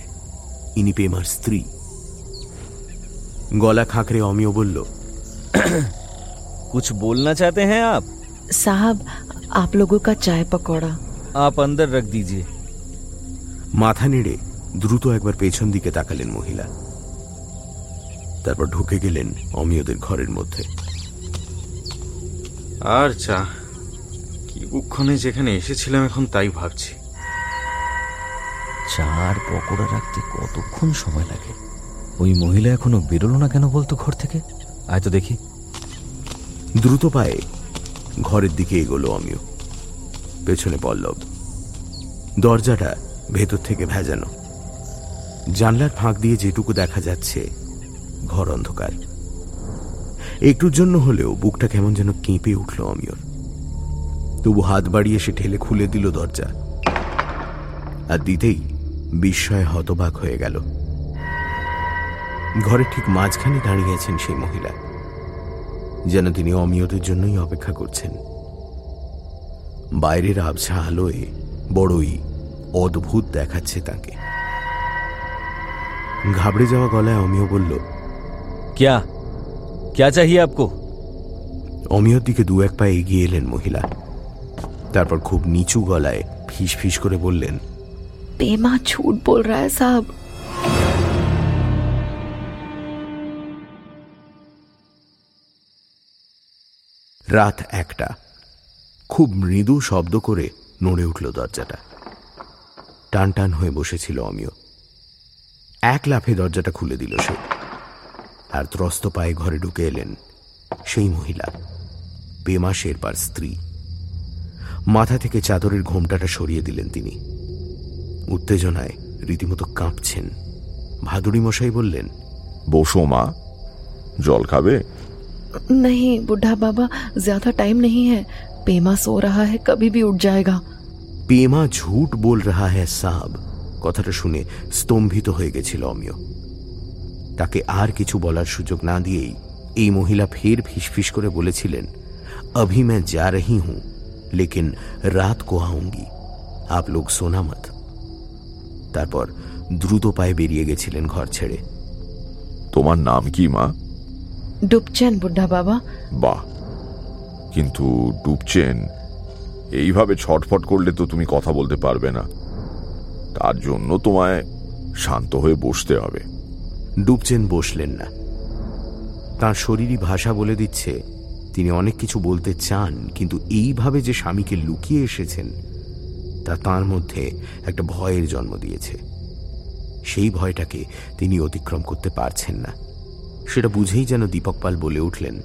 ইনি পেমার স্ত্রী গলা খাঁকড়ে অমিয় বলল कुछ बोलना चाहते हैं आप साहब आप लोगों का चाय पकौड़ा आप अंदर रख दीजिए মাথা নেড়ে দ্রুত একবার পেছন দিকে তাকালেন মহিলা তারপর ঢুকে গেলেন অমিয়দের ঘরের মধ্যে আর চা কি বুক্ষণে যেখানে এসেছিলাম এখন তাই ভাবছি চা আর পকোড়া রাখতে কতক্ষণ সময় লাগে? ওই মহিলা এখনও বেরোলো না কেন বলতো ঘর থেকে? আয় তো দেখি। দ্রুত পায়ে ঘরের দিকে এগোলো আমিও। পেছনে পল্লব। দরজাটা ভেতর থেকে ভেজানো। জানলার ফাঁক দিয়ে যেটুকু দেখা যাচ্ছে, ঘর অন্ধকার। একটুর জন্য হলেও বুকটা কেমন যেন কেঁপে উঠল অমিয়র তবু হাত বাড়িয়ে সে ঠেলে খুলে দিল দরজা। আর দিতেই বিস্ময়ে হতবাক হয়ে গেল। ঘরের ঠিক মাঝখানে দাঁড়িয়েছেন সেই মহিলা যেন তিনি অমিয়দের জন্যই অপেক্ষা করছেন। বাইরের আবছা আলোয় বড়ই অদ্ভুত দেখাচ্ছে তাকে। ঘাবড়ে যাওয়া গলায় অমিয় বলল ক্যা? ক্যা চাহি আপকো? অমিয়র দিকে দু এক পায়ে এগিয়ে এলেন মহিলা। তারপর খুব নিচু গলায় ফিস ফিস করে বললেন पेमा झूठ बोल रहा है साहब রাত একটা খুব মৃদু শব্দ করে নড়ে উঠল দরজাটা টান টান হয়ে বসেছিল অমিয় এক লাফে দরজাটা খুলে দিল সে আর ত্রস্ত পায়ে ঘরে ঢুকে এলেন সেই মহিলা পেমা শেরপার স্ত্রী মাথা থেকে চাদরের ঘোমটাটা সরিয়ে দিলেন তিনি উত্তেজনায় রীতিমতো কাঁপছেন ভাদুড়ি মশাই বললেন বসো মা জল খাবে नहीं बुढ़ा बाबा ज्यादा टाइम नहीं है पेमा सो रहा है कभी भी उठ जाएगा পেমা ঝুট বল রাহা হ্যাঁ সাব কথাটা শুনে স্তম্ভিত হয়ে গেছিল অমিয় তাকে আর কিছু বলার সুযোগ না দিয়েই এই মহিলা ফের ফিসফিস করে বলেছিলেন अभी मैं जा रही हूं लेकिन रात को आऊंगी आप लोग सोना मत তারপর দ্রুত পায়ে বেরিয়ে গেছিলেন ঘর ছেড়ে। তোমার নাম কি মা? ডুবছেন বুদ্ধা বাবা। বাহ। কিন্তু ডুবচেন এইভাবে ছটফট করলে তো তুমি কথা বলতে পারবে না। তার জন্য তোমায় শান্ত হয়ে বসতে হবে। ডুবচেন বসলেন না। তার শরীরই ভাষা বলে দিচ্ছে তিনি অনেক কিছু বলতে চান কিন্তু এইভাবে যে স্বামীকে লুকিয়ে এসেছেন তা তার মধ্যে একটা ভয়ের জন্ম দিয়েছে সেই ভয়টাকে তিনি অতিক্রম করতে পারছেন না সেটা বুঝেই যেন দীপক পাল বলে উঠলেন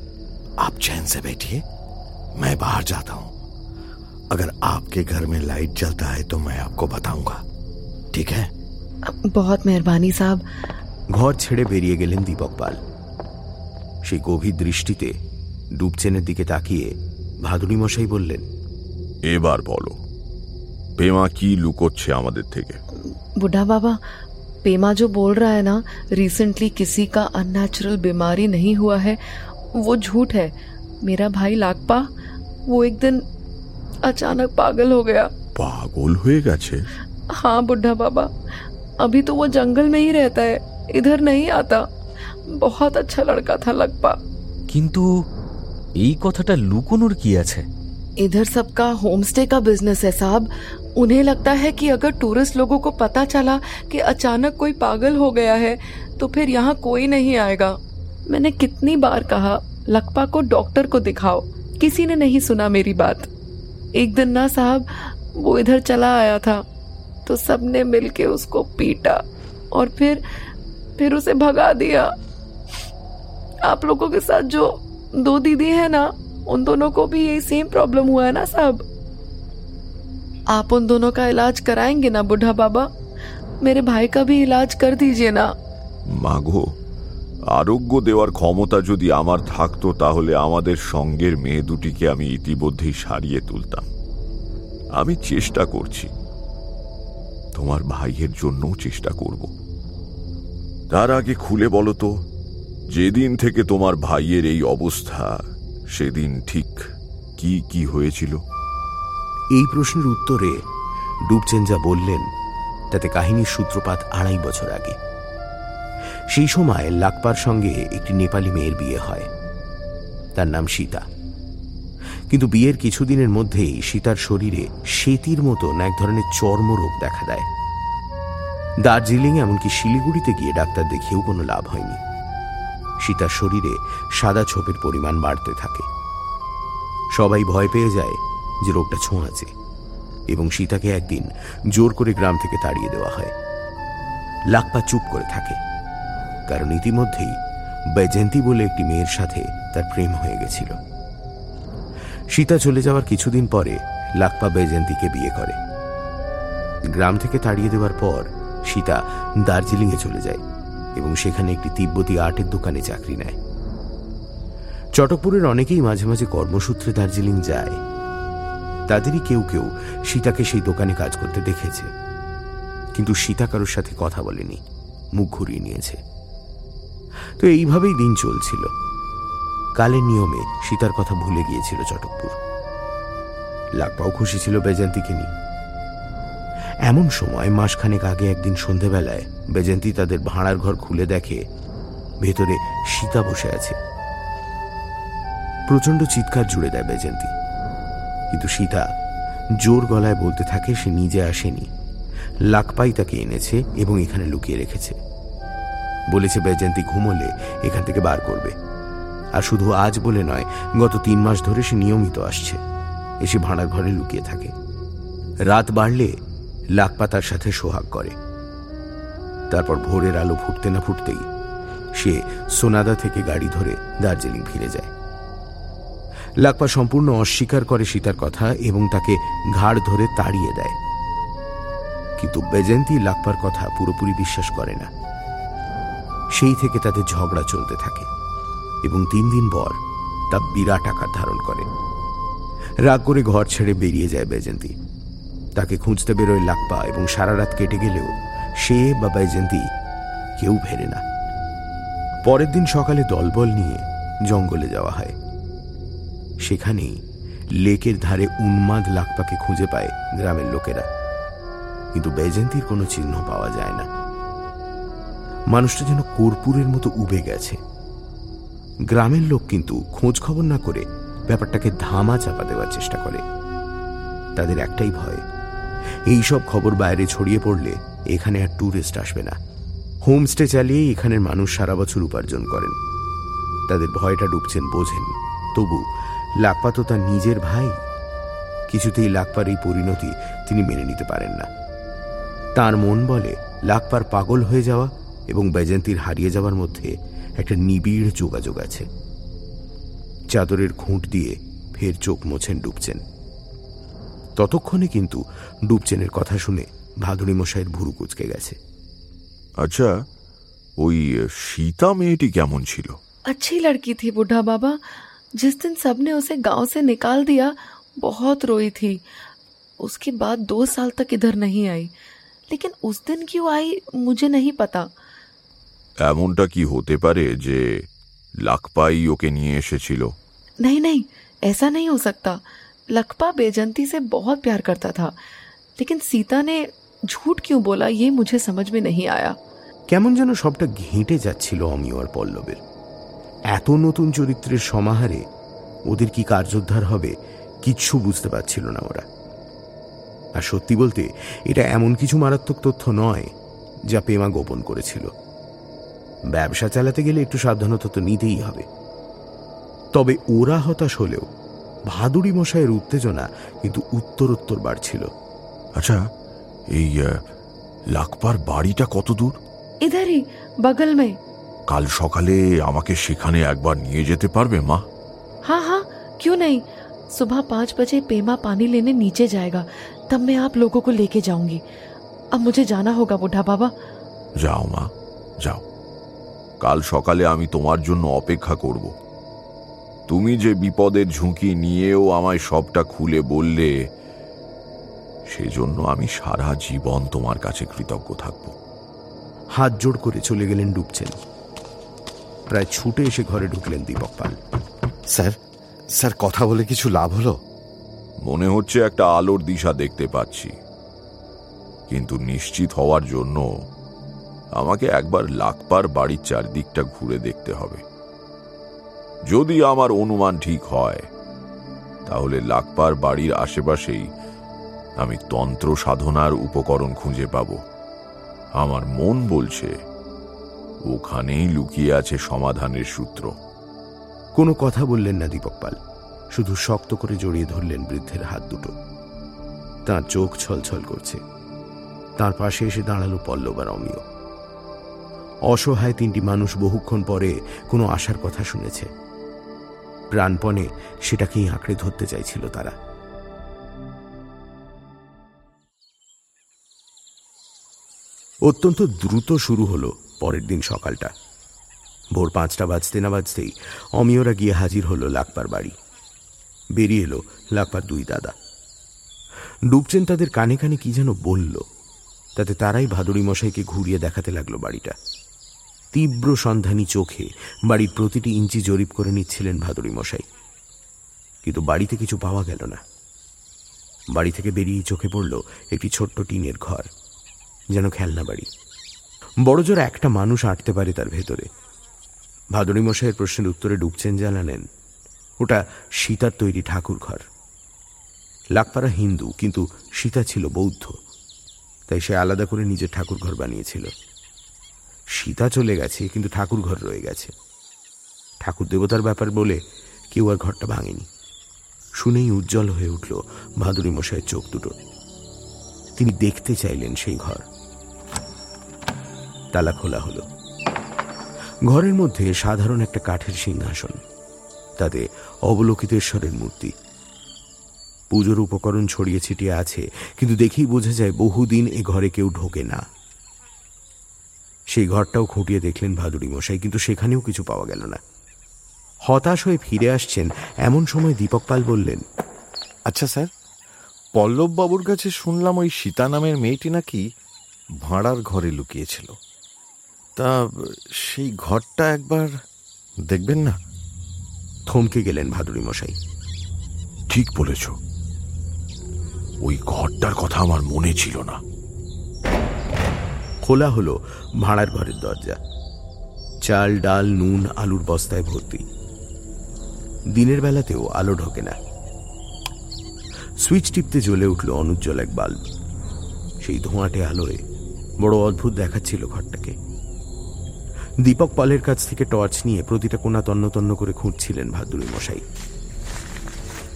आप चैन से बैठिए मैं बाहर जाता हूं अगर आपके घर में लाइट जलता है तो मैं आपको बताऊंगा ठीक है बहुत मेहरबानी साहब ঘর ছেড়ে বেরিয়ে গেলেন দীপক পাল সেই গভীর দৃষ্টিতে ডুবচেনের দিকে তাকিয়ে ভাদুরী মশাই বললেন এবার বলো পেমা কি লুকোচ্ছে আমাদের থেকে बुढ़ा बाबा पेमा जो बोल रहा है ना रिसेंटली किसी का अननेचुरल बीमारी नहीं हुआ है वो झूठ है मेरा भाई लाकपा वो एक दिन अचानक पागल हो गया পাগল হয়ে গেছে हाँ बुढ़ा बाबा अभी तो वो जंगल में ही रहता है इधर नहीं आता बहुत अच्छा लड़का था लगपा কিন্তু এই কথাটা লুকোনোর কি আছে इधर सबका होमस्टे का बिज़नेस है साहब। उन्हें लगता है कि अगर टूरिस्ट लोगों को पता चला कि अचानक कोई पागल हो गया है तो फिर यहाँ कोई नहीं आएगा। मैंने कितनी बार कहा लकपा को डॉक्टर को दिखाओ। किसी ने नहीं सुना मेरी बात। एक दिन ना साहब, वो इधर चला आया था। तो सबने मिलके उसको पीटा और फिर फिर उसे भगा दिया। आप लोगों के साथ जो दो दीदी है ना उन दोनों को भी यही सेम प्रॉब्लम हुआ है ना साहब आप उन दोनों का इलाज कराएंगे ना बुढ़ा बाबा मेरे भाई का भी इलाज कर दीजिए ना মাগো আরোগ্য দেওয়ার ক্ষমতা যদি আমার থাকতো তাহলে আমাদের সঙ্গের মেয়ে দুটিকে আমি ইতিমধ্যেই সারিয়ে তুলতাম আমি চেষ্টা করছি তোমার ভাইয়ের জন্যও চেষ্টা করব তার আগে খুলে বলো তো যেদিন থেকে তোমার ভাইয়ের এই অবস্থা সেদিন ঠিক কি কি হয়েছিল? এই প্রশ্নের উত্তরে ডুবচেন যা বললেন, তাতে কাহিনীর সূত্রপাত আড়াই বছর আগে। সেই সময় লাকপার সঙ্গে একটি নেপালি মেয়ের বিয়ে হয়। তার নাম সীতা। কিন্তু বিয়ের কিছুদিনের মধ্যেই সীতার শরীরে সেতির মতন এক ধরনের চর্মরোগ দেখা দেয়। দার্জিলিং এমনকি শিলিগুড়িতে গিয়ে ডাক্তার দেখিয়েও কোনো লাভ হয়নি। সীতার শরীরে সাদা ছোপের পরিমাণ বাড়তে থাকে। সবাই ভয় পেয়ে যায় যে রোগটা ছোঁয়াছে এবং সীতাকে একদিন জোর করে গ্রাম থেকে তাড়িয়ে দেওয়া হয়। লাকপা চুপ করে থাকে, কারণ ইতিমধ্যেই বৈজয়ন্তী বলে একটি মেয়ের সাথে তার প্রেম হয়ে গেছিল। সীতা চলে যাওয়ার কিছুদিন পরে লাকপা বৈজয়ন্তীকে বিয়ে করে। গ্রাম থেকে তাড়িয়ে দেওয়ার পর সীতা দার্জিলিংয়ে চলে যায়। এবং সেখানে একটি তিব্বতী আর্টের দোকানে চাকরি নেয়। চটকপুরের অনেকেই মাঝে মাঝে কর্মসূত্রে দার্জিলিং যায়। তাদেরই কেউ কেউ সীতাকে সেই দোকানে কাজ করতে দেখেছে। কিন্তু সীতা কারোর সাথে কথা বলেনি, মুখ ঘুরিয়ে নিয়েছে। তো এইভাবেই দিন চলছিল। কালের নিয়মে সীতার কথা ভুলে গিয়েছিল চটকপুর। লাকপাও খুশি ছিল বেজান্তিকে নিয়ে। এমন সময় মাসখানেক আগে একদিন সন্ধেবেলায় বেজন্তী তাদের ভাড়ার ঘর খুলে দেখে ভেতরে সীতা বসে আছে। প্রচণ্ড চিৎকার জুড়ে দেয় বেজন্তী কিন্তু সীতা জোর গলায় বলতে থাকে সে নিজে আসেনি। লাকপাই তাকে এনেছে এবং এখানে লুকিয়ে রেখেছে। বলেছে বেজন্তী ঘুমোলে, এখান থেকে বার করবে। আর শুধু আজ বলে নয়, গত তিন মাস ধরে সে নিয়মিত আসছে। এসে ভাঁড়ার ঘরে লুকিয়ে থাকে। রাত বাড়লে লাকপা তার সাথে সোহাগ করে। তারপর ভোরের আলো ফুটতে না ফুটতেই সে সোনাদা থেকে গাড়ি ধরে দার্জিলিং ফিরে যায়। লাকপা সম্পূর্ণ অস্বীকার করে সীতার কথা এবং তাকে ঘাড় ধরে তাড়িয়ে দেয়। কিন্তু বেজেন্তি লাকপার কথা পুরোপুরি বিশ্বাস করে না। সেই থেকে তাদের ঝগড়া চলতে থাকে এবং তিন দিন পর তা বিরাট আকার ধারণ করে। রাগ করে ঘর ছেড়ে বেরিয়ে যায় বেজেন্তি তাকে খুঁজতে বেরোয় লাকপা এবং সারা রাত কেটে গেলেও সে বা বাইজেন্তি কেউ ফেরে না। পরের দিন সকালে দলবল নিয়ে জঙ্গলে যাওয়া হয়। সেখানেই লেকের ধারে উন্মাদ লাকপাকে খুঁজে পায় গ্রামের লোকেরা। কিন্তু বেজেন্তির কোনো চিহ্ন পাওয়া যায় না। মানুষটা যেন কর্পূরের মতো উবে গেছে। গ্রামের লোক কিন্তু খোঁজ খবর না করে ব্যাপারটাকে ধামা চাপা দেওয়ার চেষ্টা করে। তাদের একটাই ভয় এই সব খবর বাইরে ছড়িয়ে পড়লে এখানে আর ট্যুরিস্ট আসবে না। হোমস্টে চালিয়ে এখানের মানুষ সারা বছর উপার্জন করেন। তাদের ভয়টা ডুবছেন বোঝেন। তবু লাকপা তো তার নিজের ভাই। কিছুতেই লাকপার এই পরিণতি তিনি মেনে নিতে পারেন না। তার মন বলে লাকপার পাগল হয়ে যাওয়া এবং বেজন্তির হারিয়ে যাওয়ার মধ্যে একটা নিবিড় যোগাযোগ আছে। চাদরের খুঁট দিয়ে ফের চোখ মোছেন ডুবছেন। ততক্ষণে কিন্তু ডুবচেনের কথা শুনে ভাদুরী মশাইয়ের ভুরু কুচকে গেছে আচ্ছা ওই সীতা মেয়েটি কেমন ছিল अच्छी लड़की थी बुढ़ा बाबा जिस दिन सबने उसे गांव से निकाल दिया बहुत रोई थी उसके बाद दो साल तक इधर नहीं आई लेकिन उस दिन क्यों आई मुझे नहीं पता এমনটা কি হতে পারে যে লাকপাই ওকে নিয়ে এসেছিল नहीं नहीं ऐसा नहीं हो सकता लखपा बेजंती से बहुत प्यार करता था लेकिन सीता ने झूठ क्यों बोला ये मुझे समझ में नहीं आया কেমন যেন সবটা ঘেঁটে যাচ্ছিল অমিয় আর পল্লবের এত নতুন চরিত্রের সমাহারে ওদের কি কার্যোদ্ধার হবে কিচ্ছু বুঝতে পারছিল না ওরা আর সত্যি বলতে এটা এমন কিছু মারাত্মক তথ্য নয় যা পেমা গোপন করেছিল ব্যবসা চালাতে গেলে একটু সাবধানতা তো নিতেই হবে তবে ওরা হতাশ হলেও ভাদুড়ি মশাইয়ের উত্তেজনা কিন্তু উত্তরোত্তর বাড়ছিল আচ্ছা এই আহ, লাকপার বাড়িটা কত দূর इधर ही बगल में কাল সকালে আমাকে সেখানে একবার নিয়ে যেতে পারবে মা हाँ हाँ क्यों नहीं सुबह पाँच बजे पेमा पानी लेने नीचे जाएगा तब मैं आप लोगों को लेके जाऊंगी अब मुझे जाना होगा बुढ़ा बाबा যাও মা যাও কাল সকালে আমি তোমার জন্য অপেক্ষা করব তুমি যে বিপদের ঝুঁকি নিয়েও আমায় সবটা খুলে বললে সেজন্য আমি সারা জীবন তোমার কাছে কৃতজ্ঞ থাকব। হাত জোড় করে চলে গেলেন ডুবছেন। প্রায় ছুটে এসে ঘরে ঢুকলেন দীপক পাল। স্যার স্যার কথা বলে কিছু লাভ হলো? মনে হচ্ছে একটা আলোর দিশা দেখতে পাচ্ছি। কিন্তু নিশ্চিত হওয়ার জন্য আমাকে একবার লাকপার বাড়ির চারদিকটা ঘুরে দেখতে হবে। যদি আমার অনুমান ঠিক হয়, তাহলে লাকপার বাড়ির আশেপাশেই আমি তন্ত্র সাধনার উপকরণ খুঁজে পাব। আমার মন বলছে, ওখানেই লুকিয়ে আছে সমাধানের সূত্র। কোনো কথা বললেন না দীপক পাল শুধু শক্ত করে জড়িয়ে ধরলেন বৃদ্ধের হাত দুটো। তার চোখ ছলছল করছে। তার পাশে এসে দাঁড়াল পল্লব আর অমিয় অসহায় তিনটি মানুষ বহুক্ষণ পরে কোনো আশার কথা শুনেছে। প্রাণপণে সেটাকেই আঁকড়ে ধরতে চাইছিল তারা। অত্যন্ত দ্রুত শুরু হলো পরের দিন সকালটা। ভোর পাঁচটা বাজতে না বাজতেই অমিয়রা গিয়ে হাজির হলো লাকপার বাড়ি। বেরিয়ে এলো লাকপার দুই দাদা। ডুবছেন তাদের কানে কানে কি যেন বলল, তাতে তারাই ভাদুড়ি মশাইকে ঘুরিয়ে দেখাতে লাগল বাড়িটা। তীব্র সন্ধানী চোখে বাড়ির প্রতিটি ইঞ্চি জরিপ করে নিচ্ছিলেন ভাদুড়ি মশাই কিন্তু বাড়িতে কিছু পাওয়া গেল না। বাড়ি থেকে বেরিয়ে চোখে পড়ল একটি ছোট্ট টিনের ঘর, যেন খেলনা বাড়ি। বড়জোর একটা মানুষ আটতে পারে তার ভেতরে। ভাদুড়ি মশাইয়ের প্রশ্নের উত্তরে ডুবছেন জানালেন, ওটা সীতার তৈরি ঠাকুর ঘর। লাকপাড়া হিন্দু, কিন্তু সীতা ছিল বৌদ্ধ। তাই সে আলাদা করে নিজের ঠাকুর ঘর বানিয়েছিল। সীতা চলে গেছে, কিন্তু ঠাকুর ঘর রয়ে গেছে। ঠাকুর দেবতার ব্যাপার বলে কেউ আর ঘরটা ভাঙেনি। শুনেই উজ্জ্বল হয়ে উঠল ভাদুরী মশাইয়ের চোখ দুটো তিনি দেখতে চাইলেন সেই ঘর। তালা খোলা হলো। ঘরের মধ্যে সাধারণ একটা কাঠের সিংহাসন, তাতে অবলোকিতেশ্বরের মূর্তি। পুজোর উপকরণ ছড়িয়ে ছিটিয়ে আছে, কিন্তু দেখেই বোঝা যায় বহুদিন এ ঘরে কেউ ঢোকে না। সেই ঘরটাও খুঁটিয়ে দেখলেন ভাদুড়ি মশাই কিন্তু সেখানেও কিছু পাওয়া গেল না। হতাশ হয়ে ফিরে আসছেন এমন সময় দীপক পাল বললেন আচ্ছা স্যার পল্লব বাবুর কাছে শুনলাম ওই সীতা নামের মেয়েটি নাকি ভাঁড়ার ঘরে লুকিয়েছিল। তা সেই ঘরটা একবার দেখবেন না? থমকে গেলেন ভাদুরী মশাই। ঠিক বলেছ। ওই ঘরটার কথা আমার মনে ছিল না। খোলা হলো ভাড়ার ঘরের দরজা। চাল, ডাল, নুন, আলুর বস্তায় ভর্তি। দিনের বেলাতেও আলো ঢোকে না। সুইচ টিপতে জ্বলে উঠল অনুজ্জ্বল এক বাল্ব। সেই ধোঁয়াটে আলোয় বড় অদ্ভুত দেখাচ্ছিল ঘরটাকে। দীপক পালের কাছ থেকে টর্চ নিয়ে প্রতিটা কোনা তন্ন করে খুঁজছিলেন ভাদুরী মশাই।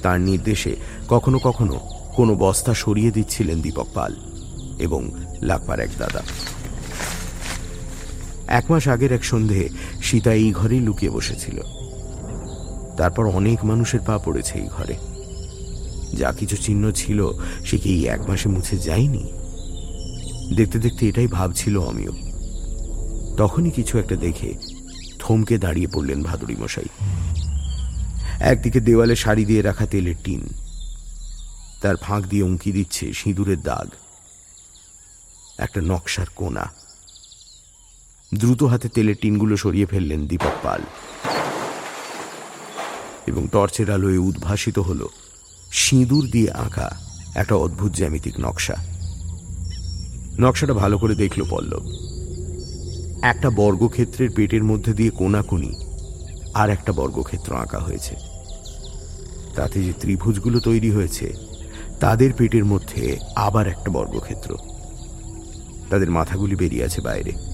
তার নির্দেশে কখনো কখনো কোনো বস্তা সরিয়ে দিচ্ছিলেন দীপক পাল এবং লাকপার এক দাদা। এক মাস আগের এক সন্ধে সীতা এই ঘরেই লুকিয়ে বসেছিল। তারপর অনেক মানুষের পা পড়েছে এই ঘরে। যা কিছু চিহ্ন ছিল, সে কি এই এক মাসে মুছে যায়নি? দেখতে দেখতে এটাই ভাবছিল আমিও। তখনই কিছু একটা দেখে থমকে দাঁড়িয়ে পড়লেন ভাদুরী মশাই একদিকে দেওয়ালে শাড়ি দিয়ে রাখা তেলের টিন, তার ফাঁক দিয়ে উঁকি দিচ্ছে সিঁদুরের দাগ, একটা নকশার কোনা। দ্রুত হাতে তেলের টিনগুলো সরিয়ে ফেললেন দীপক পাল। এবং টর্চের আলোয় উদ্ভাসিত হল সিঁদুর দিয়ে আঁকা একটা অদ্ভুত জ্যামিতিক নকশা। নকশাটা ভালো করে দেখল পল্লব। একটা বর্গক্ষেত্রের পেটের মধ্যে দিয়ে কোনাকুনি আর একটা বর্গক্ষেত্র আঁকা হয়েছে। তাতে যে ত্রিভুজগুলো তৈরি হয়েছে, তাদের পেটের মধ্যে আবার একটা বর্গক্ষেত্র। তাদের মাথাগুলি বেরিয়ে আছে বাইরে।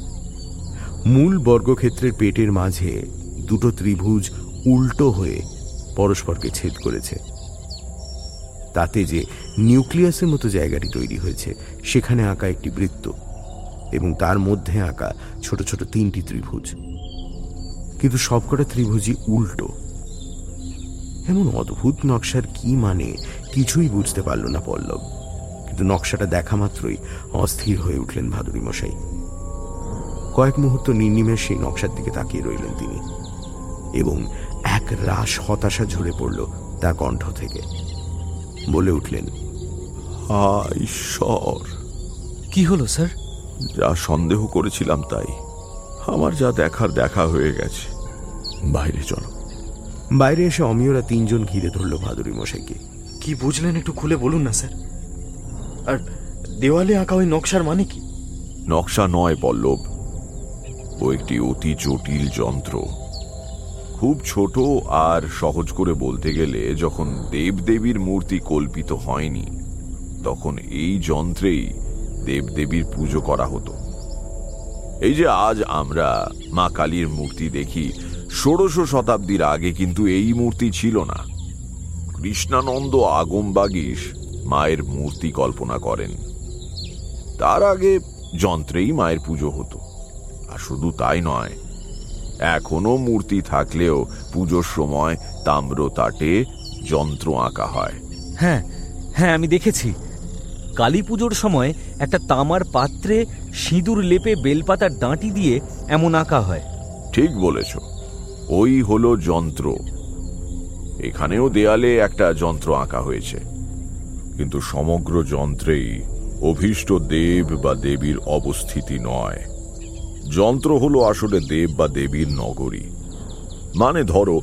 মূল বর্গক্ষেত্রের পেটের মাঝে দুটো ত্রিভুজ উল্টো হয়ে পরস্পরকে ছেদ করেছে। তাতে যে নিউক্লিয়াসের মতো জায়গাটি তৈরি হয়েছে, সেখানে আঁকা একটি বৃত্ত এবং তার মধ্যে আঁকা ছোট ছোট তিনটি ত্রিভুজ। কিন্তু সবকটা ত্রিভুজই উল্টো। এমন অদ্ভুত নকশার কি মানে কিছুই বুঝতে পারল না পল্লব। কিন্তু নকশাটা দেখা মাত্রই অস্থির হয়ে উঠলেন ভাদুরী মশাই কয়েক মুহূর্ত নির্নিমেষ সেই নকশার দিকে তাকিয়ে রইলেন তিনি। এবং এক রাস হতাশা ঝরে পড়ল তার কণ্ঠ থেকে। বলে উঠলেন ঈশ্বর! কি হলো স্যার? যা সন্দেহ করেছিলাম তাই। আমার যা দেখার দেখা হয়ে গেছে। বাইরে চলো। বাইরে এসে অমিয়রা তিনজন ঘিরে ধরল ভাদুরী মশাইকে। কি বুঝলেন একটু খুলে বলুন না স্যার। আর দেওয়ালে আঁকা ওই নকশার মানে কি? নকশা নয় পল্লব। ও একটি অতি জটিল যন্ত্র। খুব ছোট আর সহজ করে বলতে গেলে, যখন দেবদেবীর মূর্তি কল্পিত হয়নি, তখন এই যন্ত্রেই দেবদেবীর পুজো করা হতো। এই যে আজ আমরা মা কালীর মূর্তি দেখি, ষোড়শ শতাব্দীর আগে কিন্তু এই মূর্তি ছিল না। কৃষ্ণানন্দ আগম আগমবাগীশ মায়ের মূর্তি কল্পনা করেন। তার আগে যন্ত্রেই মায়ের পুজো হতো। আর শুধু তাই নয় এখনও মূর্তি থাকলেও পুজোর সময় তাম্র তাটে যন্ত্র আঁকা হয়। হ্যাঁ হ্যাঁ আমি দেখেছি। কালী পুজোর সময় একটা তামার পাত্রে সিঁদুর লেপে বেলপাতার ডাঁটি দিয়ে এমন আঁকা হয়। ঠিক বলেছ। ওই হলো যন্ত্র। এখানেও দেয়ালে একটা যন্ত্র আঁকা হয়েছে। কিন্তু সমগ্র যন্ত্রেই অভীষ্ট দেব বা দেবীর অবস্থিতি নয়। যন্ত্র হলো আসলে দেব বা দেবীর নগরী। মানে ধরো,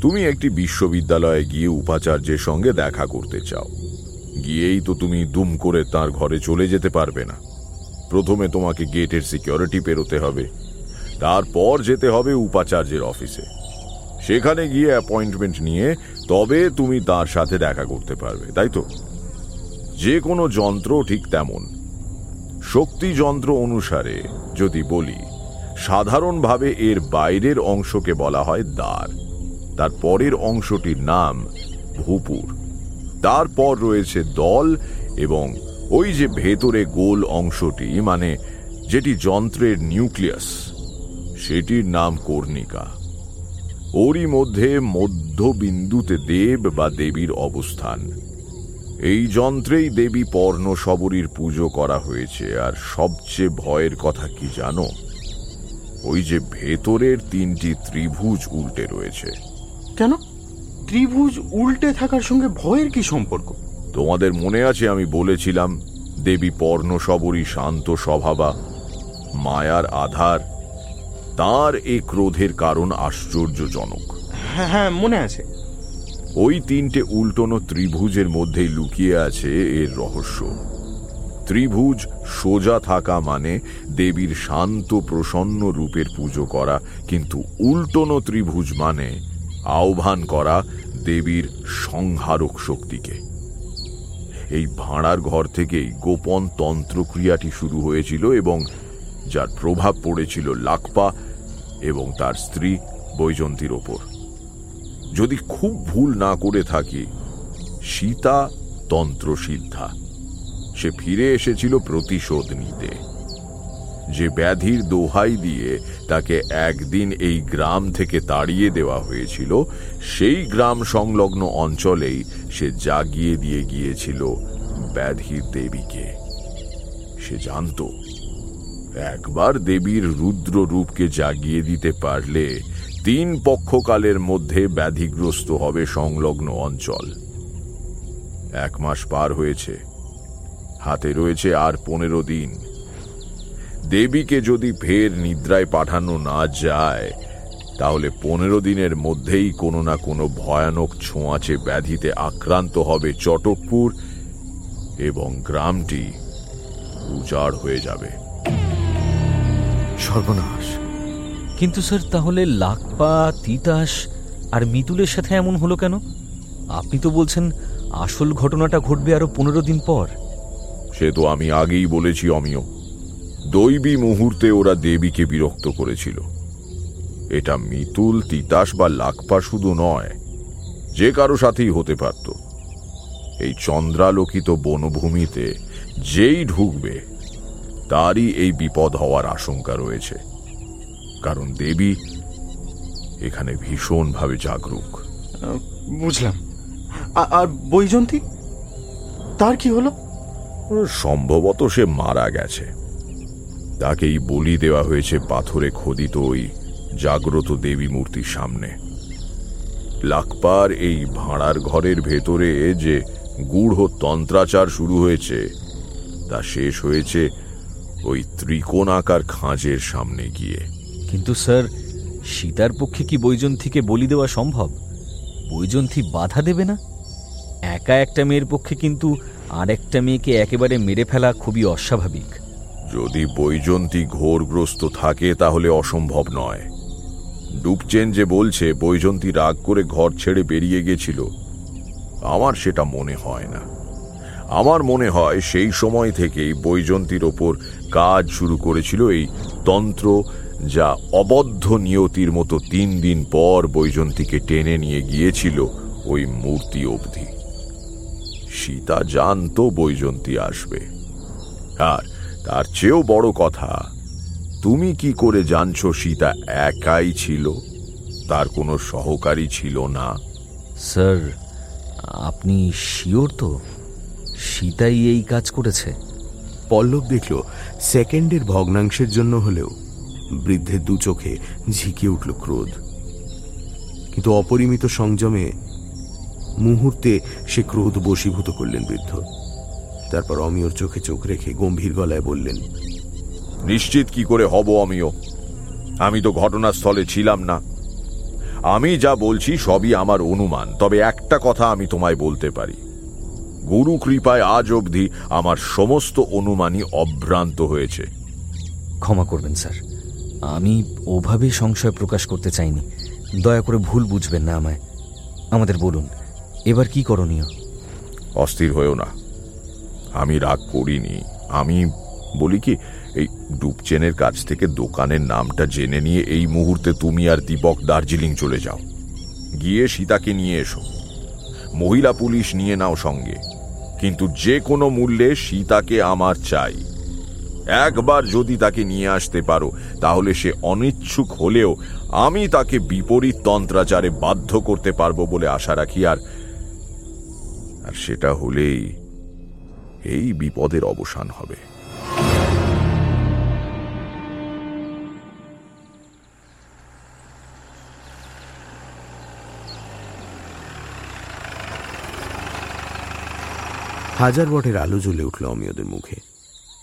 তুমি একটি বিশ্ববিদ্যালয়ে গিয়ে উপাচার্যের সঙ্গে দেখা করতে চাও। গিয়েই তো তুমি দুম করে তার ঘরে চলে যেতে পারবে না। প্রথমে তোমাকে গেটের সিকিউরিটি পেরোতে হবে। তারপর যেতে হবে উপাচার্যের অফিসে। সেখানে গিয়ে অ্যাপয়েন্টমেন্ট নিয়ে তবে তুমি তার সাথে দেখা করতে পারবে, তাই তো? যে কোনো যন্ত্র ঠিক তেমন। শক্তি যন্ত্র অনুসারে যদি বলি, সাধারণভাবে এর বাইরের অংশকে বলা হয় দ্বার। তার পরের অংশটির নাম ভূপুর। তারপর রয়েছে দল এবং ওই যে ভেতরে গোল অংশটি মানে যেটি যন্ত্রের নিউক্লিয়াস, সেটির নাম কর্ণিকা। ওরই মধ্যে মধ্যবিন্দুতে দেব বা দেবীর অবস্থান। এই যন্ত্রেই দেবী পর্ণ সবরীর পুজো করা হয়েছে আর সবচেয়ে ভয়ের কথা কি জানো? ওই যে ভেতরের তিনটি ত্রিভুজ উল্টে রয়েছে। কেন? ত্রিভুজ উল্টে থাকার সঙ্গে ভয়ের কি সম্পর্ক? তোমাদের মনে আছে আমি বলেছিলাম দেবী পর্ণ সবরী শান্ত স্বভাবা মায়ার আধার তার এই ক্রোধের কারণ আশ্চর্যজনক। হ্যাঁ হ্যাঁ মনে আছে। ওই তিনটে উল্টোনো ত্রিভুজের মধ্যেই লুকিয়ে আছে এর রহস্য। ত্রিভুজ সোজা থাকা মানে দেবীর শান্ত, প্রসন্ন রূপের পুজো করা, কিন্তু উল্টোনো ত্রিভুজ মানে আহ্বান করা দেবীর সংহারক শক্তিকে। এই ভাঁড়ার ঘর থেকেই গোপন তন্ত্রক্রিয়াটি শুরু হয়েছিল এবং যার প্রভাব পড়েছিল লাকপা এবং তার স্ত্রী বৈজন্তীর ওপর। যদি খুব ভুল না করে থাকি, সীতা তন্ত্রসিদ্ধা। সে ফিরে এসেছিল প্রতিশোধ নিতে। যে ব্যাধির দোহাই দিয়ে তাকে একদিন এই গ্রাম থেকে তাড়িয়ে দেওয়া হয়েছিল, সেই গ্রাম সংলগ্ন অঞ্চলেই সে জাগিয়ে দিয়ে গিয়েছিল ব্যাধির দেবীকে। সে জানত, একবার দেবীর রুদ্র রূপকে জাগিয়ে দিতে পারলে তিন পক্ষকালের মধ্যে ব্যাধিগ্রস্ত হবে সংলগ্ন অঞ্চল। এক মাস পার হয়েছে। হাতে রয়েছে আর পনেরো দিন। দেবীকে যদি ফের নিদ্রায় পাঠানো না যায়, তাহলে পনেরো দিনের মধ্যেই কোনো না কোনো ভয়ানক ছোঁয়াচে ব্যাধিতে আক্রান্ত হবে চটকপুর এবং গ্রামটি উজাড় হয়ে যাবে। সর্বনাশ। কিন্তু স্যার, তাহলে লাকপা, তিতাস আর মিতুলের সাথে এমন হলো কেন? আপনি তো বলছেন আসল ঘটনাটা ঘটবে আরও পনেরো দিন পর। সে তো আমি আগেই বলেছি অমিয়। দৈবী মুহূর্তে ওরা দেবীকে বিরক্ত করেছিল। এটা মিতুল, তিতাস বা লাকপা শুধু নয়, যে কারও সাথেই হতে পারত। এই চন্দ্রালোকিত বনভূমিতে যেই ঢুকবে, তারই এই বিপদ হওয়ার আশঙ্কা রয়েছে। কারণ দেবী এখানে ভীষণভাবে জাগরুক। বুঝলাম। আর বৈজন্তী তার কি হলো? সম্ভবত সে মারা গেছে। তাকেই বলি দেওয়া হয়েছে পাথরে খোদিত ওই জাগ্রত দেবী মূর্তির সামনে। লাকপার এই ভাঁড়ার ঘরের ভেতরে যে গূঢ় তন্ত্রাচার শুরু হয়েছে তা শেষ হয়েছে ওই ত্রিকোণাকার খাঁজের সামনে গিয়ে। কিন্তু স্যার, সীতার পক্ষে কি বৈজন্থীকে বলি দেওয়া সম্ভব? বৈজন্থী বাধা দেবে না? একা একটা মেয়ের পক্ষে কিন্তু আর একটা মেয়েকে একেবারে মেরে ফেলা খুবই অস্বাভাবিক। যদি বৈজন্তী ঘোরগ্রস্ত থাকে, তাহলে অসম্ভব নয়। ডুবচেন যে বলছে, বৈজন্তী রাগ করে ঘর ছেড়ে বেরিয়ে গেছিল। আমার সেটা মনে হয় না। আমার মনে হয় সেই সময় থেকেই বৈজন্তীর ওপর কাজ শুরু করেছিল এই তন্ত্র যা অবদ্ধ নিয়তির মতো তিন দিন পর বৈজন্তীকে টেনে নিয়ে গিয়েছিল ওই মূর্তি অবধি। সীতা জানতো বৈজন্তী আসবে। আর তার চেয়েও বড় কথা তুমি কি করে জানছো সীতা একাই ছিল? তার কোনো সহকারী ছিল না। স্যার আপনি শিওর তো? সীতাই এই কাজ করেছে। পল্লব দেখল সেকেন্ডের ভগ্নাংশের জন্য হলেও। বৃদ্ধের দু চোখে ঝিকিয়ে উঠল ক্রোধ। কিন্তু অপরিমিত সংযমে মুহূর্তে সে ক্রোধ বশীভূত করলেন বৃদ্ধ। তারপর অমিয়র চোখে চোখ রেখে গম্ভীর গলায় বললেন নিশ্চিত কি করে হব অমিয়? আমি তো ঘটনাস্থলে ছিলাম না। আমি যা বলছি সবই আমার অনুমান তবে একটা কথা আমি তোমায় বলতে পারি। গুরু কৃপায় আজ অবধি আমার সমস্ত অনুমানই অভ্রান্ত হয়েছে। ক্ষমা করবেন স্যার। আমি ওভাবে সংশয় প্রকাশ করতে চাইনি। দয়া করে ভুল বুঝবেন না আমায়। আমাদের বলুন, এবার কি করণীয়? অস্থির হয়েও না। আমি রাগ করিনি। আমি বলি কি, এই ডুবচেনের কাছ থেকে দোকানের নামটা জেনে নিয়ে এই মুহূর্তে তুমি আর দীপক দার্জিলিং চলে যাও। গিয়ে সীতাকে নিয়ে এসো। মহিলা পুলিশ নিয়ে নাও সঙ্গে। কিন্তু যে কোনো মূল্যে সীতাকে আমার চাই। একবার যদি তাকে নিয়ে আসতে পারো, তাহলে সে অনিচ্ছুক হলেও আমি তাকে বিপরীত তন্ত্রাচারে বাধ্য করতে পারব বলে আশা রাখি, আর আর সেটা হলেই এই বিপদের অবসান হবে। হাজার বটের আলো জ্বলে উঠল অমিয়দের মুখে।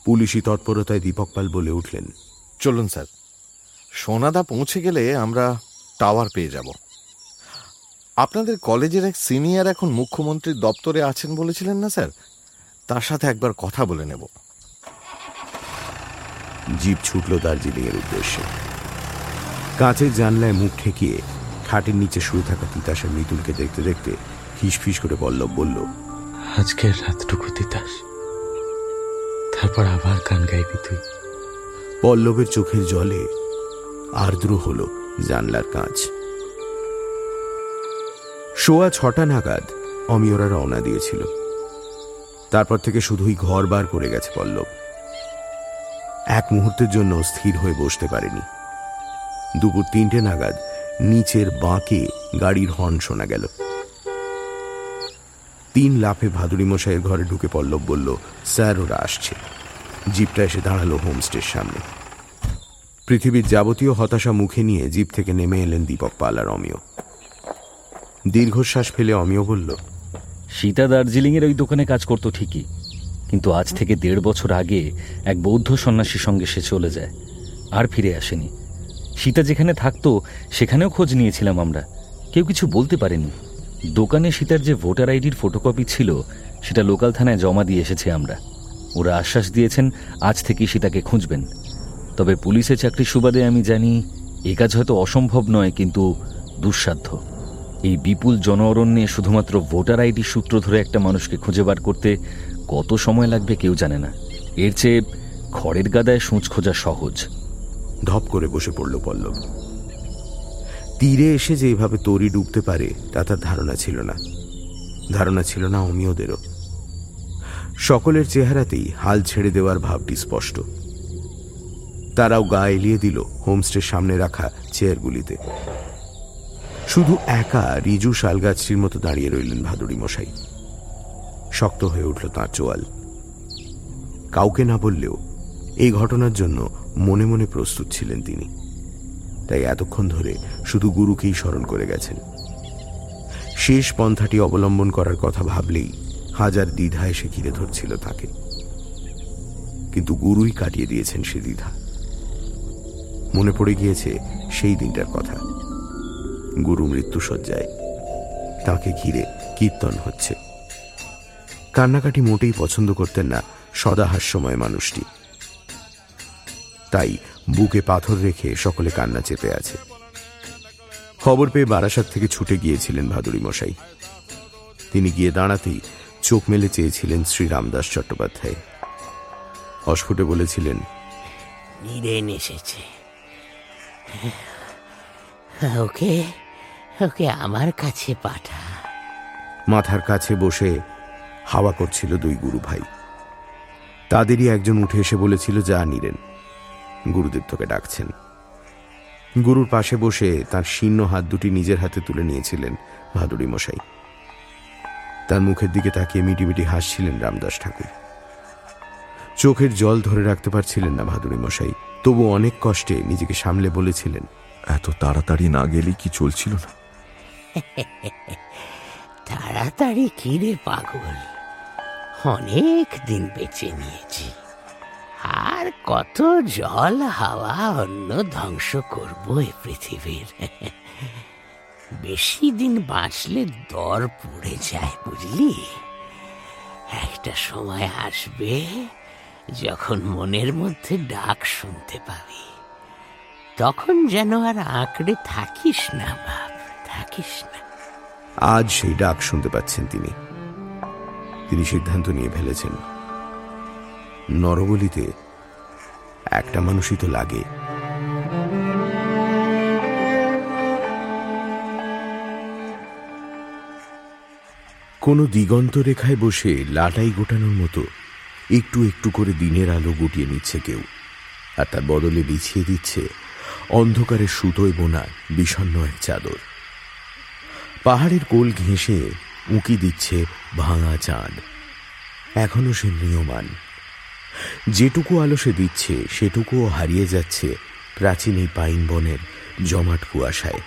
পুলিশি তৎপরতায় দীপক পাল বলে উঠলেন। চলুন স্যার সোনাদা পৌঁছে গেলে আমরা টাওয়ার পেয়ে যাব। আপনাদের কলেজের এক সিনিয়র এখন মুখ্যমন্ত্রীর দপ্তরে আছেন বলেছিলেন না স্যার? তার সাথে একবার কথা বলে নেব। জিপ ছুটল দার্জিলিংয়ের উদ্দেশ্যে। কাঁচের জানলায় মুখ ঠেকিয়ে খাটের নিচে শুয়ে থাকা তিতাসের মৃতুলকে দেখতে দেখতে ফিস করে পল্লব বলল আজকের রাতটুকু তিতাস। তারপর আবার গান গাইবি তুই। পল্লবের চোখের জলে আর্দ্র হল জানলার কাঁচ। সোয়া ছটা নাগাদ অমিয়রা রওনা দিয়েছিল। তারপর থেকে শুধুই ঘর বার করে গেছে পল্লব। এক মুহূর্তের জন্য স্থির হয়ে বসতে পারেনি। দুপুর তিনটে নাগাদ নিচের বাঁকে গাড়ির হর্ন শোনা গেল। তিন লাফে ভাদুরী মশাইয়ের ঘরে ঢুকে পল্লব বলল, স্যার, ওরা আসছে। জিপটা এসে দাঁড়াল হোমস্টের সামনে। পৃথিবীর যাবতীয় হতাশা মুখে নিয়ে জিপ থেকে নেমে এলেন দীপক পাল আর অমিয়। দীর্ঘশ্বাস ফেলে অমিয় বলল, সীতা দার্জিলিংয়ের ওই দোকানে কাজ করতো ঠিকই, কিন্তু আজ থেকে দেড় বছর আগে এক বৌদ্ধ সন্ন্যাসীর সঙ্গে সে চলে যায়, আর ফিরে আসেনি। সীতা যেখানে থাকতো, সেখানেও খোঁজ নিয়েছিলাম আমরা। কেউ কিছু বলতে পারেনি। দোকানে সীতার যে ভোটার আইডির ফটোকপি ছিল, সেটা লোকাল থানায় জমা দিয়ে এসেছে আমরা। ওরা আশ্বাস দিয়েছেন, আজ থেকেই সীতাকে খুঁজবেন। তবে পুলিশের চাকরির সুবাদে আমি জানি, এ কাজ হয়তো অসম্ভব নয়, কিন্তু দুঃসাধ্য। এই বিপুল জন অরণ্যে শুধুমাত্র ভোটার আইডি সূত্র ধরে একটা মানুষকে খুঁজে বার করতে কত সময় লাগবে কেউ জানে না। এর চেয়ে খড়ের গাদায় সূচ খোঁজা সহজ। ধপ করে বসে পড়ল পল্লব। তীরে এসে যে এভাবে তরি ডুবতে পারে, তা তার ধারণা ছিল না। ধারণা ছিল না অমিয়দেরও। সকলের চেহারাতেই হাল ছেড়ে দেওয়ার ভাবটি স্পষ্ট। তারাও গা এলিয়ে দিল হোমস্টের সামনে রাখা চেয়ারগুলিতে। শুধু একা রিজু শালগাছটির মতো দাঁড়িয়ে রইলেন ভাদুরী মশাই। শক্ত হয়ে উঠল তাঁর চোয়াল। কাউকে না বললেও এই ঘটনার জন্য মনে মনে প্রস্তুত ছিলেন তিনি। তাই এতক্ষণ ধরে শুধু গুরুকেই স্মরণ করে গেছেন। শেষ পন্থাটি অবলম্বন করার কথা ভাবলেই হাজার দ্বিধা এসে ঘিরে ধরছিল তাকে। কিন্তু গুরুই কাটিয়ে দিয়েছেন সে দ্বিধা। মনে পড়ে গিয়েছে সেই দিনটার কথা। গুরু মৃত্যুসজ্জায় তাকে ঘিরে কীর্তন হচ্ছে। কান্নাকাটি মোটেই পছন্দ করতেন না সদা হাস্যময় মানুষটি। তাই বুকে পাথর রেখে সকলে কান্না চেপে আছে। খবর পেয়ে বারাসাত থেকে ছুটে গিয়েছিলেন ভাদুরী মশাই। তিনি গিয়ে দাঁড়াতেই চোখ মেলে চেয়েছিলেন শ্রী রামদাস চট্টোপাধ্যায়। অস্ফুটে বলেছিলেন নীরেন এসেছে। ওকে ওকে আমার কাছে পাঠা। মাথার কাছে বসে হাওয়া করছিল দুই গুরু ভাই। তাদেরই একজন উঠে এসে বলেছিল যা নিলেন গুরুদেব তোকে ডাকছেন। গুরুর পাশে বসে তার শীর্ণ হাত দুটি নিজের হাতে তুলে নিয়েছিলেন ভাদুরী মশাই। তার মুখের দিকে তাকিয়ে মিটিমিটি হাসছিলেন রামদাস ঠাকুর। চোখের জল ধরে রাখতে পারছিলেন না ভাদুরী মশাই। তবু অনেক কষ্টে নিজেকে সামলে বলেছিলেন এত তাড়াতাড়ি না গেলে কি চলছিল না? [LAUGHS] তাড়াতাড়ি কিরে পাগল? অনেক দিন বেঁচে নিয়েছি। আর কত জল হাওয়া অন্য ধ্বংস করব এ পৃথিবীর। বেশি দিন বাঁচলে দর পড়ে যায়, বুঝলি? একটা সময় আসবে যখন মনের মধ্যে ডাক শুনতে পাবি। তখন যেন আর আঁকড়ে থাকিস না, বাপ, থাকিস না। আজ সেই ডাক শুনতে পাচ্ছেন তিনি। তিনি সিদ্ধান্ত নিয়ে ফেলেছেন। নরবলিতে একটা মানুষই তো লাগে। কোনো দিগন্ত রেখায় বসে লাটাই গোটানোর মতো একটু একটু করে দিনের আলো গুটিয়ে নিচ্ছে কেউ, আর তার বদলে বিছিয়ে দিচ্ছে অন্ধকারে সুতোয় বোনা বিষণ্ন এক চাদর। পাহাড়ের কোল ঘেঁষে উঁকি দিচ্ছে ভাঙা চাঁদ। এখনও সে নিয়মান। যেটুকু আলো সে দিচ্ছে, সেটুকুও হারিয়ে যাচ্ছে প্রাচীন এই পাইন বনের জমাট কুয়াশায়।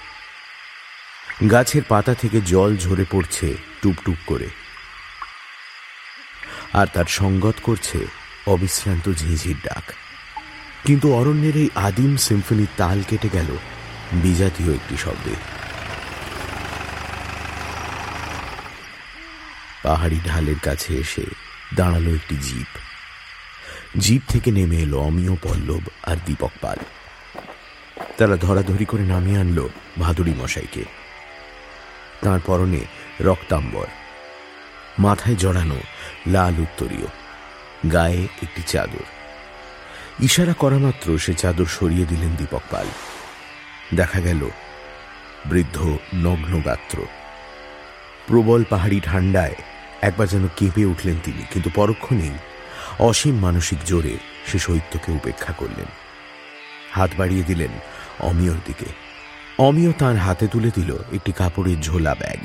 গাছের পাতা থেকে জল ঝরে পড়ছে টুপটুপ করে। আর তার সঙ্গত করছে অবিশ্রান্ত ঝিঝির ডাক। কিন্তু অরণ্যের এই আদিম সিম্ফনির তাল কেটে গেল বিজাতীয় একটি শব্দে। পাহাড়ি ঢালের কাছে এসে দাঁড়াল একটি জিপ জিপ থেকে নেমে এলো অমিয় পল্লব আর দীপক পাল। তারা ধরাধরি করে নামিয়ে আনলো ভাদুরী মশাইকে। তাঁর পরনে রক্তাম্বর, মাথায় জড়ানো লাল উত্তরীয়, গায়ে একটি চাদর। ইশারা করা মাত্র সে চাদর সরিয়ে দিলেন দীপক পাল। দেখা গেল বৃদ্ধ নগ্ন গাত্র। প্রবল পাহাড়ি ঠান্ডায় একবার যেন কেঁপে উঠলেন তিনি, কিন্তু পরক্ষণেই অসীম মানসিক জোরে সে শৈত্যকে উপেক্ষা করলেন। হাত বাড়িয়ে দিলেন অমিয়র দিকে। অমিয় তার হাতে তুলে দিল একটি কাপড়ের ঝোলা ব্যাগ।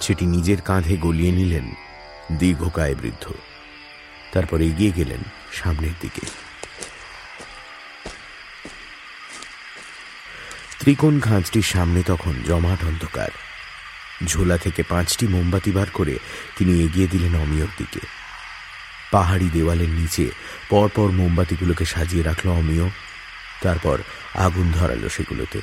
সেটি নিজের কাঁধে গলিয়ে নিলেন দীর্ঘকায় বৃদ্ধ। তারপর এগিয়ে গেলেন সামনের দিকে। ত্রিকোণ খাঁজটির সামনে তখন জমাট অন্ধকার। ঝোলা থেকে পাঁচটি মোমবাতি বার করে তিনি এগিয়ে দিলেন অমিয়র দিকে। পাহাড়ি দেওয়ালের নিচে পরপর মোমবাতিগুলোকে সাজিয়ে রাখল অমিয়। তারপর আগুন ধরালো সেগুলোতে।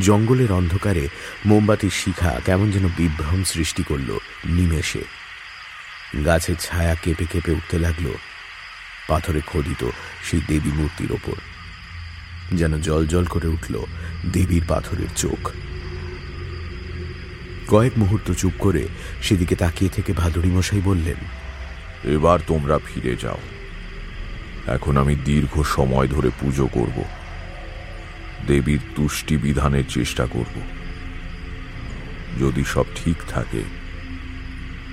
জঙ্গলের অন্ধকারে মোমবাতির শিখা কেমন যেন বিভ্রম সৃষ্টি করল নিমেষে। গাছের ছায়া কেঁপে কেঁপে উঠতে লাগল। পাথরে খোদিত সেই দেবী মূর্তির ওপর। যেন জল জল করে উঠল দেবীর পাথরের চোখ। কয়েক মুহূর্ত চুপ করে সেদিকে তাকিয়ে থেকে ভাদুরী মশাই বললেন, এবার তোমরা ফিরে যাও। এখন আমি দীর্ঘ সময় ধরে পুজো করব। দেবীর তুষ্টি বিধানের চেষ্টা করব। যদি সব ঠিক থাকে,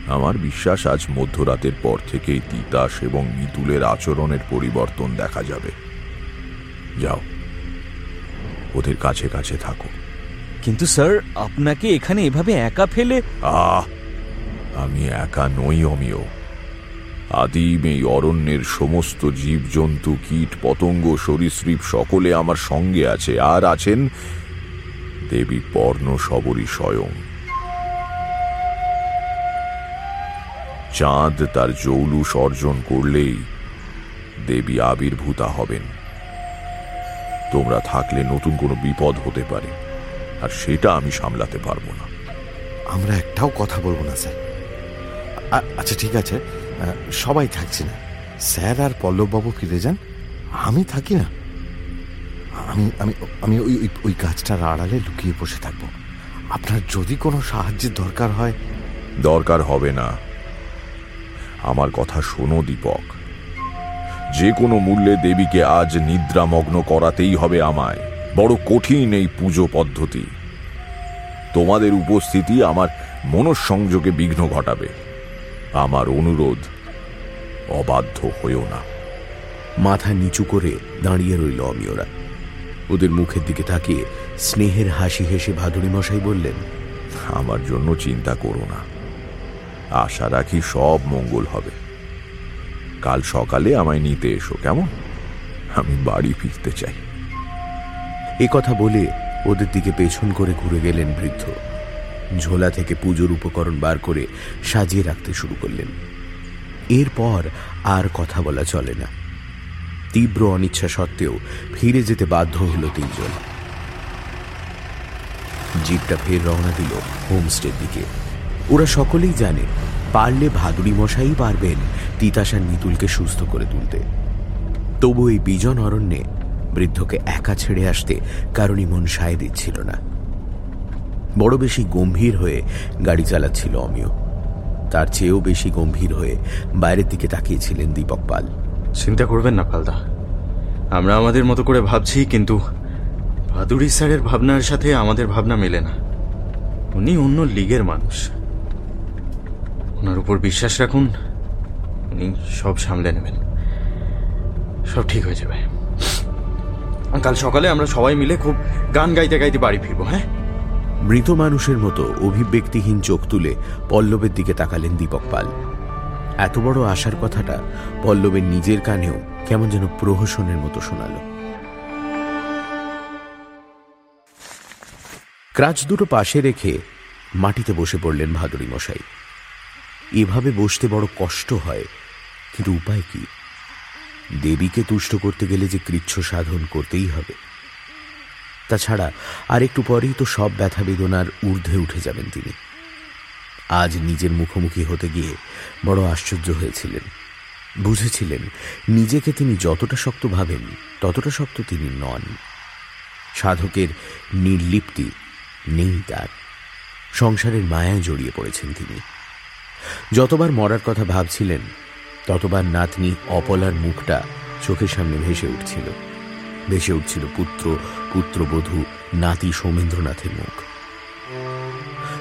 আমার বিশ্বাস আজ মধ্যরাতের পর থেকেই তিতাস এবং মিতুলের আচরণের পরিবর্তন দেখা যাবে। যাও, ওদের কাছে কাছে থাকো। কিন্তু স্যার, আপনাকে এখানে এভাবে একা ফেলে আহ, আমি একা নই অমিয়। আদিম এই অরণ্যের সমস্ত জীবজন্তু, কীট, পতঙ্গ, সরীসৃপ সকলে আমার সঙ্গে আছে। আর আছেন দেবী পর্ণ সবরী স্বয়ং। চাঁদ তার জৌলুস অর্জন করলেই দেবী আবির্ভূতা হবেন। তোমরা থাকলে নতুন কোনো বিপদ হতে পারে। আর সেটা আমি সামলাতে পারব না। আমরা একটাও কথা বলব না স্যার। আচ্ছা ঠিক আছে। সবাই থাকছি না। স্যার আর পল্লববাবু ফিরে যান? আমি থাকি না। আমি আমি আমি ওই ওই- ওই গাছটার আড়ালে লুকিয়ে বসে থাকব। আপনার যদি কোনো সাহায্যের দরকার হয়। দরকার হবে না। আমার কথা শোনো দীপক। যে কোনো মূল্যে দেবীকে আজ নিদ্রামগ্ন করাতেই হবে আমায়। বড় কঠিন এই পুজো পদ্ধতি। তোমাদের উপস্থিতি আমার মনঃসংযোগে বিঘ্ন ঘটাবে। আমার অনুরোধ অবাধ্য হয়েও না। মাথা নিচু করে দাঁড়িয়ে রইল অমিয়রা। ওদের মুখের দিকে তাকিয়ে স্নেহের হাসি হেসে ভাদুরী মশাই বললেন আমার জন্য চিন্তা করো না। আশা রাখি সব মঙ্গল হবে। কাল সকালে আমায় নিতে এসো কেমন? আমি বাড়ি ফিরতে চাই। এ কথা বলে ওদের দিকে পেছন করে ঘুরে গেলেন বৃদ্ধ। ঝোলা থেকে পুজোর উপকরণ বার করে সাজিয়ে রাখতে শুরু করলেন। এরপর আর কথা বলা চলে না। তীব্র অনিচ্ছা সত্ত্বেও ফিরে যেতে বাধ্য হলো তিনজন। জিপটা ফের রওনা দিল হোমস্টের দিকে। ওরা সকলেই জানে, পারলে ভাদুরী মশাই পারবেন তিতাসার নিতুলকে সুস্থ করে তুলতে। তবু এই বিজন অরণ্যে বৃদ্ধকে একা ছেড়ে আসতে কারণই মন সায় দিচ্ছিল না। বড় বেশি গম্ভীর হয়ে গাড়ি চালাচ্ছিল অমিয়। তার চেয়েও বেশি গম্ভীর হয়ে বাইরের দিকে তাকিয়েছিলেন দীপক পাল। চিন্তা করবেন না, পালদা। আমরা আমাদের মতো করে ভাবছি, কিন্তু ভাদুরী স্যারের ভাবনার সাথে আমাদের ভাবনা মেলে না। উনি অন্য লিগের মানুষ। ওনার উপর বিশ্বাস রাখুন, উনি সব সামলে নেবেন। সব ঠিক হয়ে যাবে। কাল সকালে আমরা সবাই মিলে খুব গান গাইতে গাইতে বাড়ি ফিরবো হ্যাঁ? মৃত মানুষের মতো অভিব্যক্তিহীন চোখ তুলে পল্লবের দিকে তাকালেন দীপক পাল। এত বড় আশার কথাটা পল্লবের নিজের কানেও কেমন যেন প্রহসনের মতো শোনাল। ক্রাচ দুটো পাশে রেখে মাটিতে বসে পড়লেন ভাদুরী মশাই। এভাবে বসতে বড় কষ্ট হয়, কিন্তু উপায় কি? দেবীকে তুষ্ট করতে গেলে যে কৃচ্ছ সাধন করতেই হবে। তাছাড়া আর একটু পরেই তো সব ব্যথা বেদনার ঊর্ধ্বে উঠে যাবেন তিনি। আজ নিজের মুখোমুখি হতে গিয়ে বড় আশ্চর্য হয়েছিলেন। বুঝেছিলেন, নিজেকে তিনি যতটা শক্ত ভাবেন, ততটা শক্ত তিনি নন। সাধকের নির্লিপ্তি নেই তার। সংসারের মায়ায় জড়িয়ে পড়েছেন তিনি। যতবার মরার কথা ভাবছিলেন ততবার নাতনি অপলার মুখটা চোখের সামনে ভেসে উঠছিল। ভেসে উঠছিল পুত্র, পুত্রবধূ, নাতি সৌমেন্দ্রনাথের মুখ।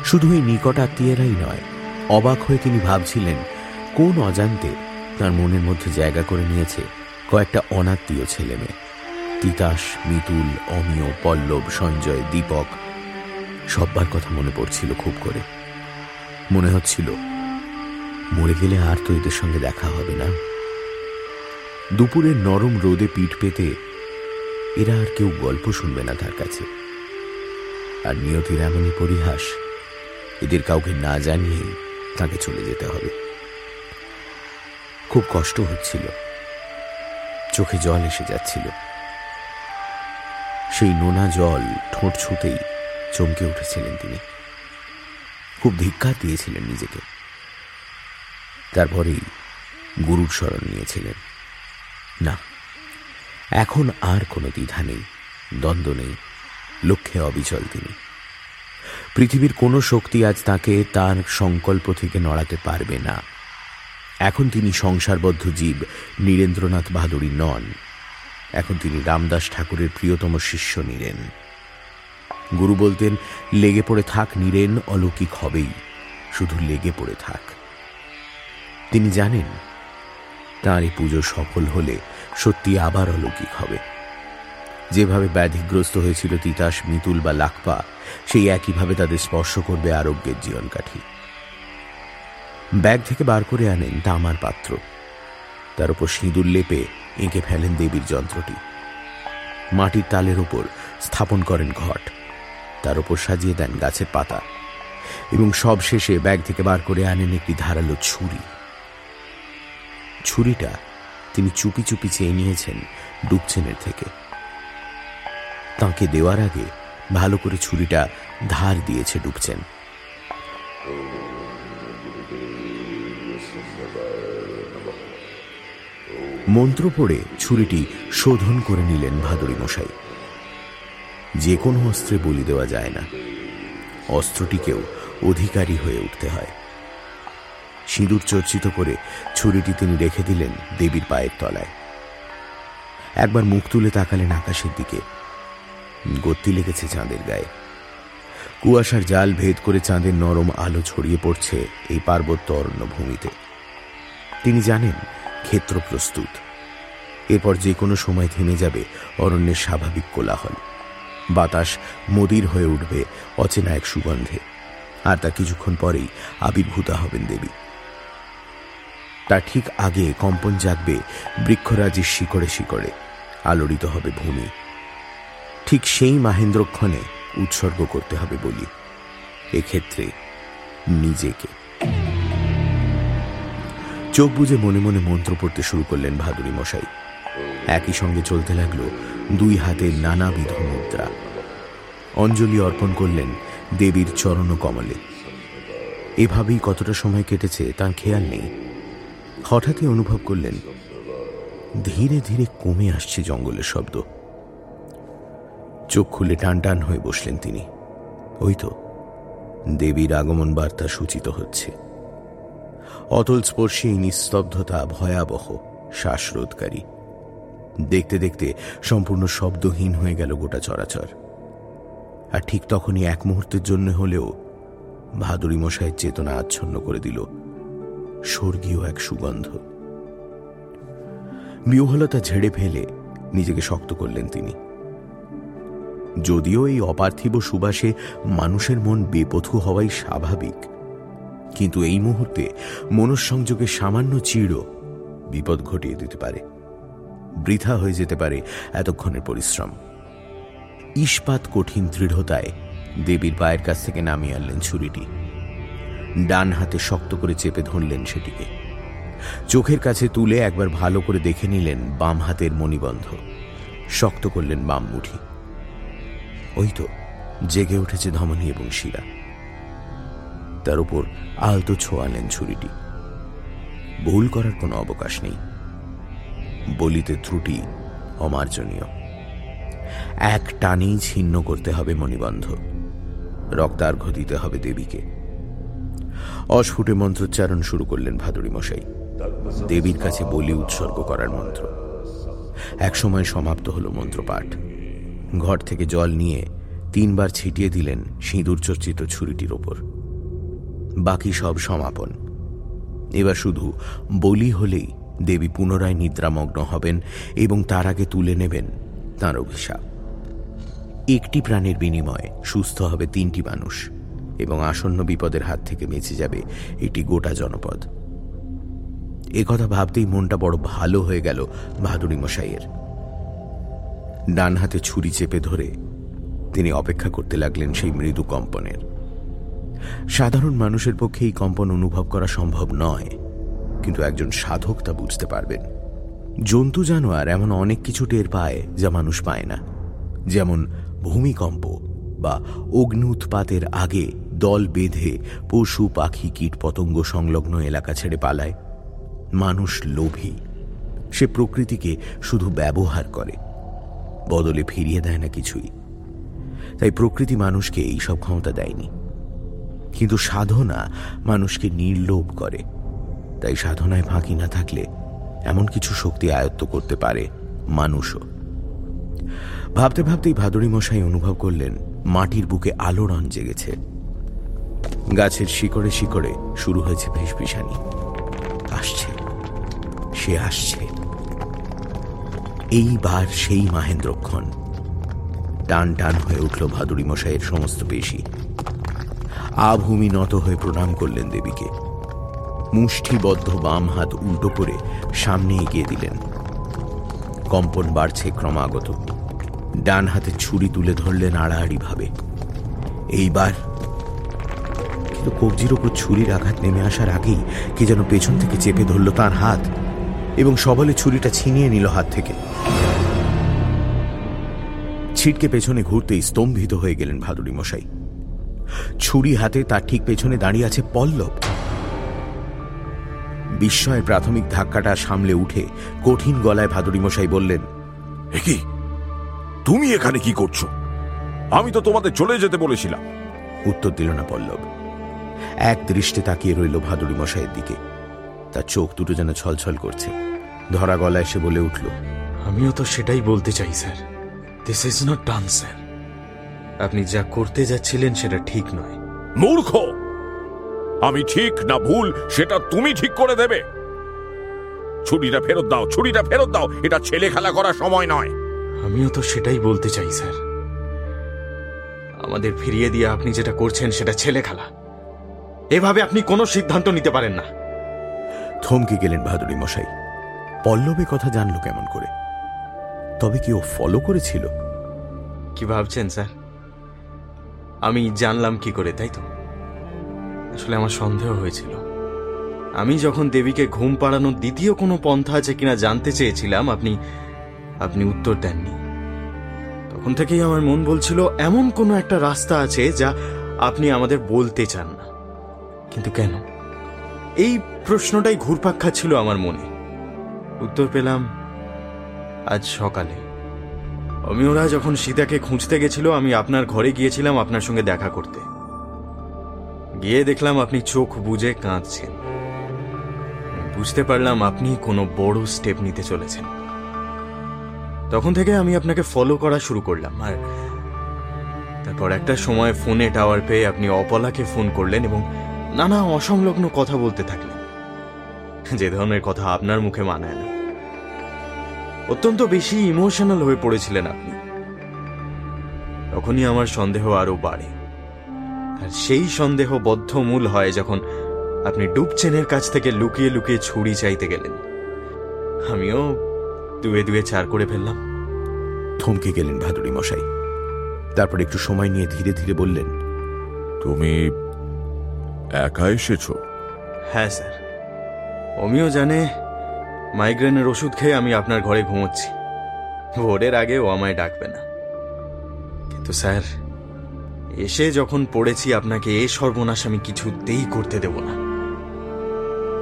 শুধু এই নিকট আত্মীয়রাই নয়, অবাক হয়ে তিনি ভাবছিলেন, কোন অজান্তে তার মনের মধ্যে জায়গা করে নিয়েছে কয়েকটা অনাত্মীয় ছেলে মেয়ে তিতাস, মিতুল, অমিয়, পল্লব, সঞ্জয়, দীপক, সব্বার কথা মনে পড়ছিল খুব করে। মনে হচ্ছিল মরে গেলে আর তো এদের সঙ্গে দেখা হবে না। দুপুরের নরম রোদে পিঠ পেতে এরা আর কেউ গল্প শুনবে না তার কাছে। আর নিয়তির এমনই পরিহাস, এদের কাউকে না জানিয়ে তাকে চলে যেতে হবে। খুব কষ্ট হচ্ছিল। চোখে জল এসে যাচ্ছিল। সেই নোনা জল ঠোঁট ছুতেই চমকে উঠেছিলেন তিনি। খুব ধিক্কার দিয়েছিলেন নিজেকে। তারপরেই গুরুর স্মরণ নিয়েছিলেন। না, এখন আর কোনো দ্বিধা নেই, দ্বন্দ্ব নেই, লক্ষ্যে অবিচল তিনি। পৃথিবীর কোনো শক্তি আজ তাকে তার সংকল্প থেকে নড়াতে পারবে না। এখন তিনি সংসারবদ্ধ জীব, নীরেন্দ্রনাথ বাহাদুরী নন। এখন তিনি রামদাস ঠাকুরের প্রিয়তম শিষ্য নীরেন। গুরু বলতেন, লেগে পড়ে থাক নীরেন, অলৌকিক হবেই, শুধু লেগে পড়ে থাক। তিনি জানেন, তাঁর এই পুজো সফল হলে সত্যি আবার অলৌকিক হবে। যেভাবে ব্যাধিগ্রস্ত হয়েছিল তিতাস, মিতুল বা লাকপা, সেই একইভাবে তাদের স্পর্শ করবে আরোগ্যের জীবনকাঠি। ব্যাগ থেকে বার করে আনেন তামার পাত্র। তার উপর সিঁদুর লেপে এঁকে ফেলেন দেবীর যন্ত্রটি। মাটির তালের উপর স্থাপন করেন ঘট। তার উপর সাজিয়ে দেন গাছের পাতা। এবং সব শেষে ব্যাগ থেকে বার করে আনেন একটি ধারালো ছুরি। ছুরিটা তিনি চুপি চুপি চেয়ে নিয়েছেন ডুবছেনের থেকে। তাকে দেওয়ার আগে ভালো করে ছুরিটা ধার দিয়েছে ডুবছেন। মন্ত্র পড়ে ছুরিটি শোধন করে নিলেন ভাদুরী মশাই। যে কোনো অস্ত্রে বলি দেওয়া যায় না। অস্ত্রটিকেও অধিকারী হয়ে উঠতে হয়। সিঁদুর চর্চিত করে ছুরিটি তিনি রেখে দিলেন দেবীর পায়ের তলায়। একবার মুখ তুলে তাকালেন আকাশের দিকে। গতি লেগেছে চাঁদের গায়ে। কুয়াশার জাল ভেদ করে চাঁদের নরম আলো ছড়িয়ে পড়ছে এই পার্বত্য অরণ্য ভূমিতে তিনি জানেন, ক্ষেত্র প্রস্তুত। এরপর যে কোনো সময় থেমে যাবে অরণ্যের স্বাভাবিক কোলাহল। বাতাস মদির হয়ে উঠবে অচেনা এক সুগন্ধে। আর তা কিছুক্ষণ পরেই আবির্ভূতা হবেন দেবী। তার ঠিক আগে কম্পন জাগবে বৃক্ষরাজির শিকড়ে শিকড়ে আলোড়িত হবে ভূমি। ঠিক সেই মাহেন্দ্রক্ষণে উৎসর্গ করতে হবে বলি। এক্ষেত্রে নিজেকে। চোখ বুঝে মনে মনে মন্ত্র পড়তে শুরু করলেন ভাদুরী মশাই। একই সঙ্গে চলতে লাগল দুই হাতের নানাবিধ মুদ্রা। অঞ্জলি অর্পণ করলেন দেবীর চরণ কমলে এভাবেই কতটা সময় কেটেছে তার খেয়াল নেই। হঠাৎই অনুভব করলেন, ধীরে ধীরে কমে আসছে জঙ্গলের শব্দ। চোখ খুলে টান টান হয়ে বসলেন তিনি। ওই তো, দেবীর আগমন বার্তা সূচিত হচ্ছে। অতল স্পর্শী নিস্তব্ধতা ভয়াবহ, শ্বাসরোধকারী। দেখতে দেখতে সম্পূর্ণ শব্দহীন হয়ে গেল গোটা চরাচর। আর ঠিক তখনই এক মুহূর্তের জন্য হলেও ভাদুরী মশাইয়ের চেতনা আচ্ছন্ন করে দিল। স্বর্গীয় এক সুগন্ধ। বিহলতা ঝেড়ে ফেলে নিজেকে শক্ত করলেন তিনি। যদিও এই অপার্থিব সুবাসে মানুষের মন বেপথু হওয়াই স্বাভাবিক, কিন্তু এই মুহূর্তে মনঃসংযোগের সামান্য চিড় বিপদ ঘটিয়ে দিতে পারে, বৃথা হয়ে যেতে পারে এতক্ষণের পরিশ্রম। ইস্পাত কঠিন দৃঢ়তায় দেবীর পায়ের কাছ থেকে নামিয়ে আনলেন ছুরিটি। ডান হাতে শক্ত করে চেপে ধরলেন সেটিকে। চোখের কাছে তুলে একবার ভালো করে দেখে নিলেন বাম হাতের মণিবন্ধ। শক্ত করলেন বাম মুঠি। ওই তো, জেগে উঠেছে ধমনী এবং শিরা। তার উপর আলতো ছোঁয়ালেন ছুরিটি। ভুল করার কোনো অবকাশ নেই। বলিতে ত্রুটি অমার্জনীয়। এক টানেই ছিন্ন করতে হবে মণিবন্ধ। রক্তার্ঘ দিতে হবে দেবীকে। অস্ফুটে মন্ত্রোচ্চারণ শুরু করলেন ভাদুরী মশাই দেবীর কাছে বলি উৎসর্গ করার মন্ত্র। একসময় সমাপ্ত হল মন্ত্রপাঠ। ঘর থেকে জল নিয়ে তিনবার ছিটিয়ে দিলেন সিঁদুর চর্চিত ছুরিটির ওপর। বাকি সব সমাপন। এবার শুধু বলি হলেই দেবী পুনরায় নিদ্রামগ্ন হবেন এবং তার আগে তুলে নেবেন তাঁর অভিশাপ। একটি প্রাণের বিনিময়ে সুস্থ হবে তিনটি মানুষ। এবং আসন্ন বিপদের হাত থেকে বেঁচে যাবে এটি গোটা জনপদ। এ কথা ভাবতেই মনটা বড় ভালো হয়ে গেল ভাদুরী মশাইয়ের। ডান হাতে ছুরি চেপে ধরে তিনি অপেক্ষা করতে লাগলেন সেই মৃদু কম্পনের। সাধারণ মানুষের পক্ষে এই কম্পন অনুভব করা সম্ভব নয়, কিন্তু একজন সাধক তা বুঝতে পারবেন। জন্তু জানোয়ার এমন অনেক কিছু টের পায় যা মানুষ পায় না, যেমন ভূমিকম্প বা অগ্নি উৎপাতের আগে দল বেঁধে পশু, পাখি, কীট পতঙ্গ সংলগ্ন এলাকা ছেড়ে পালায়। মানুষ লোভী। সে প্রকৃতিকে শুধু ব্যবহার করে। বদলে ফিরিয়ে দেয় না কিছুই। তাই প্রকৃতি মানুষকে এই সব ক্ষমতা দেয়নি। কিন্তু সাধনা মানুষকে নির্লোভ করে। তাই সাধনায় ফাঁকি না থাকলে এমন কিছু শক্তি আয়ত্ত করতে পারে মানুষও। ভাবতে ভাবতেই ভাদুরী মশাই অনুভব করলেন, মাটির বুকে আলোড়ন জেগেছে। গাছের শিকড়ে শিকড়ে শুরু হয়েছে ফিসফিসানি আসছে। সে আসছে। এইবার সেই মাহেন্দ্রক্ষণ টান টান হয়ে উঠল ভাদুরী মশাইয়ের সমস্ত পেশি। আভূমি নত হয়ে প্রণাম করলেন দেবীকে। মুষ্টিবদ্ধ বাম হাত উল্টো করে সামনে এগিয়ে দিলেন। কম্পন বাড়ছে ক্রমাগত। ডান হাতে ছুরি তুলে ধরলেন আড়াআড়ি ভাবে এইবার কিন্তু কবজির ওপর ছুরির আঘাত নেমে আসার আগেই কে যেন পেছন থেকে চেপে ধরল তার হাত এবং সবলে ছুরিটা ছিনিয়ে নিল হাত থেকে। ছিটকে পেছনে ঘুরতেই স্তম্ভিত হয়ে গেলেন ভাদুরী মশাই। ছুরি হাতে তার ঠিক পেছনে দাঁড়িয়ে আছে পল্লব। বিস্ময়ের প্রাথমিক ধাক্কাটা সামলে উঠে কঠিন গলায় ভাদুরী মশাই বললেন কি? তুমি এখানে কি করছ? আমি তো তোমাদের চলে যেতে বলেছিলাম। উত্তর দিল না পল্লব। এক দৃষ্টে তাকিয়ে রইল ভাদুরী মশাইয়ের দিকে। তার চোখ দুটো যেন ছলছল করছে। ধরা গলায় এসে বলে উঠল আমিও তো সেটাই বলতে চাই sir. This is not done sir. আপনি যা করতে যাচ্ছিলেন সেটা ঠিক নয়। মূর্খ! আমি ঠিক না ভুল সেটা তুমি ঠিক করে দেবে। ছুরিটা ফেরত দাও ছুরিটা ফেরত দাও এটা ছেলে খেলা করার সময় নয়। আমিও তো সেটাই বলতে চাই স্যার। আমাদের ফিরিয়ে দিয়ে আপনি যেটা করছেন সেটা ছেলে খেলা। এভাবে আপনি কোনো সিদ্ধান্ত নিতে পারেন না। থমকে গেলেন ভাদুরী মশাই। পল্লবে কথা জানলো কেমন করে? তবে কি ও ফলো করেছিল? কি ভাবছেন স্যার? আমি জানলাম কি করে তাই তো? আসলে আমার সন্দেহ হয়েছিল। আমি যখন দেবীকে ঘুম পাড়ানোর দ্বিতীয় কোনো পন্থা আছে কিনা জানতে চেয়েছিলাম আপনি আপনি উত্তর দেননি। তখন থেকেই আমার মন বলছিল এমন কোনো একটা রাস্তা আছে যা আপনি আমাদের বলতে চান না। কিন্তু কেন? এই প্রশ্নটাই ঘুরপাক খাচ্ছিল আমার মনে। উত্তর পেলাম, আজ সকালে। অমিওরা যখন সীতাকে খুঁজতে গেছিল, আমি আপনার ঘরে গিয়েছিলাম আপনার সঙ্গে দেখা করতে। গিয়ে দেখলাম আপনি চোখ বুঝে কাঁদছেন। বুঝতে পারলাম আপনি কোনো বড় স্টেপ নিতে চলেছেন। তখন থেকে আমি আপনাকে ফলো করা শুরু করলাম, আর তারপর একটা সময় ফোনে টাওয়ার পেয়ে আপনি অপলাকে ফোন করলেন এবং নানা অসংলগ্ন কথা বলতে থাকলেন। যে ধরনের কথা আপনার মুখে মানায় না। অত্যন্ত বেশি ইমোশনাল হয়ে পড়েছিলেন আপনি। তখনই আমার সন্দেহ আরও বাড়ে। আর সেই সন্দেহ বদ্ধমূল হয় যখন আপনি ডুবচেনের কাছ থেকে লুকিয়ে লুকিয়ে ছুরি চাইতে গেলেন। আমিও দুয়ে দুয়ে চার করে ফেললাম। থমকে গেলেন ভাদুরী মশাই। তারপর একটু সময় নিয়ে ধীরে ধীরে বললেন, তুমি একা এসেছ? হ্যাঁ স্যার। অমিও জানে মাইগ্রেনের ওষুধ খেয়ে আমি আপনার ঘরে ঘুমোচ্ছি। ভোরের আগে ও আমায় ডাকবে না। কিন্তু স্যার এসে যখন পড়েছি আপনাকে এ সর্বনাশ আমি কিছুতেই করতে দেব না।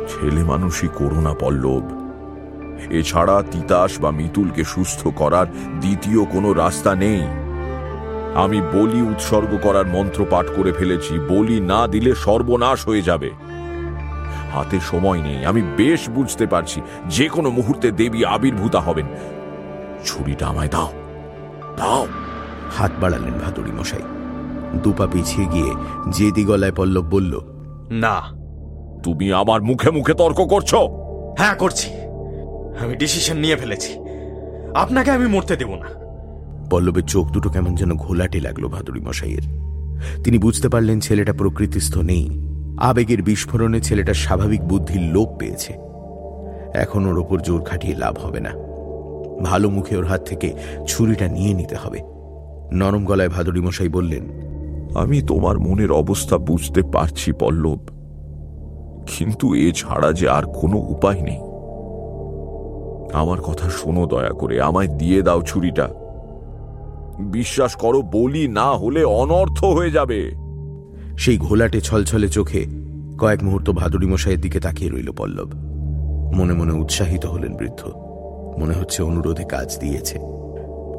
ছেলে মানুষই করোনা পল্লব। এছাড়া তিতাস বা মিতুলকে সুস্থ করার দ্বিতীয় কোনো রাস্তা নেই। আমি বলি উৎসর্গ করার মন্ত্র পাঠ করে ফেলেছি বলি না দিলে সর্বনাশ হয়ে যাবে। হাতে সময় নেই আমি বেশ বুঝতে পারছি যে কোনো মুহূর্তে দেবী আবির্ভূতা হবেন। ছুরিটা আমায় দাও দাও। হাত বাড়ালেন ভাদুড়ি মশাই। দুপা পিছিয়ে গিয়ে জেদি গলায় পল্লব বলল না। তুমি আমার মুখে মুখে তর্ক করছ? হ্যাঁ করছি। আমি ডিসিশন নিয়ে ফেলেছি। আপনাকে আমি মরতে দেব না। পল্লবের চোখ দুটো কেমন যেন ঘোলাটে লাগল ভাদুড়ি মশাইয়ের। তিনি বুঝতে পারলেন ছেলেটা প্রকৃতিস্থ নেই। আবেগের বিস্ফোরণে ছেলেটার স্বাভাবিক বুদ্ধির লোপ পেয়েছে। এখন ওর ওপর জোর খাটিয়ে লাভ হবে না। ভালো মুখে ওর হাত থেকে ছুরিটা নিয়ে নিতে হবে। নরম গলায় ভাদুড়ি মশাই বললেন, আমি তোমার মনের অবস্থা বুঝতে পারছি, পল্লব। কিন্তু এ ছাড়া যে আর কোনো উপায় নেই। আমার কথা শোনো দয়া করে, আমায় দিয়ে দাও ছুরিটা। বিশ্বাস করো বলি না হলে অনর্থ হয়ে যাবে। সেই ঘোলাটে ছলছলে চোখে কয়েক মুহূর্ত ভাদুড়ি মশাইয়ের দিকে তাকিয়ে রইল পল্লব। মনে মনে উৎসাহিত হলেন বৃদ্ধ। মনে হচ্ছে অনুরোধে কাজ দিয়েছে।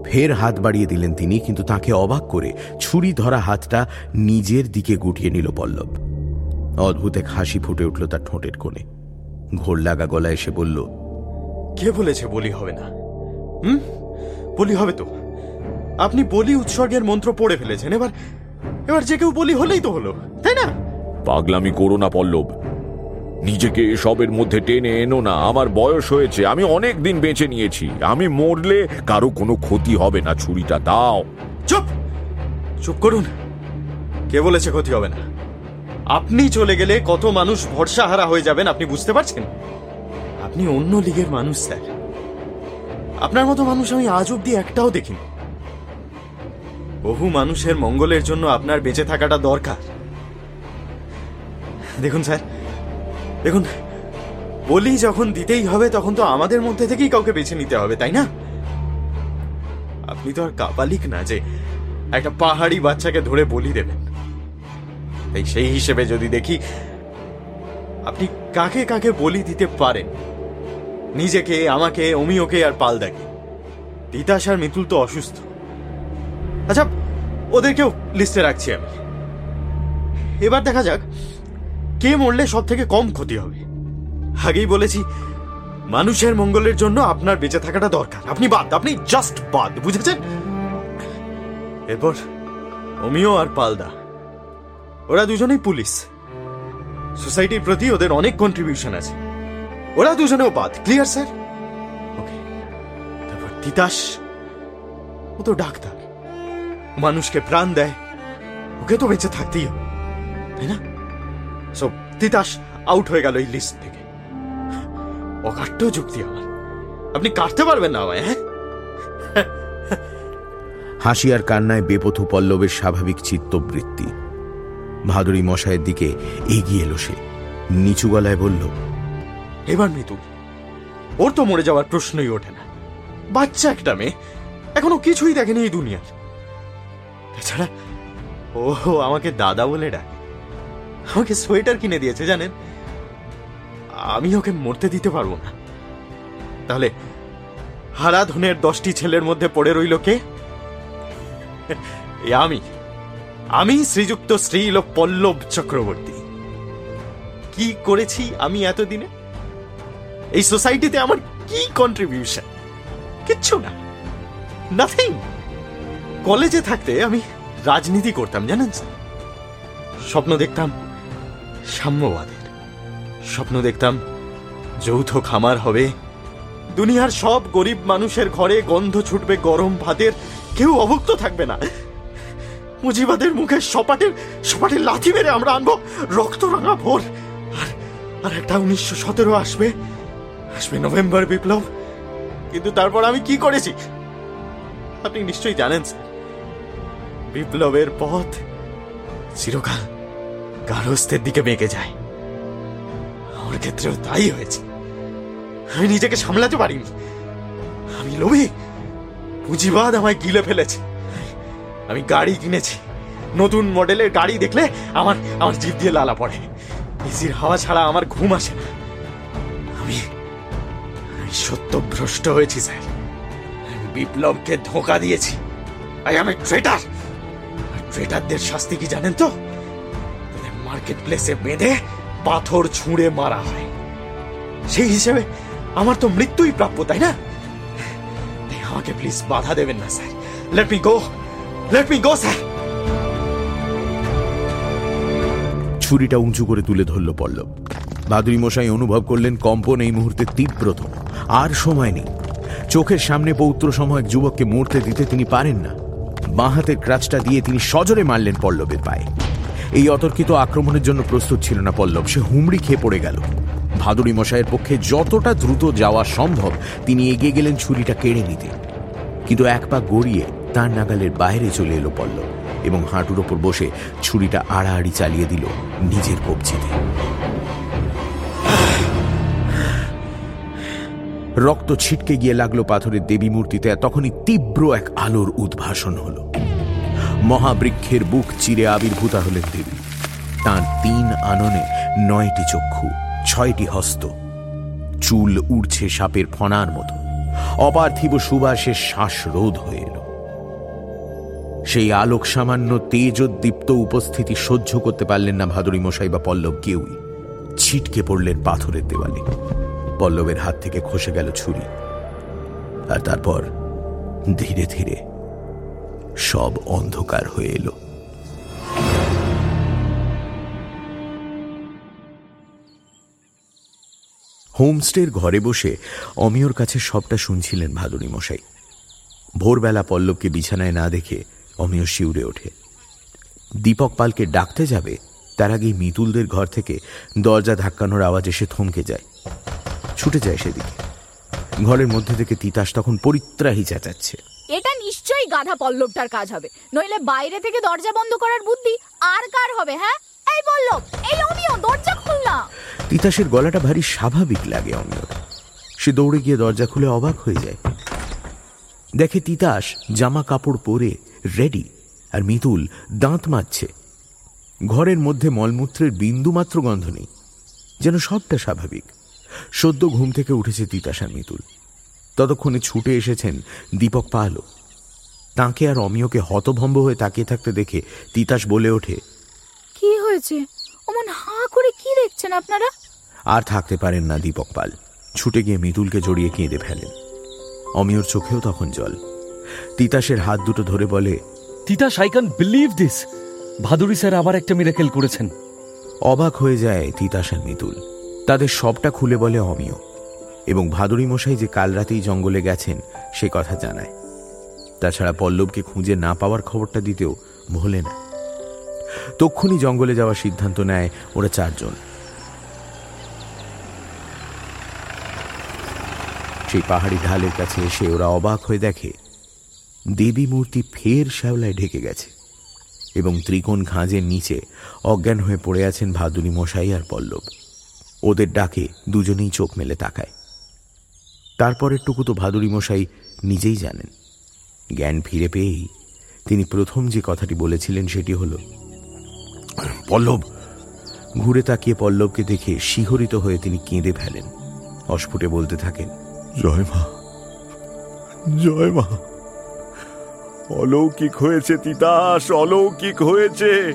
ফের হাত বাড়িয়ে দিলেন তিনি কিন্তু তাকে অবাক করে ছুরি ধরা হাতটা নিজের দিকে গুটিয়ে নিল পল্লব। অদ্ভুত এক হাসি ফুটে উঠল তার ঠোঁটের কোণে। ঘোর লাগা গলায় এসে বলল কে বলেছে বলি হবে না? হুম? বলি হবে তো। আপনি বলি উৎসর্গের মন্ত্র পড়ে ফেলেছেন। এবার এবার যে কেউ বলি হলেই তো হলো তাই না? পাগলামি করো না পল্লব। নিজেকে এসবের মধ্যে টেনে এনো না। আমার বয়স হয়েছে আমি অনেক দিন বেঁচে নিয়েছি। আমি মরলে কারও কোনো ক্ষতি হবে না ছুরিটা দাও। চুপ! চুপ করুন। কে বলেছে ক্ষতি হবে না? আপনি চলে গেলে কত মানুষ ভরসাহারা হয়ে যাবেন আপনি বুঝতে পারছেন? আপনি অন্য লিগের মানুষ স্যার। আপনার মতো মানুষ আমি আজ অব্দি একটাও দেখিনি। বহু মানুষের মঙ্গলের জন্য আপনার বেঁচে থাকাটা দরকার। দেখুন, স্যার। দেখুন, বলি যখন দিতেই হবে, তখন তো আমাদের মধ্যে থেকেই কাউকে বেছে নিতে হবে, তাই না? আপনি তো আর কাপালিক না যে, একটা পাহাড়ি বাচ্চাকে ধরে বলি দেবেন। তাই সেই হিসেবে যদি দেখি, আপনি কাকে কাকে বলি দিতে পারেন? নিজেকে, আমাকে অমিওকে আর পালদাকে। তিতাস আর মিতুল তো অসুস্থ। আচ্ছা ওদেরকেও লিস্টে রাখছি আমি। এবার দেখা যাক কে মরলে সব থেকে কম ক্ষতি হবে। আগেই বলেছি, মানুষের মঙ্গলের জন্য আপনার বেঁচে থাকাটা দরকার। আপনি বাদ, আপনি জাস্ট বাদ, বুঝেছেন? এরপর অমিও আর পালদা, ওরা দুজনেই পুলিশ। সোসাইটির প্রতি ওদের অনেক কন্ট্রিবিউশন আছে। ওরা দুজনেও বাদ ক্লিয়ার স্যার ওকে তারপর তিতাস, ও তো ডাক্তার। মানুষকে প্রাণ দেয় ওকে তো বেঁচে থাকতেই হবে তাই না? সো তিতাস আউট হয়ে গেল এই লিস্ট থেকে। অকাট্য যুক্তি আমার। আপনি কাটতে পারবেন না আমায় হ্যাঁ? হাসি আর কান্নায় বেপথু পল্লবের স্বাভাবিক চিত্তবৃত্তি। ভাদুরী মশায়ের দিকে এগিয়ে এলো সে। নিচু গলায় বলল এবার মিতুল ওর তো মরে যাওয়ার প্রশ্নই ওঠে না। বাচ্চা একটা মেয়ে এখনও কিছুই দেখেনি এই দুনিয়ার। তাছাড়া ও আমাকে দাদা বলে ডাকে। আমাকে সোয়েটার কিনে দিয়েছে, জানেন? আমি ওকে মরতে দিতে পারব না। তাহলে, হারাধনের দশটি ছেলের মধ্যে পড়ে রইল কে? আমি। আমি শ্রীযুক্ত শ্রীল পল্লব চক্রবর্তী। কি করেছি আমি এতদিনে? এই সোসাইটিতে আমার কি কন্ট্রিবিউশন কিচ্ছু না। নাথিং কলেজে থাকতে আমি রাজনীতি করতাম, জানেন স্যার? স্বপ্ন দেখতাম সাম্যবাদের। স্বপ্ন দেখতাম যৌথ খামার হবে। দুনিয়ার সব গরিব মানুষের ঘরে গন্ধ ছুটবে, গরম ভাতের। কেউ অভুক্ত থাকবে না। মুজিবাদের মুখে সপাটের সপাটের লাথি মেরে আমরা আনব। রক্ত রাঙা ভোর। আর আর একটা উনিশশো সতেরো আসবে। আসবে নভেম্বর বিপ্লব। কিন্তু তারপর আমি কি করেছি? আপনি নিশ্চয়ই জানেন, স্যার। বিপ্লবের পথ। চিরকাল গারস্থের দিকে বেঁকে যায়। আমার ক্ষেত্রেও তাই হয়েছে। আমি নিজেকে সামলাতে পারিনি। আমি লোভী। পুঁজিবাদ আমায় গিলে ফেলেছে। আমি গাড়ি কিনেছি। নতুন মডেলের গাড়ি দেখলে আমার আমার জিভ দিয়ে লালা পড়ে। এসির হাওয়া ছাড়া আমার ঘুম আসে না। আমি আমি সত্য ভ্রষ্ট হয়েছি, স্যার। বিপ্লবকে ধোকা দিয়েছি। আই আমি ট্রেটার। ট্রেটারদের শাস্তি কি জানেন তো? মার্কেট প্লেসে বেঁধে পাথর ছুঁড়ে মারা হয়। সেই হিসেবে আমার তো মৃত্যুই প্রাপ্য, তাই না? আমাকে প্লিজ বাধা দেবেন না, sir. Let me go let me go sir. ছুরিটা উঁচু করে তুলে ধরল পল্লব। বাদুরি মশাই অনুভব করলেন কম্পন এই মুহূর্তে তীব্রতম। আর সময় নেই। চোখের সামনে পৌত্র সময় যুবককে মরতে দিতে তিনি পারেন না। বাঁ হাতের ক্রাচটা দিয়ে তিনি সজরে মারলেন পল্লবের পায়ে। এই অতর্কিত আক্রমণের জন্য প্রস্তুত ছিল না পল্লব, সে হুমড়ি খেয়ে পড়ে গেল। ভাদুরী মশাইয়ের পক্ষে যতটা দ্রুত যাওয়া সম্ভব, তিনি এগিয়ে গেলেন ছুরিটা কেড়ে নিতে। কিন্তু এক পা গড়িয়ে তার নাগালের বাইরে চলে এলো পল্লব এবং হাঁটুর ওপর বসে ছুরিটা আড়াআড়ি চালিয়ে দিল নিজের কবজিতে। রক্ত ছিটকে গিয়ে লাগল পাথরের দেবী মূর্তিতে, তখনই তীব্র এক আলোর উদ্ভাসন হল। মহাবৃক্ষের বুক চিরে আবির্ভূতা হলেন দেবী। তার তিন আননে নয়টি চক্ষু, ছয়টি হস্ত। চুল উড়ছে সাপের ফনার মতো। অপার্থিব সুবাসের শ্বাসরোধ হয়ে এলো। সেই আলোক সামান্য তেজোদ্দীপ্ত উপস্থিতি সহ্য করতে পারলেন না ভাদুরী মশাই বা পল্লব কেউই। ছিটকে পড়লেন পাথরের দেওয়ালে। পল্লবের হাত থেকে খসে গেল ছুরি। আর তারপর ধীরে ধীরে সব অন্ধকার হয়ে এলো। হোমস্টের ঘরে বসে অমিয়র কাছে সবটা শুনছিলেন ভাদুরী মশাই। ভোরবেলা পল্লবকে বিছানায় না দেখে অমিয় শিউরে ওঠে। দীপক পালকে ডাকতে যাবে, তার আগেই মিতুলদের ঘর থেকে দরজা ধাক্কানোর আওয়াজ এসে থমকে যায়। ছুটে যায় সেদিকে। ঘরের মধ্যে থেকে তিতাস তখন পরিত্রাহী চেঁচাচ্ছে। এটা নিশ্চয়ই গাধা পল্লবটার কাজ হবে। নইলে বাইরে থেকে দরজা বন্ধ করার বুদ্ধি আর কার হবে হ্যাঁ? এই পল্লব এই অমিয় দরজা খুল না। তিতাসের গলাটা ভারী স্বাভাবিক লাগে অমিয়র সে দৌড়ে গিয়ে দরজা খুলে অবাক হয়ে যায়। দেখে তিতাস জামা কাপড় পরে রেডি আর মিতুল দাঁত মাজছে। ঘরের মধ্যে মলমূত্রের বিন্দুমাত্র গন্ধ নেই যেন সবটা স্বাভাবিক। সদ্য ঘুম থেকে উঠেছে তিতাস আর মিতুল। ততক্ষণে ছুটে এসেছেন দীপক পালও। তাকে আর অমিয়কে হতভম্ব হয়ে তাকিয়ে থাকতে দেখে তিতাস বলে ওঠে কি হয়েছে? অমন হাঁ করে কি দেখছেন আপনারা? আর থাকতে পারেন না দীপক পাল। ছুটে গিয়ে মিতুলকে জড়িয়ে কেঁদে ফেলেন। অমিয়র চোখেও তখন জল। তিতাসের হাত দুটো ধরে বলে Titas I can believe this Bhaduri sir আবার একটা মিরাকেল করেছেন। অবাক হয়ে যায় তিতাস আর মিতুল। তাদের সবটা খুলে বলে অমিয়। এবং ভাদুরী মশাই যে কাল রাতেই জঙ্গলে গেছেন, সে কথা জানায়। তাছাড়া পল্লবকে খুঁজে না পাওয়ার খবরটা দিতেও ভোলে না। তক্ষুনি জঙ্গলে যাওয়ার সিদ্ধান্ত নেয় ওরা চারজন। সেই পাহাড়ি ঢালের কাছে এসে ওরা অবাক হয়ে দেখে, দেবী মূর্তি ফের শ্যাওলায় ঢেকে গেছে এবং ত্রিকোণ ঘাঁজের নিচে অজ্ঞান হয়ে পড়ে আছেন ভাদুরী মশাই আর পল্লব। ওদের ডাকে দুজনেই চোখ মেলে তাকায়। তারপরের টুকু তো ভাদুরী মশাই নিজেই জানেন। জ্ঞান ফিরে পেয়েই তিনি প্রথম যে কথাটি বলেছিলেন সেটি হল, পল্লব! ঘুরে তাকিয়ে পল্লবকে দেখে শিহরিত হয়ে তিনি কেঁদে ফেলেন। অস্ফুটে বলতে থাকেন, জয় মা জয় মা। অলৌকিক হয়েছে তিতাস, অলৌকিক হয়েছে।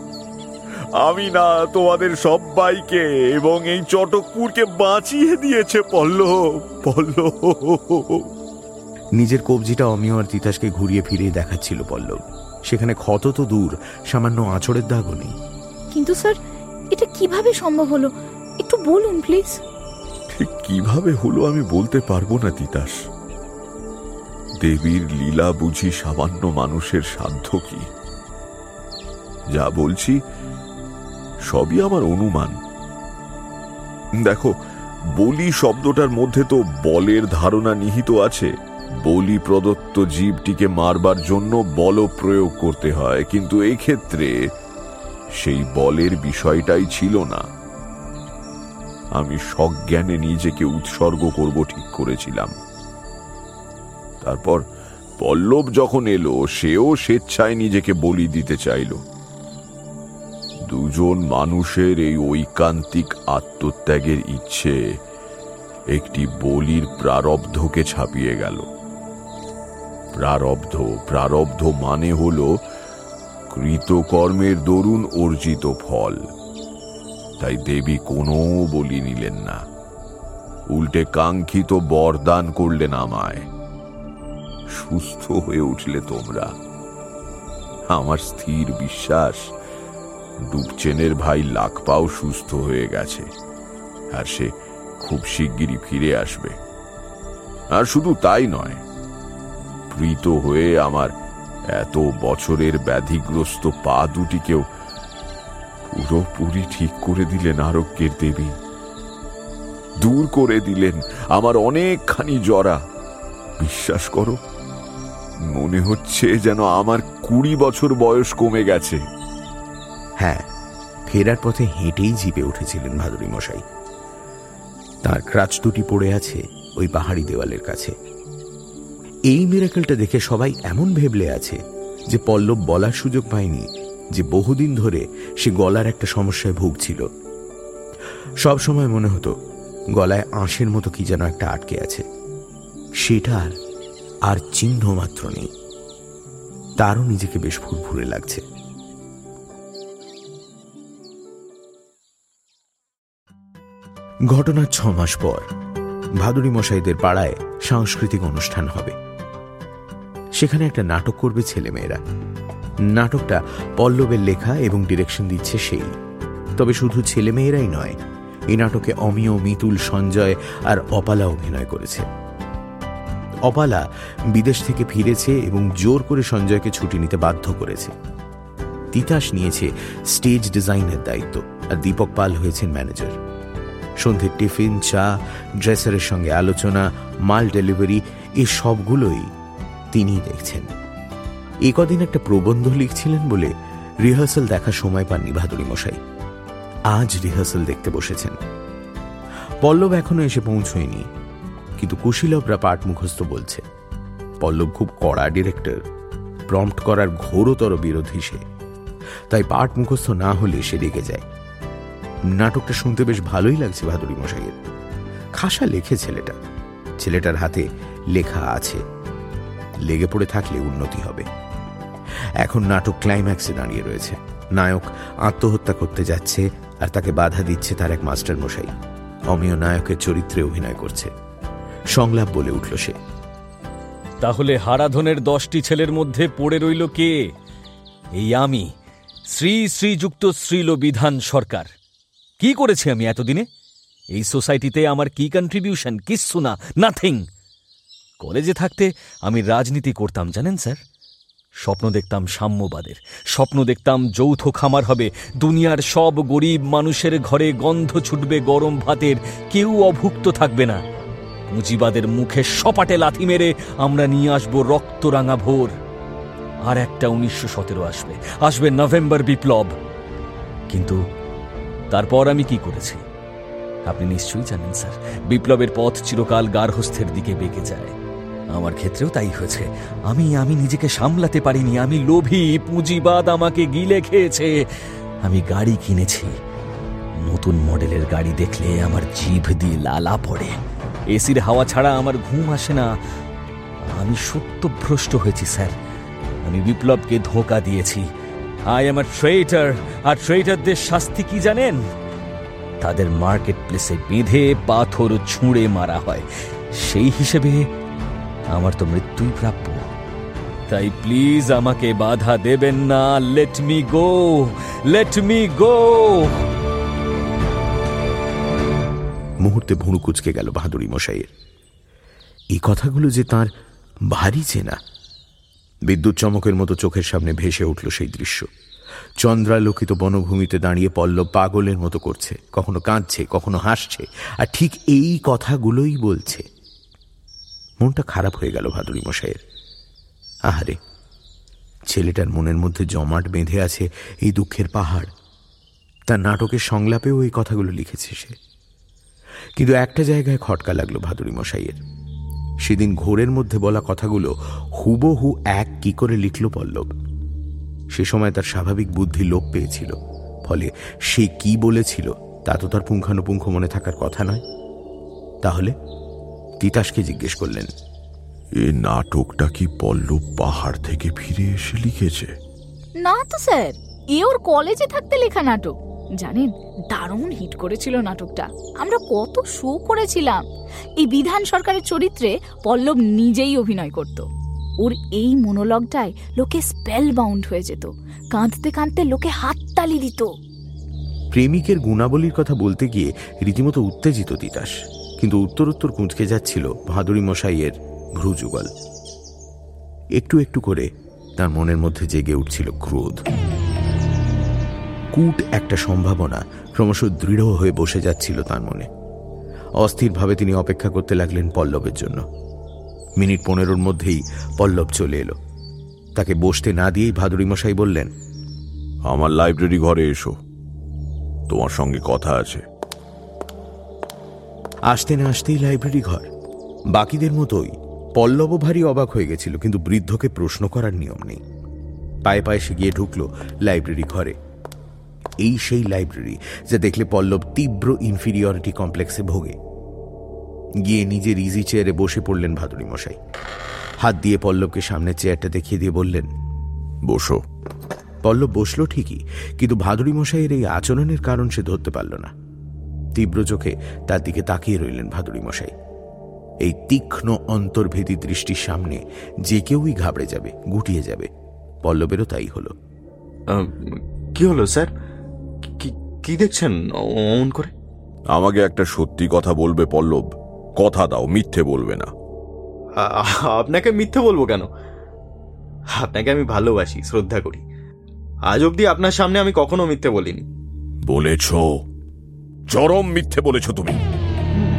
আমি না তোমাদের সবাইকে এবং এই চটকপুরকে বাঁচিয়ে দিয়েছে পল্লব পল্লব। নিজের কবজিটা অমিয় আর তিতাসকে ঘুরিয়ে ফিরিয়ে দেখাচ্ছিল পল্লব। সেখানে ক্ষত তো দূর সামান্য আঁচড়ের দাগও নেই। কিন্তু স্যার এটা কীভাবে সম্ভব হলো? একটু বলুন প্লিজ। ঠিক কীভাবে হলো আমি বলতে পারব না তিতাস। দেবীর লীলা বুঝি সামান্য মানুষের সাধ্য কি? যা বলছি সবই আমার অনুমান। দেখো, বলি শব্দটার মধ্যে তো বলের ধারণা নিহিত আছে। বলি প্রদত্ত জীবটিকে মারবার জন্য বল প্রয়োগ করতে হয়, কিন্তু ক্ষেত্রে সেই বলের বিষয়টাই ছিল না। আমি সজ্ঞানে নিজেকে উৎসর্গ করব ঠিক করেছিলাম। তারপর পল্লব যখন এলো, সেও স্বেচ্ছায় নিজেকে বলি দিতে চাইল। দুজন মানুষের এই ঐকান্তিক আত্মত্যাগের ইচ্ছে একটি বলির প্রারব্ধকে ছাপিয়ে গেল। প্রারব্ধ প্রারব্ধ মানে হল কৃতকর্মের দরুন অর্জিত ফল। তাই দেবী কোনো বলি নিলেন না। উল্টে কাঙ্ক্ষিত বরদান করলেন আমায়। সুস্থ হয়ে উঠলে তোমরা। আমার স্থির বিশ্বাস ডুবচেনের ভাই লাখপাও সুস্থ হয়ে গেছে। আর সে খুব শিগগিরই ফিরে আসবে। আর শুধু তাই নয়, প্রীত হয়ে আমার এত বছরের ব্যাধিগ্রস্ত পা দুটিকেও পুরোপুরি ঠিক করে দিলেন আরোগ্যের দেবী। দূর করে দিলেন আমার অনেকখানি জরা। বিশ্বাস করো, মনে হচ্ছে যেন আমার কুড়ি বছর বয়স কমে গেছে। হ্যাঁ ফেরার পথে হেঁটেই জিপে উঠেছিলেন ভাদুরী মশাই। তার ক্রাচ দুটি পড়ে আছে ওই পাহাড়ি দেওয়ালের কাছে। এই মিরাকেলটা দেখে সবাই এমন ভেবলে আছে যে পল্লব বলার সুযোগ পায়নি যে বহুদিন ধরে সে গলার একটা সমস্যায় ভুগছিল। সব সময় মনে হতো, গলায় আঁশের মতো কি যেন একটা আটকে আছে। সেটার আর চিহ্ন মাত্র নেই। তারও নিজেকে বেশ ফুরফুরে লাগছে। ঘটনার ছ মাস পর ভাদুরী মশাইদের পাড়ায় সাংস্কৃতিক অনুষ্ঠান হবে। সেখানে একটা নাটক করবে ছেলেমেয়েরা। নাটকটা পল্লবের লেখা এবং ডিরেকশন দিচ্ছে সেই। তবে শুধু ছেলেমেয়েরাই নয়, এই নাটকে অমিয়, মিতুল, সঞ্জয় আর অপালা অভিনয় করেছে। অপালা বিদেশ থেকে ফিরেছে এবং জোর করে সঞ্জয়কে ছুটি নিতে বাধ্য করেছে। তিতাস নিয়েছে স্টেজ ডিজাইনের দায়িত্ব আর দীপক পাল হয়েছেন ম্যানেজার। সন্ধ্যের টিফিন, চা, ড্রেসারের সঙ্গে আলোচনা, মাল ডেলিভারি এই সবগুলোই তিনিই দেখছেন। এ কদিন একটা প্রবন্ধ লিখছিলেন বলে রিহার্সাল দেখার সময় পাননি ভাদুরী মশাই। আজ রিহার্সাল দেখতে বসেছেন। পল্লব এখনও এসে পৌঁছয়নি, কিন্তু কুশীলবরা পাঠ মুখস্থ বলছে, পল্লব খুব কড়া ডিরেক্টর, প্রম্পট করার ঘোরতর বিরোধী সে। তাই পাঠ মুখস্থ না হলে সে রেগে যায়। নাটকটা শুনতে বেশ ভালোই লাগছে ভাদুরী মশাইয়ের। খাসা লেখে ছেলেটা। ছেলেটার হাতে লেখা আছে, লেগে পড়ে থাকলে উন্নতি হবে। এখন নাটক ক্লাইম্যাক্সে দাঁড়িয়ে রয়েছে। নায়ক আত্মহত্যা করতে যাচ্ছে আর তাকে বাধা দিচ্ছে তার এক মাস্টার মশাই। অমিয় নায়কের চরিত্রে অভিনয় করছে। সংলাপ বলে উঠল সে। তাহলে হারাধনের দশটি ছেলের মধ্যে পড়ে রইল কে? এই আমি, শ্রী শ্রীযুক্ত শ্রীল বিধান সরকার। কি করেছি আমি এতদিনে? এই সোসাইটিতে আমার কি কন্ট্রিবিউশন কিচ্ছু না নাথিং কলেজে থাকতে আমি রাজনীতি করতাম, জানেন স্যার? স্বপ্ন দেখতাম সাম্যবাদের, স্বপ্ন দেখতাম যৌথ খামার হবে, দুনিয়ার সব গরিব মানুষের ঘরে গন্ধ ছুটবে গরম ভাতের, কেউ অভুক্ত থাকবে না। পুঁজিবাদের মুখে সপাটে লাথি মেরে আমরা নিয়ে আসব রক্তরাঙা ভোর। আর একটা উনিশশো সতেরো আসবে আসবে নভেম্বর বিপ্লব। কিন্তু তারপর আমি কি করেছি? আপনি নিশ্চয়ই জানেন, স্যার, বিপ্লবের পথ চিরকাল গার্হস্থের দিকে বেঁকে যায়। আমার ক্ষেত্রেও তাই হয়েছে। আমি আমি নিজেকে সামলাতে পারিনি। আমি লোভী, পুঁজিবাদ আমাকে গিলে খেয়েছে। আমি গাড়ি কিনেছি। নতুন মডেলের গাড়ি দেখলে আমার জিভ দিয়ে লালা পড়ে। এসির হাওয়া ছাড়া আমার ঘুম আসে না। আমি সত্যভ্রষ্ট হয়েছি, স্যার। আমি বিপ্লবকে ধোকা দিয়েছি। আই এম আ ট্রেটার আর ট্রেটারদের শাস্তি কি জানেন? তাদের মার্কেট প্লেসে বেঁধে পাথর ছুঁড়ে মারা হয়। সেই হিসেবে আমার তো মৃত্যুই প্রাপ্য। তাই প্লিজ আমাকে বাধা দেবেন না। Let me go let me go মুহূর্তে ভুঁড়ু কুচকে গেল বাহাদুরি মশাইয়ের। এই কথাগুলো যে তার ভারী চেনা বিদ্যুৎ চমকের মতো চোখের সামনে ভেসে উঠল সেই দৃশ্য। চন্দ্রালোকিত বনভূমিতে দাঁড়িয়ে পল্লব পাগলের মতো করছে, কখনো কাঁদছে, কখনো হাসছে, আর ঠিক এই কথাগুলোই বলছে। মনটা খারাপ হয়ে গেল ভাদুরী মশাইয়ের। আহারে, ছেলেটার মনের মধ্যে জমাট বেঁধে আছে এই দুঃখের পাহাড়। তার নাটকের সংলাপেও এই কথাগুলো লিখেছে সে। কিন্তু একটা জায়গায় খটকা লাগল ভাদুরী মশাইয়ের। সেদিন ঘোরের মধ্যে বলা কথাগুলো হুবহু এক কি করে লিখল পল্লব। সে সময় তার স্বাভাবিক বুদ্ধি লোপ পেয়েছিল ফলে সে কি বলেছিল তা তো তার পুঙ্খানুপুঙ্খ মনে থাকার কথা নয়। তাহলে তিতাসকে জিজ্ঞেস করলেন এ নাটকটা কি পল্লব পাহাড় থেকে ফিরে এসে লিখেছে? না তো স্যার এ ওর কলেজে থাকতে লেখা নাটক। জানেন, দারুণ হিট করেছিল নাটকটা। আমরা কত শো করেছিলাম। এই বিধান সরকারের চরিত্রে পল্লব নিজেই অভিনয় করত। ওর এই মনোলগটায় লোকে স্পেল বাউন্ড হয়ে যেত। কাঁদতে কাঁদতে লোকে হাততালি দিত। প্রেমিকের গুণাবলীর কথা বলতে গিয়ে রীতিমতো উত্তেজিত তিতাস। কিন্তু উত্তরোত্তর কুঁচকে যাচ্ছিল ভাদুরী মশাইয়ের ভ্রুযুগল একটু একটু করে তার মনের মধ্যে জেগে উঠছিল ক্রোধ। কূট একটা সম্ভাবনা। ক্রমশ দৃঢ় হয়ে বসে যাচ্ছিল তার মনে। অস্থিরভাবে তিনি অপেক্ষা করতে লাগলেন পল্লবের জন্য। মিনিট পনেরোর মধ্যেই পল্লব চলে এলো। তাকে বসতে না দিয়েই ভাদুরী মশাই বললেন আমার লাইব্রেরি ঘরে এসো। তোমার সঙ্গে কথা আছে। আসতে না আসতেই লাইব্রেরি ঘর। বাকিদের মতোই পল্লব ভারী অবাক হয়ে গেছিল কিন্তু বৃদ্ধকে প্রশ্ন করার নিয়ম নেই। পায়ে পায়ে সে গিয়ে ঢুকলো লাইব্রেরি ঘরে। এই সেই লাইব্রেরি যা দেখলে পল্লব তীব্র ইনফিরিয়রিটি কমপ্লেক্সে ভোগে। গিয়ে নিজের ইজি চেয়ারে বসে পড়লেন ভাদুরী মশাই। হাত দিয়ে পল্লবকে সামনে চেয়ারটা দেখিয়ে দিয়ে বললেন, বসো। পল্লব বসল ঠিকই, কিন্তু ভাদুরী মশাইয়ের এই আচরণের কারণ সে ধরতে পারল না। তীব্র চোখে তার দিকে তাকিয়ে রইলেন ভাদুরী মশাই। এই তীক্ষ্ণ অন্তর্ভেদী দৃষ্টির সামনে যে কেউই ঘাবড়ে যাবে, গুটিয়ে যাবে। পল্লবেরও তাই হলো। কি হলো, স্যার? কি- কি দেখছেন অমন করে? আমাকে একটা সত্যি কথা বলবে পল্লব। কথা দাও মিথ্যে বলবে না। আপনাকে মিথ্যে বলব কেন? আপনাকে আমি ভালোবাসি শ্রদ্ধা করি। আজ অবধি আপনার সামনে আমি কখনো মিথ্যে বলিনি। বলেছ। চরম মিথ্যে বলেছ তুমি।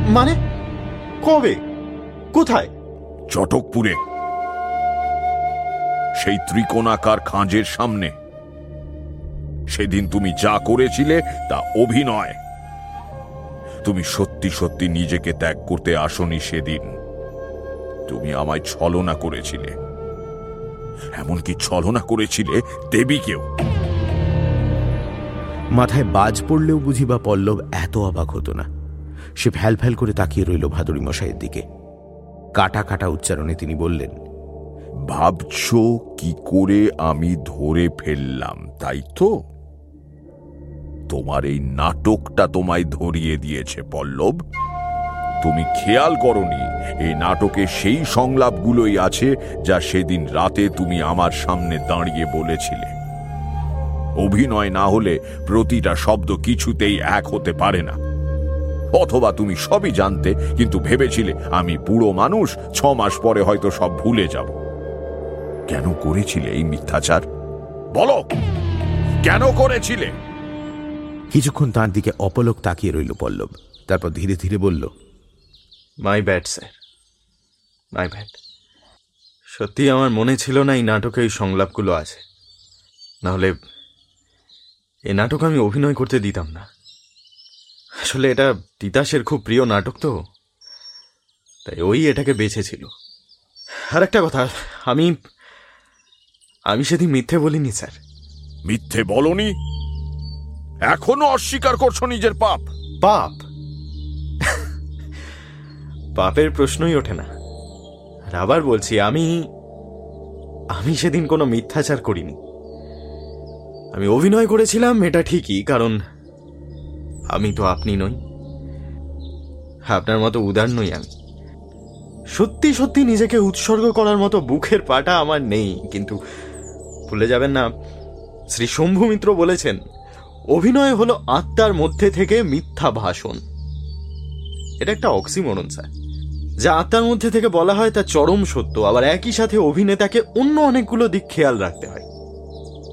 মানে? কবে? কোথায়? চটকপুরে। সেই ত্রিকোণাকার খাঁজের সামনে। সেদিন তুমি যা করেছিলে তা অভিনয়। তুমি সত্যি সত্যি নিজেকে ত্যাগ করতে আসনি সেদিন। তুমি আমায় ছলনা করেছিলে। এমনকি ছলনা করেছিলে দেবীকেও। মাথায় বাজ পড়লেও বুঝি বা পল্লব এত অবাক হতো না। সে ফ্যাল ফ্যাল করে তাকিয়ে রইল ভাদুরী মশাইয়ের দিকে। কাটা কাটা উচ্চারণে তিনি বললেন ভাবছ কি করে আমি ধরে ফেললাম তাই তো? তোমার এই নাটকটা তোমায় ধরিয়ে দিয়েছে, পল্লব। তুমি খেয়াল করনি, এই নাটকে সেই সংলাপগুলোই আছে যা সেদিন রাতে তুমি আমার সামনে দাঁড়িয়ে বলেছিলে। অভিনয় না হলে প্রতিটা শব্দ কিছুতেই এক হতে পারে না। অথবা তুমি সবই জানতে, কিন্তু ভেবেছিলে আমি পুরো মানুষ, ছ মাস পরে হয়তো সব ভুলে যাব। কেন করেছিলে এই মিথ্যাচার? বলো! কেন করেছিলে? কিছুক্ষণ তার দিকে অপলক তাকিয়ে রইল পল্লব। তারপর ধীরে ধীরে বলল my bad sir my bad সত্যি আমার মনে ছিল না এই নাটকে এই সংলাপগুলো আছে। নাহলে এ নাটক আমি অভিনয় করতে দিতাম না। আসলে এটা তিতাসের খুব প্রিয় নাটক তো। তাই ওই এটাকে বেছেছিল আর একটা কথা আমি আমি সেদিন মিথ্যে বলিনি স্যার। মিথ্যে বলনি? এখনও অস্বীকার করছ নিজের পাপ? পাপ? পাপের প্রশ্নই ওঠে না। আর আবার বলছি, আমি আমি সেদিন কোনো মিথ্যাচার করিনি। আমি অভিনয় করেছিলাম, এটা ঠিকই, কারণ আমি তো আপনি নই। আপনার মতো উদার নই আমি। সত্যি সত্যি নিজেকে উৎসর্গ করার মতো বুকের পাটা আমার নেই, কিন্তু ভুলে যাবেন না, শ্রী শম্ভু মিত্র বলেছেন অভিনয় হলো আত্মার মধ্যে থেকে মিথ্যা ভাষণ। এটা একটা অক্সিমরণ স্যার যা আত্মার মধ্যে থেকে বলা হয় তা চরম সত্য, আবার একই সাথে অভিনেতাকে অন্য অনেকগুলো দিক খেয়াল রাখতে হয়।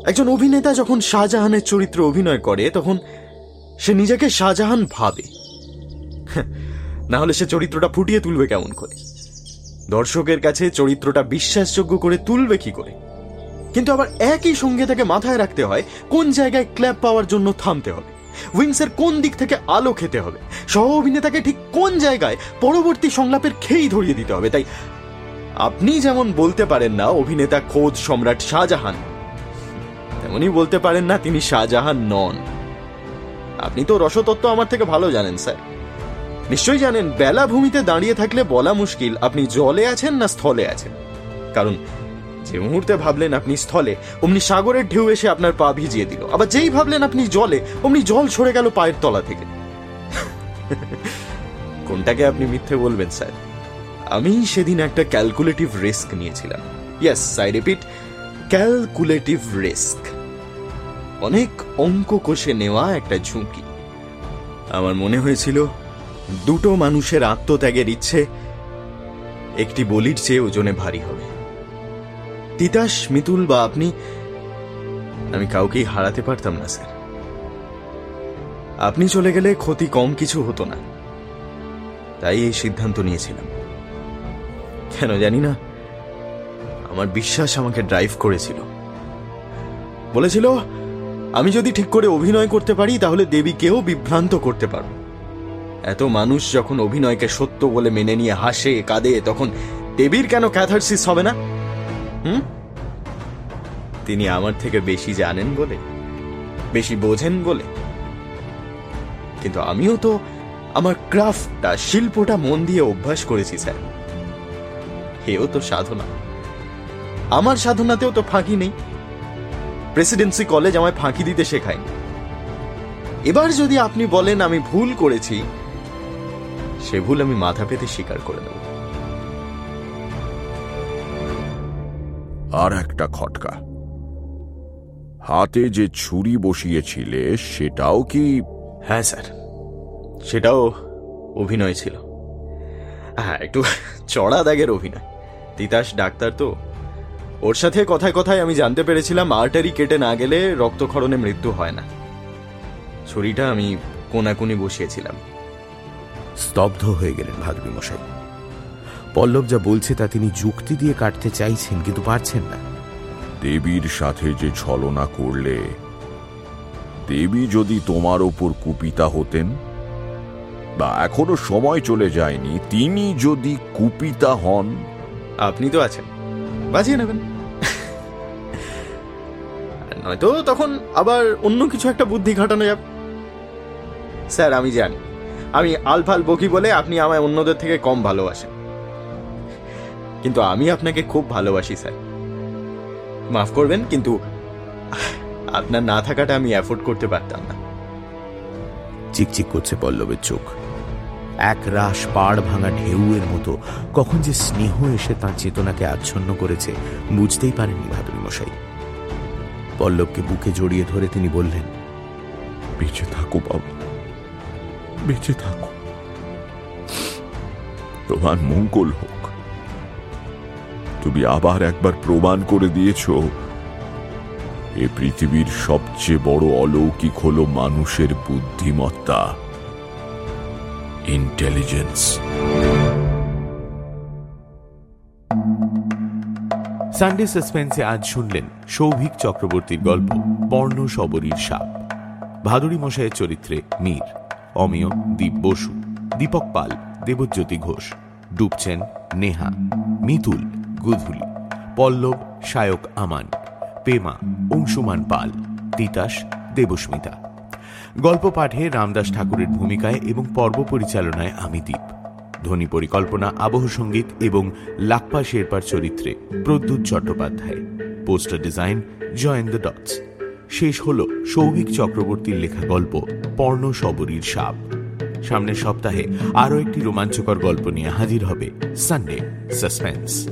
একজন অভিনেতা যখন শাহজাহানের চরিত্র অভিনয় করে, তখন সে নিজেকে শাহজাহান ভাবে। না হলে সে চরিত্রটা ফুটিয়ে তুলবে কেমন করে? দর্শকের কাছে চরিত্রটা বিশ্বাসযোগ্য করে তুলবে কি করে? কিন্তু আবার একই সঙ্গে তাকে মাথায় রাখতে হয়, কোন জায়গায় ক্ল্যাপ পাওয়ার জন্য থামতে হবে। উইংসের কোন দিক থেকে আলো খেতে হবে, সহ অভিনেতাকে ঠিক কোন জায়গায় পরবর্তী সংলাপের খেই ধরিয়ে দিতে হবে? তাই আপনি যেমন বলতে পারেন না, অভিনেতা খোদ সম্রাট শাহজাহান। তেমনি বলতে পারেন না, তিনি শাহজাহান নন। আপনি তো রসতত্ত্ব আমার থেকে ভালো জানেন, স্যার। নিশ্চয়ই জানেন বেলা ভূমিতে দাঁড়িয়ে থাকলে বলা মুশকিল, আপনি জলে আছেন না স্থলে আছেন? কারণ যে মুহূর্তে ভাবলেন আপনি স্থলে, অমনি সাগরের ঢেউ এসে আপনার পা ভিজিয়ে দিল। আবার যেই ভাবলেন আপনি জলে, অমনি জল সরে গেল পায়ের তলা থেকে। কোনটাকে আপনি মিথ্যে বলবেন, স্যার? আমি সেদিন একটা ক্যালকুলেটিভ রিস্ক নিয়েছিলাম। Yes, I repeat, calculative risk. অনেক অঙ্ক কষে নেওয়া একটা ঝুঁকি। আমার মনে হয়েছিল, দুটো মানুষের আত্মত্যাগের ইচ্ছে, একটি বলির চেয়ে ওজনে ভারী হবে। তিতাস, মিতুল বা আপনি, আমি কাউকেই হারাতে পারতাম না, স্যার। আপনি চলে গেলে ক্ষতি কম কিছু হতো না। তাই এই সিদ্ধান্ত নিয়েছিলাম। কেন জানি না, আমার বিশ্বাস আমাকে ড্রাইভ করেছিল। বলেছিল, আমি যদি ঠিক করে অভিনয় করতে পারি, তাহলে দেবীকেও বিভ্রান্ত করতে পারব এত মানুষ যখন অভিনয়কে সত্য বলে মেনে নিয়ে হাসে, কাঁদে, তখন দেবীর কেন ক্যাথারসিস হবে না? হুম? তিনি আমার থেকে বেশি জানেন বলে, বেশি বোঝেন বলে। কিন্তু আমিও তো আমার ক্রাফটটা, শিল্পটা মন দিয়ে অভ্যাস করেছি, স্যার। হেও তো সাধনা। আমার সাধনাতেও তো ফাঁকি নেই। প্রেসিডেন্সি কলেজ আমায় ফাঁকি দিতে শেখায়নি। এবার যদি আপনি বলেন আমি ভুল করেছি, সে ভুল আমি মাথা পেতে স্বীকার করে নেব। আর একটা খটকা। হাতে যে ছুরি বসিয়েছিলে সেটাও কি হ্যাঁ স্যার। সেটাও অভিনয় ছিল। হ্যাঁ একটু চড়া দাগের অভিনয়। তিতাস ডাক্তার তো। ওর সাথে কথায় কথায় আমি জানতে পেরেছিলাম আর্টারি কেটে না গেলে রক্তক্ষরণে মৃত্যু হয় না। ছুরিটা আমি কোনাকুনি বসিয়েছিলাম। স্তব্ধ হয়ে গেলেন ভাদুরী মশাই পল্লব যা বলছে তা তিনি যুক্তি দিয়ে কাটতে চাইছেন কিন্তু পারছেন না। দেবীর সাথে যে ছলনা করলে দেবী যদি তোমার ওপর কুপিতা হতেন বা এখনও সময় চলে যায়নি তিনি যদি কুপিতা হন আপনি তো আছেন। বাজিয়ে নেবেন। নয়তো তখন আবার অন্য কিছু একটা বুদ্ধি ঘটানো যাবে। স্যার আমি জানি। আমি আলফাল বকি বলে আপনি আমায় অন্যদের থেকে কম ভালোবাসেন। কিন্তু আমি আপনাকে খুব ভালোবাসি স্যার। মাফ করবেন কিন্তু আপনার না থাকাটা আমি অ্যাফোর্ড করতে পারতাম না। চিকচিক করছে পল্লবের চোখ। এক রাস পাড় ভাঙা ঢেউয়ের মতো কখন যে স্নেহ এসে তার চেতনাকে আচ্ছন্ন করেছে বুঝতেই পারেননি ভাদুরী মশাই। পল্লবকে বুকে জড়িয়ে ধরে তিনি বললেন বেঁচে থাকো বাবা বেঁচে থাকো। তোমার মঙ্গল হোক তুমি আবার একবার প্রমাণ করে দিয়েছ। এ পৃথিবীর সবচেয়ে বড় অলৌকিক হল মানুষের বুদ্ধিমত্তা। ইন্টেলিজেন্স সানডে সাসপেন্সে আজ শুনলেন সৌভিক চক্রবর্তীর গল্প পর্ণ সবরীর সাপ। ভাদুরী মশাইয়ের চরিত্রে মীর, অমিয় দীপ বসু, দীপক পাল, দেবজ্যোতি ঘোষ, ডুবছেন নেহা মিতুল গুধুলি, পল্লব শায়ক আমান, পেমা অংশুমান পাল, তিতাস দেবস্মিতা। গল্প পাঠে রামদাস ঠাকুরের ভূমিকায় এবং পর্ব পরিচালনায় আমি দ্বীপ ধ্বনি পরিকল্পনা, আবহ সংগীত এবং লাকপা শেরপার চরিত্রে Pradyut Chattopadhyay. Poster design join the dots. শেষ হল সৌভিক চক্রবর্তীর লেখা গল্প, পর্ণ সবরীর সাপ। সামনের সপ্তাহে আরও একটি রোমাঞ্চকর গল্প নিয়ে হাজির হবে সানডে সাসপেন্স।